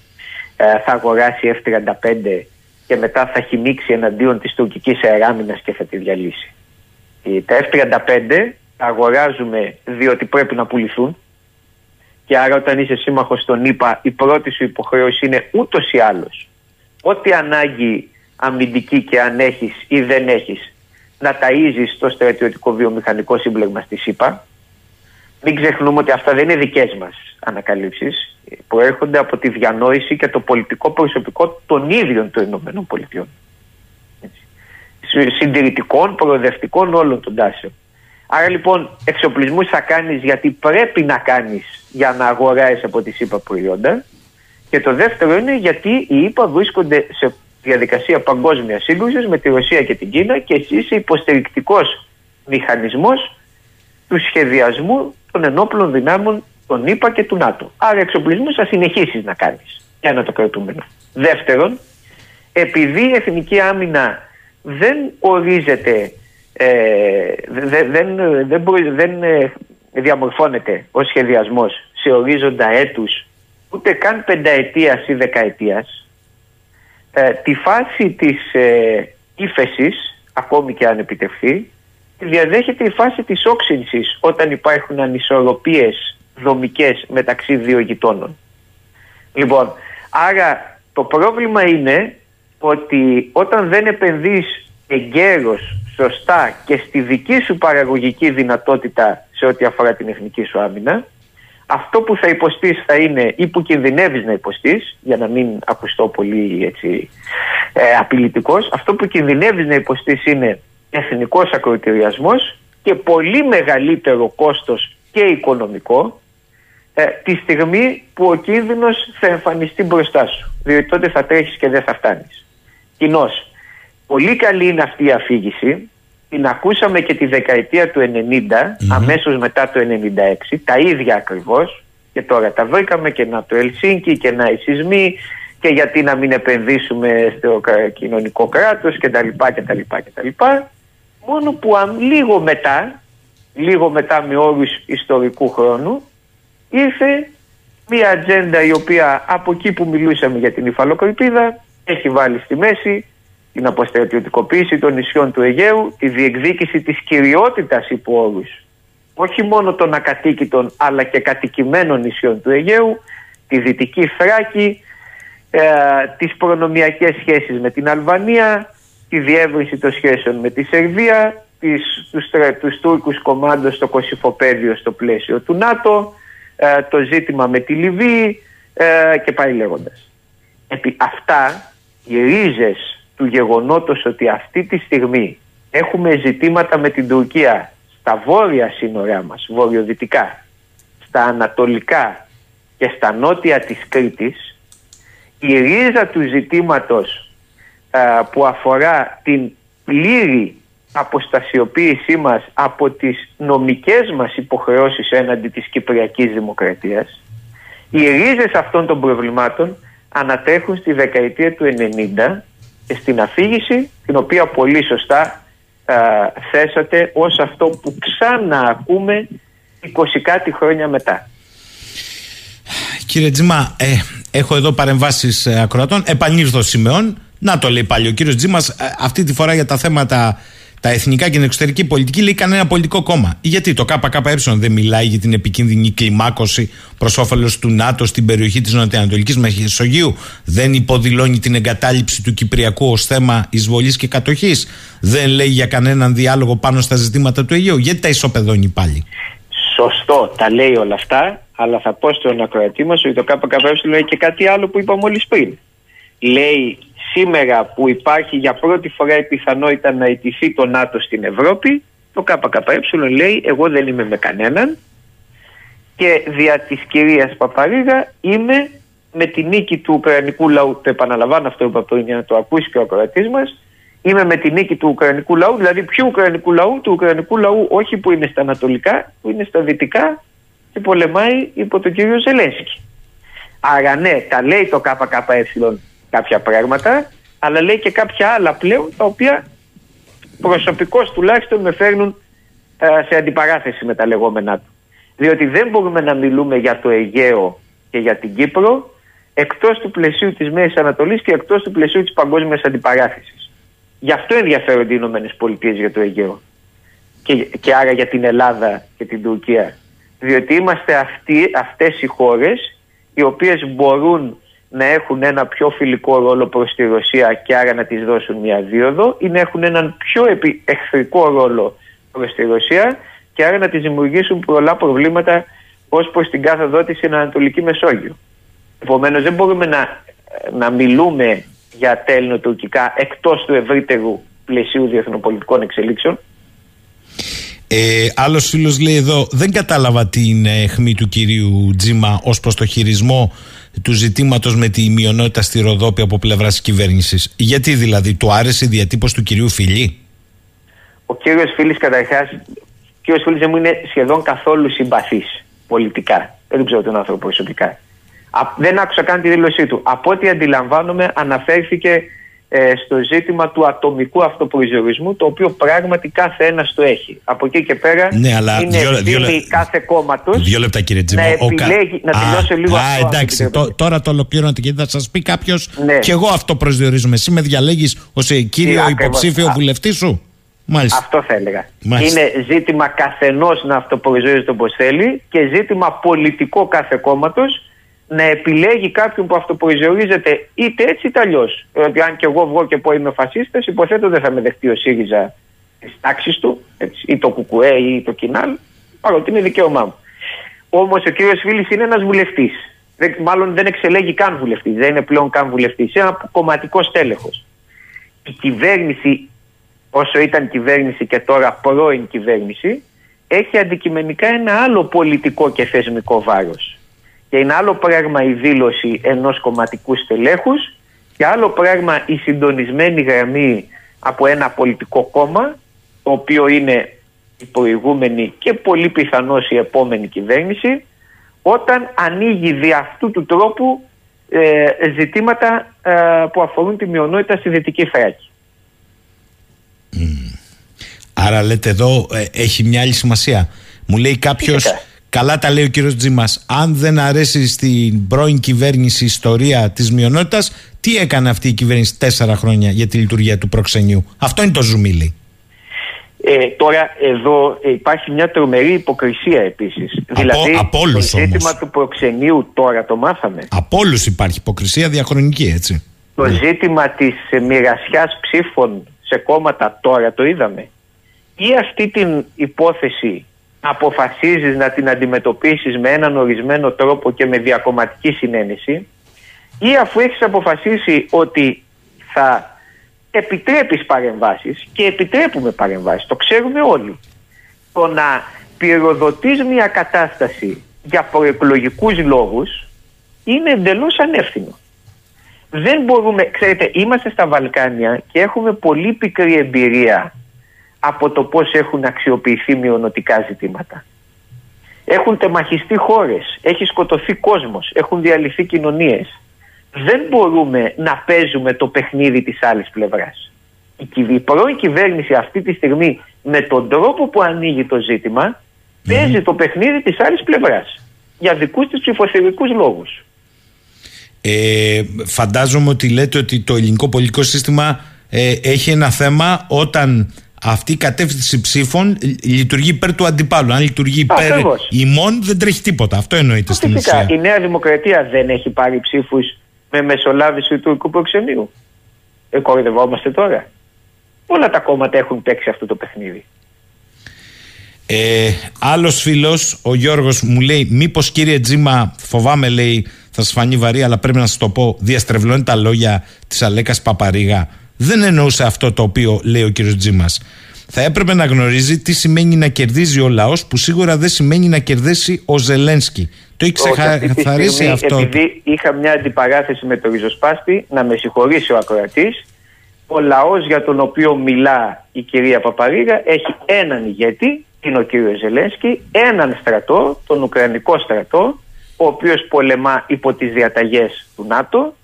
ε, θα αγοράσει F-35 και μετά θα χυμίξει εναντίον της τουρκικής αεράμινας και θα τη διαλύσει. Ε, Τα F-35 τα αγοράζουμε διότι πρέπει να πουληθούν και άρα όταν είσαι σύμμαχος των ΗΠΑ η πρώτη σου υποχρέωση είναι ούτως ή άλλως ό,τι ανάγκη αμυντική και αν έχεις ή δεν έχεις να ταΐζεις το στρατιωτικό βιομηχανικό σύμπλεγμα στη ΣΥΠΑ. Μην ξεχνούμε ότι αυτά δεν είναι δικές μας ανακαλύψεις. Προέρχονται από τη διανόηση και το πολιτικό προσωπικό των ίδιων των Ηνωμένων Πολιτειών. Έτσι. Συ- Συντηρητικών, προοδευτικών όλων των τάσεων. Άρα λοιπόν εξοπλισμούς θα κάνεις γιατί πρέπει να κάνεις για να αγοράσεις από τη ΣΥΠΑ προϊόντα και το δεύτερο είναι γιατί οι ΗΠΑ βρίσκονται σε διαδικασία παγκόσμιας σύγκρουσης με τη Ρωσία και την Κίνα και εσύ είσαι υποστηρικτικός μηχανισμός του σχεδιασμού των ενόπλων δυνάμων των ΗΠΑ και του ΝΑΤΟ. Άρα εξοπλισμούς θα συνεχίσεις να κάνεις. Ένα το κρατούμενο. Δεύτερον, επειδή η εθνική άμυνα δεν ορίζεται, ε, δεν, δεν, δεν, μπορεί- δεν ε, διαμορφώνεται ο σχεδιασμός σε ορίζοντα έτους ούτε καν πενταετίας ή δεκαετίας ε, τη φάση της ε, ύφεσης, ακόμη και αν επιτευχθεί, τη διαδέχεται η φάση της όξυνσης όταν υπάρχουν ανισορροπίες δομικές μεταξύ δύο γειτόνων. Λοιπόν, άρα το πρόβλημα είναι ότι όταν δεν επενδύεις εγκαίρως, σωστά και στη δική σου παραγωγική δυνατότητα σε ό,τι αφορά την εθνική σου άμυνα, αυτό που θα υποστείς θα είναι ή που κινδυνεύεις να υποστείς, για να μην ακουστώ πολύ έτσι, ε, απειλητικός, αυτό που κινδυνεύεις να υποστείς είναι εθνικός ακροτηριασμός και πολύ μεγαλύτερο κόστος και οικονομικό ε, τη στιγμή που ο κίνδυνος θα εμφανιστεί μπροστά σου. Διότι τότε θα τρέχεις και δεν θα φτάνεις. Κοινώς, πολύ καλή είναι αυτή η αφήγηση. Την ακούσαμε και τη δεκαετία του 90, αμέσως μετά το 96, τα ίδια ακριβώς. Και τώρα τα βρήκαμε και να το Ελσίνκι και να οι σεισμοί και γιατί να μην επενδύσουμε στο κα- κοινωνικό κράτος και τα λοιπά και τα λοιπά και τα λοιπά. Μόνο που αν, λίγο μετά, λίγο μετά με όρους ιστορικού χρόνου, ήρθε μια ατζέντα η οποία από εκεί που μιλούσαμε για την υφαλοκρηπίδα έχει βάλει στη μέση την αποστρατιωτικοποίηση των νησιών του Αιγαίου, τη διεκδίκηση της κυριότητας υπό όρους όχι μόνο των ακατοίκητων αλλά και κατοικημένων νησιών του Αιγαίου, τη Δυτική Θράκη, ε, τις προνομιακές σχέσεις με την Αλβανία, τη διεύρυνση των σχέσεων με τη Σερβία, τις, τους, τρα- τους Τούρκους κομμάντων στο Κωσυφοπέδιο στο πλαίσιο του ΝΑΤΟ, ε, το ζήτημα με τη Λιβύη ε, και πάει λέγοντας. Επί αυτά οι ρίζες του γεγονότος ότι αυτή τη στιγμή έχουμε ζητήματα με την Τουρκία στα βόρεια σύνορά μας, βορειοδυτικά, στα ανατολικά και στα νότια της Κρήτης, η ρίζα του ζητήματος α, που αφορά την πλήρη αποστασιοποίησή μας από τις νομικές μας υποχρεώσεις έναντι της Κυπριακής Δημοκρατίας, οι ρίζες αυτών των προβλημάτων ανατρέχουν στη δεκαετία του 90 και στην αφήγηση την οποία πολύ σωστά α, θέσατε ως αυτό που ξανά ακούμε 20 κάτι χρόνια μετά. Κύριε Τζίμα, ε, έχω εδώ παρεμβάσεις ε, ακροατών. Επανήλθω Σιμεών. Να το λέει πάλι ο κύριος Τζίμας, αυτή τη φορά για τα θέματα τα εθνικά και την εξωτερική πολιτική λέει κανένα πολιτικό κόμμα. Γιατί το ΚΚΕ δεν μιλάει για την επικίνδυνη κλιμάκωση προς όφελος του ΝΑΤΟ στην περιοχή της Νοτιοανατολικής Μεσογείου; Δεν υποδηλώνει την εγκατάλειψη του Κυπριακού ως θέμα εισβολής και κατοχής; Δεν λέει για κανέναν διάλογο πάνω στα ζητήματα του Αιγαίου; Γιατί τα ισοπεδώνει πάλι; Σωστό, τα λέει όλα αυτά, αλλά θα πω στον ακροατή μας ότι το ΚΚΕ λέει και κάτι άλλο που είπα μόλις πριν. Λέει σήμερα που υπάρχει για πρώτη φορά η πιθανότητα να ιτηθεί το ΝΑΤΟ στην Ευρώπη, το ΚΚΕ λέει εγώ δεν είμαι με κανέναν και δια της κυρίας Παπαρίγα είμαι με τη νίκη του Ουκρανικού λαού, το επαναλαμβάνω αυτό είπα πριν για να το ακούσει και ο ακροατής μας, είμαι με τη νίκη του Ουκρανικού λαού, δηλαδή ποιο Ουκρανικού λαού, του Ουκρανικού λαού όχι που είναι στα ανατολικά, που είναι στα δυτικά και πολεμάει υπό τον κύριο Ζελένσκι. Άρα ναι, τα λέει το ΚΚΕ κάποια πράγματα, αλλά λέει και κάποια άλλα πλέον τα οποία προσωπικώς τουλάχιστον με φέρνουν ε, σε αντιπαράθεση με τα λεγόμενά του. Διότι δεν μπορούμε να μιλούμε για το Αιγαίο και για την Κύπρο εκτός του πλαισίου της Μέσης Ανατολής και εκτός του πλαισίου της παγκόσμιας αντιπαράθεσης. Γι' αυτό ενδιαφέρονται οι Ηνωμένες Πολιτείες για το Αιγαίο και, και άρα για την Ελλάδα και την Τουρκία. Διότι είμαστε αυτοί, αυτές οι χώρες οι οποίες μπορούν να έχουν ένα πιο φιλικό ρόλο προς τη Ρωσία και άρα να της δώσουν μια δίωδο ή να έχουν έναν πιο εχθρικό ρόλο προς τη Ρωσία και άρα να της δημιουργήσουν πολλά προβλήματα ως προς την κάθοδό της στην Ανατολική Μεσόγειο. Επομένως δεν μπορούμε να, να μιλούμε για τουρκικά εκτός του ευρύτερου πλαισίου διεθνοπολιτικών εξελίξεων. Ε, Άλλος φίλος λέει εδώ: Δεν κατάλαβα την αιχμή του κυρίου Τζίμα ως προς το χειρισμό του ζητήματος με τη μειονότητα στη Ροδόπη από πλευράς τη κυβέρνησης. Γιατί δηλαδή, του άρεσε η διατύπωση του κυρίου Φιλή. Ο κύριος Φίλης, καταρχάς, ο κύριος Φίλης δεν μου είναι σχεδόν καθόλου συμπαθής πολιτικά. Δεν ξέρω τον άνθρωπο προσωπικά. δεν άκουσα καν τη δήλωσή του. Από ό,τι αντιλαμβάνομαι, αναφέρθηκε ε, στο ζήτημα του ατομικού αυτοπροσδιορισμού, το οποίο πράγματι κάθε ένας το έχει. Από εκεί και πέρα ναι, αλλά είναι δύο, δύο, κάθε κόμματος. Δύο λεπτά, κύριε Τζίμα. Να επιλέγει, να τελειώσω λίγο α, αυτό. εντάξει, το, τώρα το ολοκληρώνεται και θα σας πει κάποιος, ναι. και εγώ αυτό προσδιορίζομαι. Εσύ με διαλέγεις ως κύριο yeah, υποψήφιο βουλευτή σου. Μάλιστα. Αυτό θα έλεγα. Είναι ζήτημα καθενός να αυτοπροσδιορίζεται όπως θέλει και ζήτημα πολιτικό κάθε κόμματος να επιλέγει κάποιον που αυτοπροσδιορίζεται είτε έτσι είτε αλλιώς. Ότι αν και εγώ βγω και πω είμαι φασίστας, υποθέτω δεν θα με δεχτεί ο ΣΥΡΙΖΑ της τάξης του, έτσι, ή το ΚΚΕ ή το ΚΙΝΑΛ, παρότι είναι δικαίωμά μου. Όμως ο κύριος Φίλης είναι ένας βουλευτής. Μάλλον δεν εξελέγει καν βουλευτής, δεν είναι πλέον καν βουλευτής. Είναι ένα κομματικό στέλεχος. Η κυβέρνηση, όσο ήταν κυβέρνηση και τώρα πρώην κυβέρνηση, έχει αντικειμενικά ένα άλλο πολιτικό και θεσμικό βάρος. Και είναι άλλο πράγμα η δήλωση ενός κομματικού στελέχους και άλλο πράγμα η συντονισμένη γραμμή από ένα πολιτικό κόμμα το οποίο είναι η προηγούμενη και πολύ πιθανώς η επόμενη κυβέρνηση όταν ανοίγει δι' αυτού του τρόπου ε, ζητήματα ε, που αφορούν τη μειονότητα στη Δυτική Θράκη. Άρα λέτε εδώ ε, έχει μια άλλη σημασία. Μου λέει κάποιος Καλά τα λέει ο κύριος Τζίμα. Αν δεν αρέσει στην πρώην κυβέρνηση η ιστορία της μειονότητας, τι έκανε αυτή η κυβέρνηση τέσσερα χρόνια για τη λειτουργία του προξενιού. Αυτό είναι το ζουμίλι. Ε, τώρα εδώ υπάρχει μια τρομερή υποκρισία επίσης. Δηλαδή από όλους, το ζήτημα του προξενείου τώρα το μάθαμε. Από όλους υπάρχει υποκρισία διαχρονική έτσι. Το ναι. ζήτημα της μοιρασιάς ψήφων σε κόμματα τώρα το είδαμε. Ή αυτή την υπόθεση αποφασίζεις να την αντιμετωπίσεις με έναν ορισμένο τρόπο και με διακομματική συνένεση ή αφού έχεις αποφασίσει ότι θα επιτρέπεις παρεμβάσεις και επιτρέπουμε παρεμβάσεις, το ξέρουμε όλοι. Το να πυροδοτείς μια κατάσταση για προεκλογικούς λόγους είναι εντελώς ανεύθυνο. Δεν μπορούμε, ξέρετε, είμαστε στα Βαλκάνια και έχουμε πολύ πικρή εμπειρία από το πώς έχουν αξιοποιηθεί μειονοτικά ζητήματα. Έχουν τεμαχιστεί χώρες, έχει σκοτωθεί κόσμος, έχουν διαλυθεί κοινωνίες. Δεν μπορούμε να παίζουμε το παιχνίδι της άλλης πλευράς. Η πρώην κυβέρνηση αυτή τη στιγμή με τον τρόπο που ανοίγει το ζήτημα παίζει το παιχνίδι της άλλης πλευράς για δικούς της ψηφοθερικούς λόγους. Ε, φαντάζομαι ότι λέτε ότι το ελληνικό πολιτικό σύστημα ε, έχει ένα θέμα όταν αυτή η κατεύθυνση ψήφων λειτουργεί υπέρ του αντιπάλου. Αν λειτουργεί υπέρ ημών, δεν τρέχει τίποτα. Αυτό εννοείται στην ουσία. Η Νέα Δημοκρατία δεν έχει πάρει ψήφους με μεσολάβηση του τουρκικού προξενείου. Ε, κορυδευόμαστε τώρα. Όλα τα κόμματα έχουν παίξει αυτό το παιχνίδι. Ε, Άλλος φίλος, ο Γιώργος, μου λέει: Μήπως κύριε Τζίμα, φοβάμαι, λέει, θα σας φανεί βαρύ, αλλά πρέπει να σας το πω, διαστρεβλώνει τα λόγια της Αλέκας Παπαρίγα Δεν εννοούσε αυτό το οποίο λέει ο κύριος Τζίμας. Θα έπρεπε να γνωρίζει τι σημαίνει να κερδίζει ο λαός, που σίγουρα δεν σημαίνει να κερδίσει ο Ζελένσκι. Το έχει Όχι, αυτή τη ξεκαθαρίσει στιγμή, αυτό. Επειδή είχα μια αντιπαράθεση με το ριζοσπάστη, να με συγχωρήσει ο ακροατής, ο λαός για τον οποίο μιλά η κυρία Παπαρίγα έχει έναν ηγέτη, είναι ο κύριος Ζελένσκι, έναν στρατό, τον Ουκρανικό στρατό, ο οποίος πολεμά υπό τις διαταγές του ΝΑΤΟ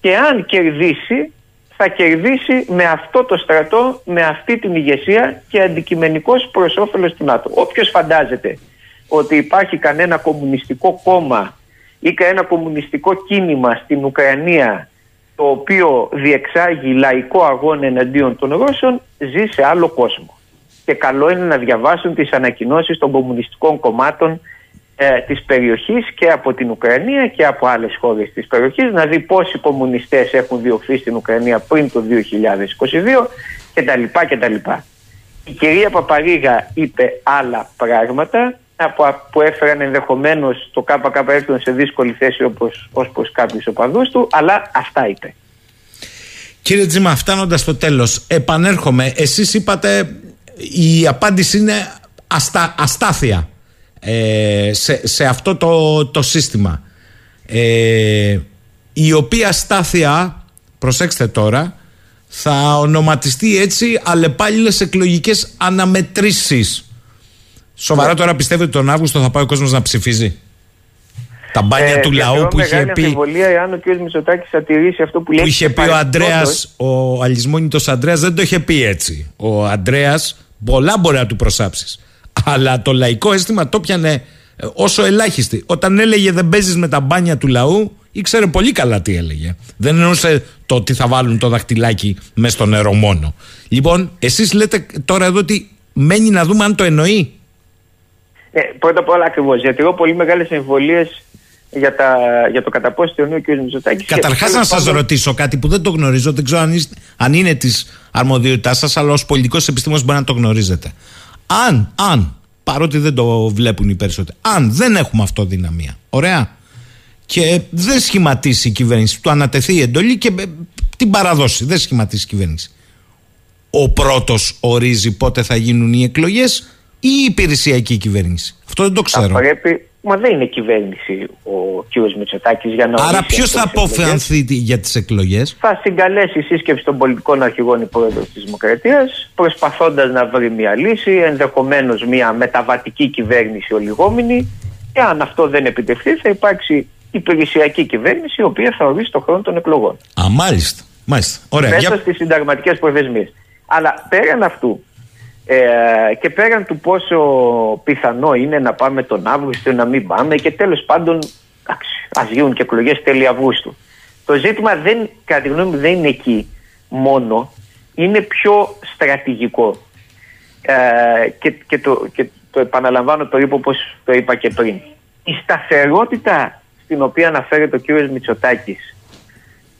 και αν κερδίσει θα κερδίσει με αυτό το στρατό, με αυτή την ηγεσία και αντικειμενικός προς όφελος του ΝΑΤΟ. Όποιος φαντάζεται ότι υπάρχει κανένα κομμουνιστικό κόμμα ή κανένα κομμουνιστικό κίνημα στην Ουκρανία το οποίο διεξάγει λαϊκό αγώνα εναντίον των Ρώσων ζει σε άλλο κόσμο. Και καλό είναι να διαβάσουν τις ανακοινώσεις των κομμουνιστικών κομμάτων ε, της περιοχής και από την Ουκρανία και από άλλες χώρες της περιοχής να δει πόσοι κομμουνιστές έχουν διωχθεί στην Ουκρανία πριν το 2022 κτλ. κτλ. Η κυρία Παπαρίγα είπε άλλα πράγματα από, που έφεραν ενδεχομένως το ΚΚΕ σε δύσκολη θέση όπως, ως προς κάποιους οπαδούς του αλλά αυτά είπε. Κύριε Τζίμα, φτάνοντας στο τέλος, επανέρχομαι. Εσείς είπατε η απάντηση είναι αστα, αστάθεια ε, σε, σε αυτό το, το σύστημα. Ε, η οποία αστάθεια, προσέξτε τώρα, θα ονοματιστεί έτσι αλλεπάλληλες εκλογικές αναμετρήσεις. Σοβαρά τώρα πιστεύετε ότι τον Αύγουστο θα πάει ο κόσμος να ψηφίζει; Τα μπάνια του λαού που είχε πει. αμφιβολία εάν ο κ. Μητσοτάκης θα τηρήσει αυτό που λέει. Που είχε και πει ο Αντρέα, παρελθόντος. ο αλυσμόνητος Αντρέα δεν το είχε πει έτσι. Ο Αντρέα, πολλά μπορεί να του προσάψεις. Αλλά το λαϊκό αίσθημα το πιανε ε, όσο ελάχιστη. Όταν έλεγε δεν παίζεις με τα μπάνια του λαού, ήξερε πολύ καλά τι έλεγε. Δεν εννοούσε το ότι θα βάλουν το δαχτυλάκι μέσα στο νερό μόνο. Λοιπόν, εσείς λέτε τώρα εδώ ότι μένει να δούμε αν το εννοεί. Ε, πρώτα απ' όλα ακριβώς. Διατηρώ πολύ μεγάλες αμφιβολίε για, τα, για το κατά πόσο θεωρεί ο κ. Μητσοτάκης. Καταρχάς, να σας ρωτήσω κάτι που δεν το γνωρίζω, δεν ξέρω αν, είστε- αν είναι της αρμοδιότητάς σας, αλλά ως πολιτικός επιστήμονας μπορεί να το γνωρίζετε. Αν, αν, παρότι δεν το βλέπουν οι περισσότεροι, αν δεν έχουμε αυτοδυναμία, ωραία, και δεν σχηματίσει η κυβέρνηση, του ανατεθεί η εντολή και ε, την παραδώσει, δεν σχηματίσει η κυβέρνηση. Ο πρώτος ορίζει πότε θα γίνουν οι εκλογές ή η υπηρεσιακή κυβέρνηση. Αυτό δεν το ξέρω. Θα πρέπει. Μα δεν είναι κυβέρνηση ο κ. Μητσοτάκης για να. Άρα ορίσει ποιος αυτές θα τις εκλογές. αποφανθεί για τις εκλογές; Θα συγκαλέσει σύσκεψη των πολιτικών αρχηγών η πρόεδρος της Δημοκρατίας, προσπαθώντας να βρει μια λύση, ενδεχομένως μια μεταβατική κυβέρνηση ολιγόμενη. Και αν αυτό δεν επιτευχθεί, θα υπάρξει υπηρεσιακή κυβέρνηση, η οποία θα ορίσει το χρόνο των εκλογών. Α, μάλιστα. μάλιστα. Ωραία. μέσα Για... στις συνταγματικές προθεσμίες. Αλλά πέραν αυτού ε, και πέραν του πόσο πιθανό είναι να πάμε τον Αύγουστο ή να μην πάμε και τέλος πάντων ας γίνουν και εκλογές τέλη Αυγούστου. Το ζήτημα δεν, κατά τη γνώμη μου δεν είναι εκεί μόνο, είναι πιο στρατηγικό. Ε, και, και, το, και το επαναλαμβάνω το είπα όπως το είπα και πριν. Η σταθερότητα στην οποία αναφέρεται ο κύριος Μητσοτάκης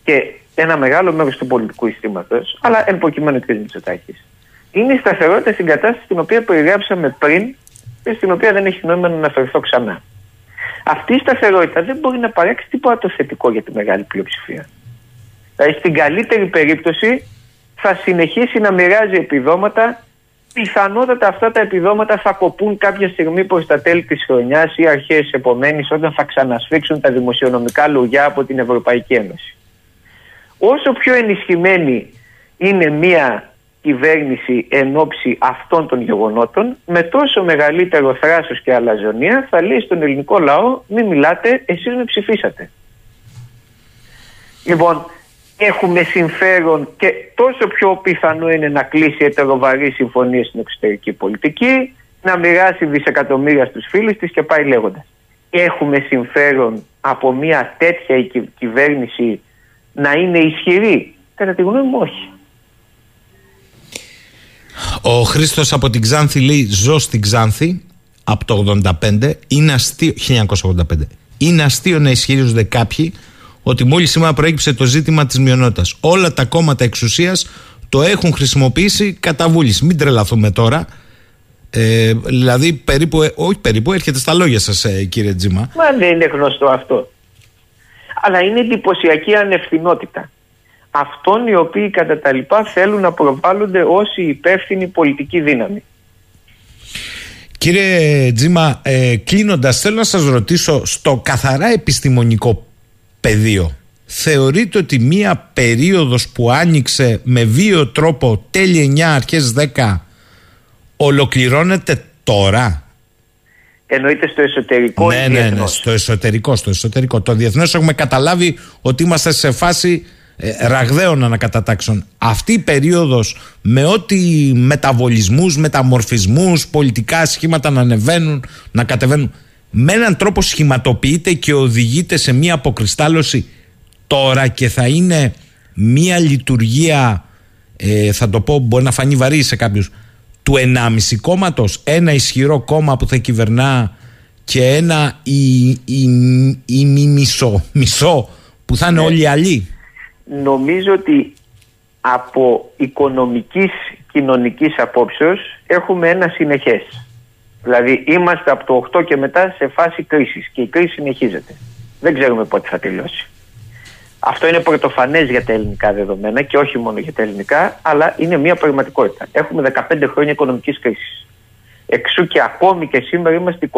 και ένα μεγάλο μέρος του πολιτικού συστήματος, αλλά εν προκειμένου ο κ. Μητσοτάκης, είναι η σταθερότητα στην κατάσταση την οποία περιγράψαμε πριν και στην οποία δεν έχει νόημα να αναφερθώ ξανά. Αυτή η σταθερότητα δεν μπορεί να παρέξει τίποτα το θετικό για τη μεγάλη πλειοψηφία. Δηλαδή στην καλύτερη περίπτωση θα συνεχίσει να μοιράζει επιδόματα πιθανότατα αυτά τα επιδόματα θα κοπούν κάποια στιγμή προς τα τέλη της χρονιάς ή αρχές επομένης όταν θα ξανασφίξουν τα δημοσιονομικά λογιά από την Ευρωπαϊκή Ένωση. Όσο πιο ενισχυμένη είναι μία κυβέρνηση εν ώψη αυτών των γεγονότων, με τόσο μεγαλύτερο θράσος και αλαζονία θα λέει στον ελληνικό λαό μην μιλάτε, εσείς με ψηφίσατε. Λοιπόν, έχουμε συμφέρον και τόσο πιο πιθανό είναι να κλείσει ετεροβαρή συμφωνία στην εξωτερική πολιτική, να μοιράσει δισεκατομμύρια στους φίλους της και πάει λέγοντας. Έχουμε συμφέρον από μια τέτοια η κυ- κυβέρνηση να είναι ισχυρή. Κατά τη γνώμη μου όχι. Ο Χρήστος από την Ξάνθη λέει: Ζω στην Ξάνθη από το 85. Είναι αστείο. 1985. Είναι αστείο να ισχυρίζονται κάποιοι ότι μόλις σήμερα προέκυψε το ζήτημα της μειονότητας. Όλα τα κόμματα εξουσίας το έχουν χρησιμοποιήσει κατά βούληση. Μην τρελαθούμε τώρα. Ε, δηλαδή, περίπου, ε, όχι περίπου, έρχεται στα λόγια σας, ε, κύριε Τζίμα. Μα δεν είναι γνωστό αυτό. Αλλά είναι εντυπωσιακή ανευθυνότητα. Αυτών οι οποίοι κατά τα λοιπά θέλουν να προβάλλονται ως η υπεύθυνη πολιτική δύναμη. Κύριε Τζίμα, ε, κλείνοντας, θέλω να σας ρωτήσω στο καθαρά επιστημονικό πεδίο. Θεωρείτε ότι μία περίοδος που άνοιξε με βίο τρόπο τέλη 9 αρχές 10 ολοκληρώνεται τώρα; Εννοείται στο εσωτερικό ναι, ή ναι, ναι, διεθνώς. στο εσωτερικό, στο εσωτερικό. Το διεθνές έχουμε καταλάβει ότι είμαστε σε φάση ε, ραγδαίων ανακατατάξεων. Αυτή η περίοδος με ό,τι μεταβολισμούς, μεταμορφισμούς, πολιτικά σχήματα να ανεβαίνουν, να κατεβαίνουν, με έναν τρόπο σχηματοποιείται και οδηγείται σε μια αποκριστάλλωση τώρα και θα είναι μια λειτουργία, ε, θα το πω, μπορεί να φανεί βαρύ σε κάποιους, του 1,5 κόμματος, ένα ισχυρό κόμμα που θα κυβερνά και ένα ή, ή, ή μη μισό, μισό που θα είναι όλοι οι άλλοι. Νομίζω ότι από οικονομικής κοινωνικής απόψεως έχουμε ένα συνεχές. Δηλαδή είμαστε από το 8 και μετά σε φάση κρίσης και η κρίση συνεχίζεται. Δεν ξέρουμε πότε θα τελειώσει. Αυτό είναι πρωτοφανές για τα ελληνικά δεδομένα και όχι μόνο για τα ελληνικά, αλλά είναι μια πραγματικότητα. Έχουμε 15 χρόνια οικονομικής κρίσης. Εξού και ακόμη και σήμερα είμαστε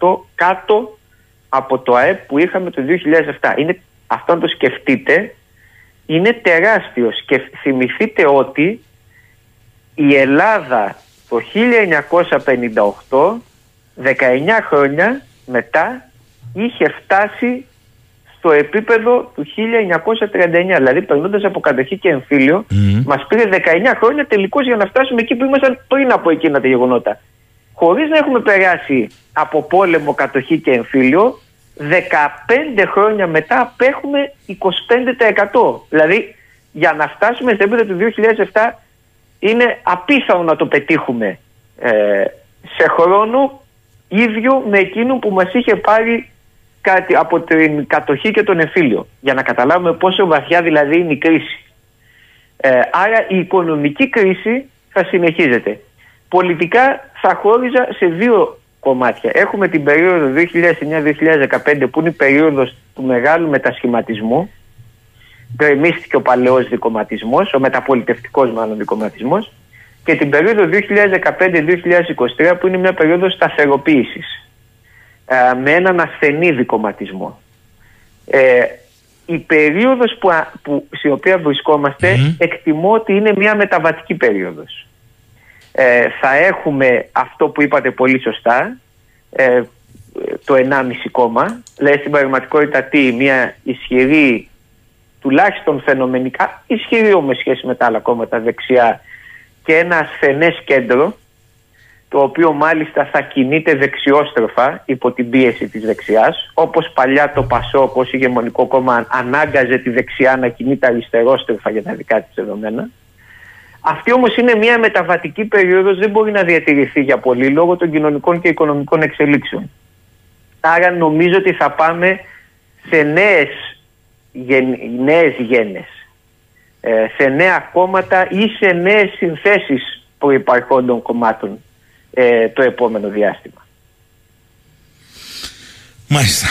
25% κάτω από το ΑΕΠ που είχαμε το 2007. Είναι, αυτό να το σκεφτείτε, είναι τεράστιος. Και θυμηθείτε ότι η Ελλάδα το 1958, 19 χρόνια μετά, είχε φτάσει στο επίπεδο του 1939. Δηλαδή, περνώντα από κατοχή και εμφύλιο, mm. μας πήρε 19 χρόνια τελικώς για να φτάσουμε εκεί που ήμασταν πριν από εκείνα τα γεγονότα. Χωρίς να έχουμε περάσει από πόλεμο, κατοχή και εμφύλιο, 15 χρόνια μετά απέχουμε 25%. Δηλαδή, για να φτάσουμε στο επίπεδο του 2007, είναι απίθανο να το πετύχουμε ε, σε χρόνο ίδιο με εκείνο που μας είχε πάρει κάτι από την κατοχή και τον εμφύλιο. Για να καταλάβουμε πόσο βαθιά δηλαδή είναι η κρίση. Ε, άρα η οικονομική κρίση θα συνεχίζεται. Πολιτικά θα χώριζα σε δύο κομμάτια. Έχουμε την περίοδο 2009-2015 που είναι η περίοδος του μεγάλου μετασχηματισμού. Γκρεμίστηκε ο παλαιός δικοματισμός, ο μεταπολιτευτικός μάλλον δικοματισμός και την περίοδο 2015-2023 που είναι μια περίοδος σταθεροποίησης ε, με έναν ασθενή δικοματισμό. Ε, η περίοδος που, α- που, στην οποία βρισκόμαστε εκτιμώ ότι είναι μια μεταβατική περίοδος. Ε, θα έχουμε αυτό που είπατε πολύ σωστά, ε, το 1,5 κόμμα, λέει στην πραγματικότητα τι, μια ισχυρή, τουλάχιστον φαινομενικά, ισχυρή όμως σχέση με τα άλλα κόμματα δεξιά και ένα ασθενές κέντρο, το οποίο μάλιστα θα κινείται δεξιόστροφα υπό την πίεση της δεξιάς, όπως παλιά το ΠΑΣΟΚ ως ηγεμονικό κόμμα ανάγκαζε τη δεξιά να κινείται αριστερόστροφα για τα δικά της δεδομένα. Αυτή όμως είναι μια μεταβατική περίοδος, δεν μπορεί να διατηρηθεί για πολύ λόγω των κοινωνικών και οικονομικών εξελίξεων. Άρα νομίζω ότι θα πάμε σε νέες, γεν, νέες γένες, ε, σε νέα κόμματα ή σε νέες συνθέσεις προϋπαρχόντων κομμάτων ε, το επόμενο διάστημα. Μάλιστα.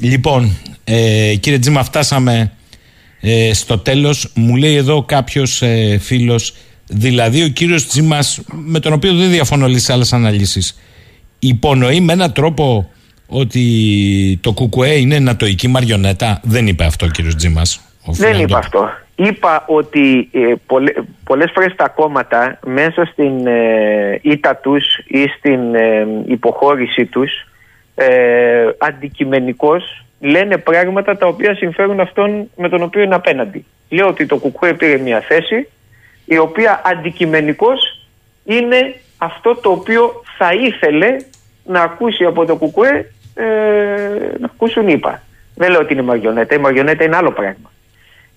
Λοιπόν, ε, κύριε Τζίμα, φτάσαμε ε, στο τέλος. Μου λέει εδώ κάποιος ε, φίλος, δηλαδή ο κύριος Τζίμας, με τον οποίο δεν διαφωνώ όλες τις άλλες αναλύσεις, υπονοεί με έναν τρόπο ότι το ΚΚΕ είναι νατοική μαριονέτα; Δεν είπε αυτό ο κύριος Τζίμας. Δεν είπα αυτό. Είπα ότι ε, πολλέ, πολλές φορές τα κόμματα μέσα στην ε, ήττα τους ή στην ε, υποχώρησή τους ε, αντικειμενικώς λένε πράγματα τα οποία συμφέρουν αυτόν με τον οποίο είναι απέναντι. Λέω ότι το ΚΚΕ πήρε μια θέση η οποία αντικειμενικώς είναι αυτό το οποίο θα ήθελε να ακούσει από το ΚΚΕ ε, να ακούσουν είπα. Δεν λέω ότι είναι μαριονέτα. Η μαριονέτα είναι άλλο πράγμα.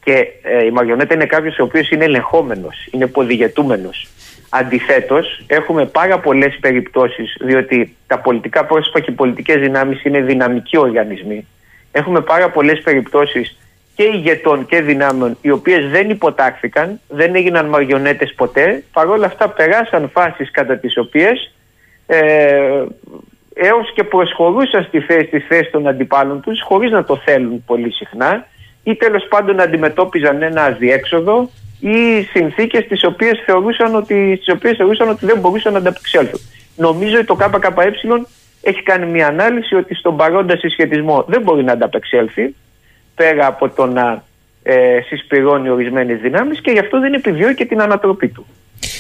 Και ε, η μαριονέτα είναι κάποιος ο οποίος είναι ελεγχόμενος, είναι ποδηγετούμενος. Αντιθέτως, έχουμε πάρα πολλές περιπτώσεις, διότι τα πολιτικά πρόσωπα και οι πολιτικές δυνάμεις είναι δυναμικοί οργανισμοί. Έχουμε πάρα πολλές περιπτώσεις και ηγετών και δυνάμεων, οι οποίες δεν υποτάχθηκαν, δεν έγιναν μαριονέτες ποτέ, παρόλα αυτά περάσαν φάσεις κατά τις οποίες ε, έως και προσχωρούσαν στη θέση, στη θέση των αντιπάλων τους χωρίς να το θέλουν πολύ συχνά ή τέλος πάντων αντιμετώπιζαν ένα αδιέξοδο ή συνθήκες τις οποίες θεωρούσαν ότι, στις οποίες θεωρούσαν ότι δεν μπορούσαν να ανταπεξέλθουν. Νομίζω ότι το ΚΚΕ έχει κάνει μια ανάλυση ότι στον παρόντα συσχετισμό δεν μπορεί να ανταπεξέλθει πέρα από το να ε, συσπηρώνει ορισμένες δυνάμεις και γι' αυτό δεν επιβιώνει και την ανατροπή του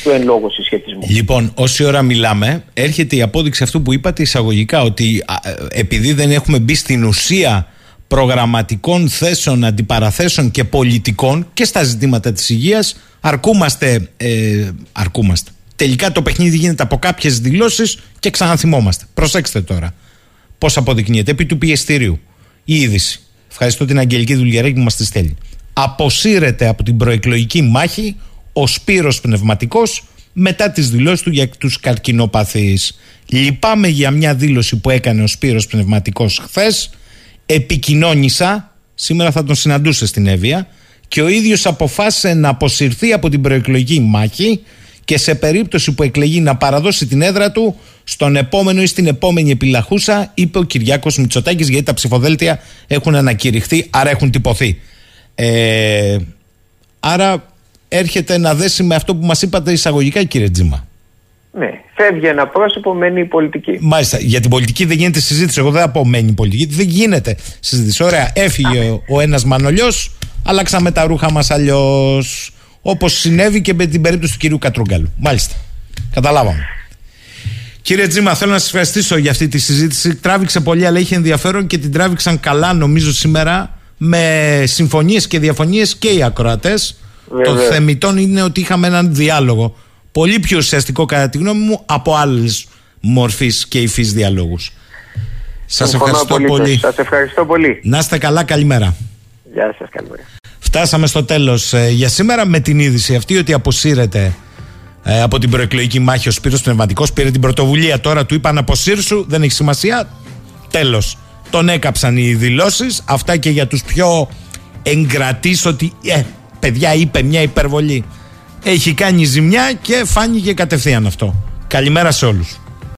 του εν λόγω συσχετισμού. Λοιπόν, όση ώρα μιλάμε, έρχεται η απόδειξη αυτού που είπατε εισαγωγικά, ότι ε, επειδή δεν έχουμε μπει στην ουσία προγραμματικών θέσεων, αντιπαραθέσεων και πολιτικών και στα ζητήματα της υγείας, αρκούμαστε, ε, αρκούμαστε. Τελικά το παιχνίδι γίνεται από κάποιες δηλώσεις και ξαναθυμόμαστε. Προσέξτε τώρα πώς αποδεικνύεται. Επί του πιεστηρίου. Η είδηση. Ευχαριστώ την Αγγελική Δουλγεράκη που μας τη στέλνει. Αποσύρεται από την προεκλογική μάχη ο Σπύρος Πνευματικός μετά τις δηλώσεις του για τους καρκινοπαθείς. Λυπάμαι για μια δήλωση που έκανε ο Σπύρος Πνευματικός χθες. Επικοινώνησα, σήμερα θα τον συναντούσε στην Εύβοια και ο ίδιος αποφάσισε να αποσυρθεί από την προεκλογική μάχη και σε περίπτωση που εκλεγεί να παραδώσει την έδρα του στον επόμενο ή στην επόμενη επιλαχούσα, είπε ο Κυριάκος Μητσοτάκης, γιατί τα ψηφοδέλτια έχουν ανακηρυχθεί, άρα έχουν τυπωθεί. Ε, άρα έρχεται να δέσει με αυτό που μας είπατε εισαγωγικά, κύριε Τζίμα. Ναι, φεύγει ένα πρόσωπο, μένει η πολιτική. Μάλιστα. Για την πολιτική δεν γίνεται συζήτηση. Εγώ δεν θα πω μένει η πολιτική. Δεν γίνεται συζήτηση. Ωραία, έφυγε ο, ο ένας Μανολιός, αλλάξαμε τα ρούχα μας αλλιώς. Όπως συνέβη και με την περίπτωση του κυρίου Κατρούγκαλου. Μάλιστα. Καταλάβαμε. Κύριε Τζίμα, θέλω να σας ευχαριστήσω για αυτή τη συζήτηση. Τράβηξε πολύ, αλλά είχε ενδιαφέρον και την τράβηξαν καλά, νομίζω, σήμερα με συμφωνίες και διαφωνίες και οι ακροατές. Το θεμητόν είναι ότι είχαμε έναν διάλογο. Πολύ πιο ουσιαστικό, κατά τη γνώμη μου, από άλλες μορφής και υφής διαλόγους. Σας ευχαριστώ πολύ. Σας ευχαριστώ πολύ. Να είστε καλά, καλημέρα. Γεια σας, καλημέρα. Φτάσαμε στο τέλος ε, για σήμερα με την είδηση αυτή ότι αποσύρεται ε, από την προεκλογική μάχη ο Σπύρος Πνευματικός. Πήρε την πρωτοβουλία τώρα του είπαν αποσύρσου δεν έχει σημασία. Τέλος. Τον έκαψαν οι δηλώσεις. αυτά και για τους πιο εγκρατείς ότι ε, παιδιά είπε μια υπερβολή. Έχει κάνει ζημιά και φάνηκε κατευθείαν αυτό. Καλημέρα σε όλους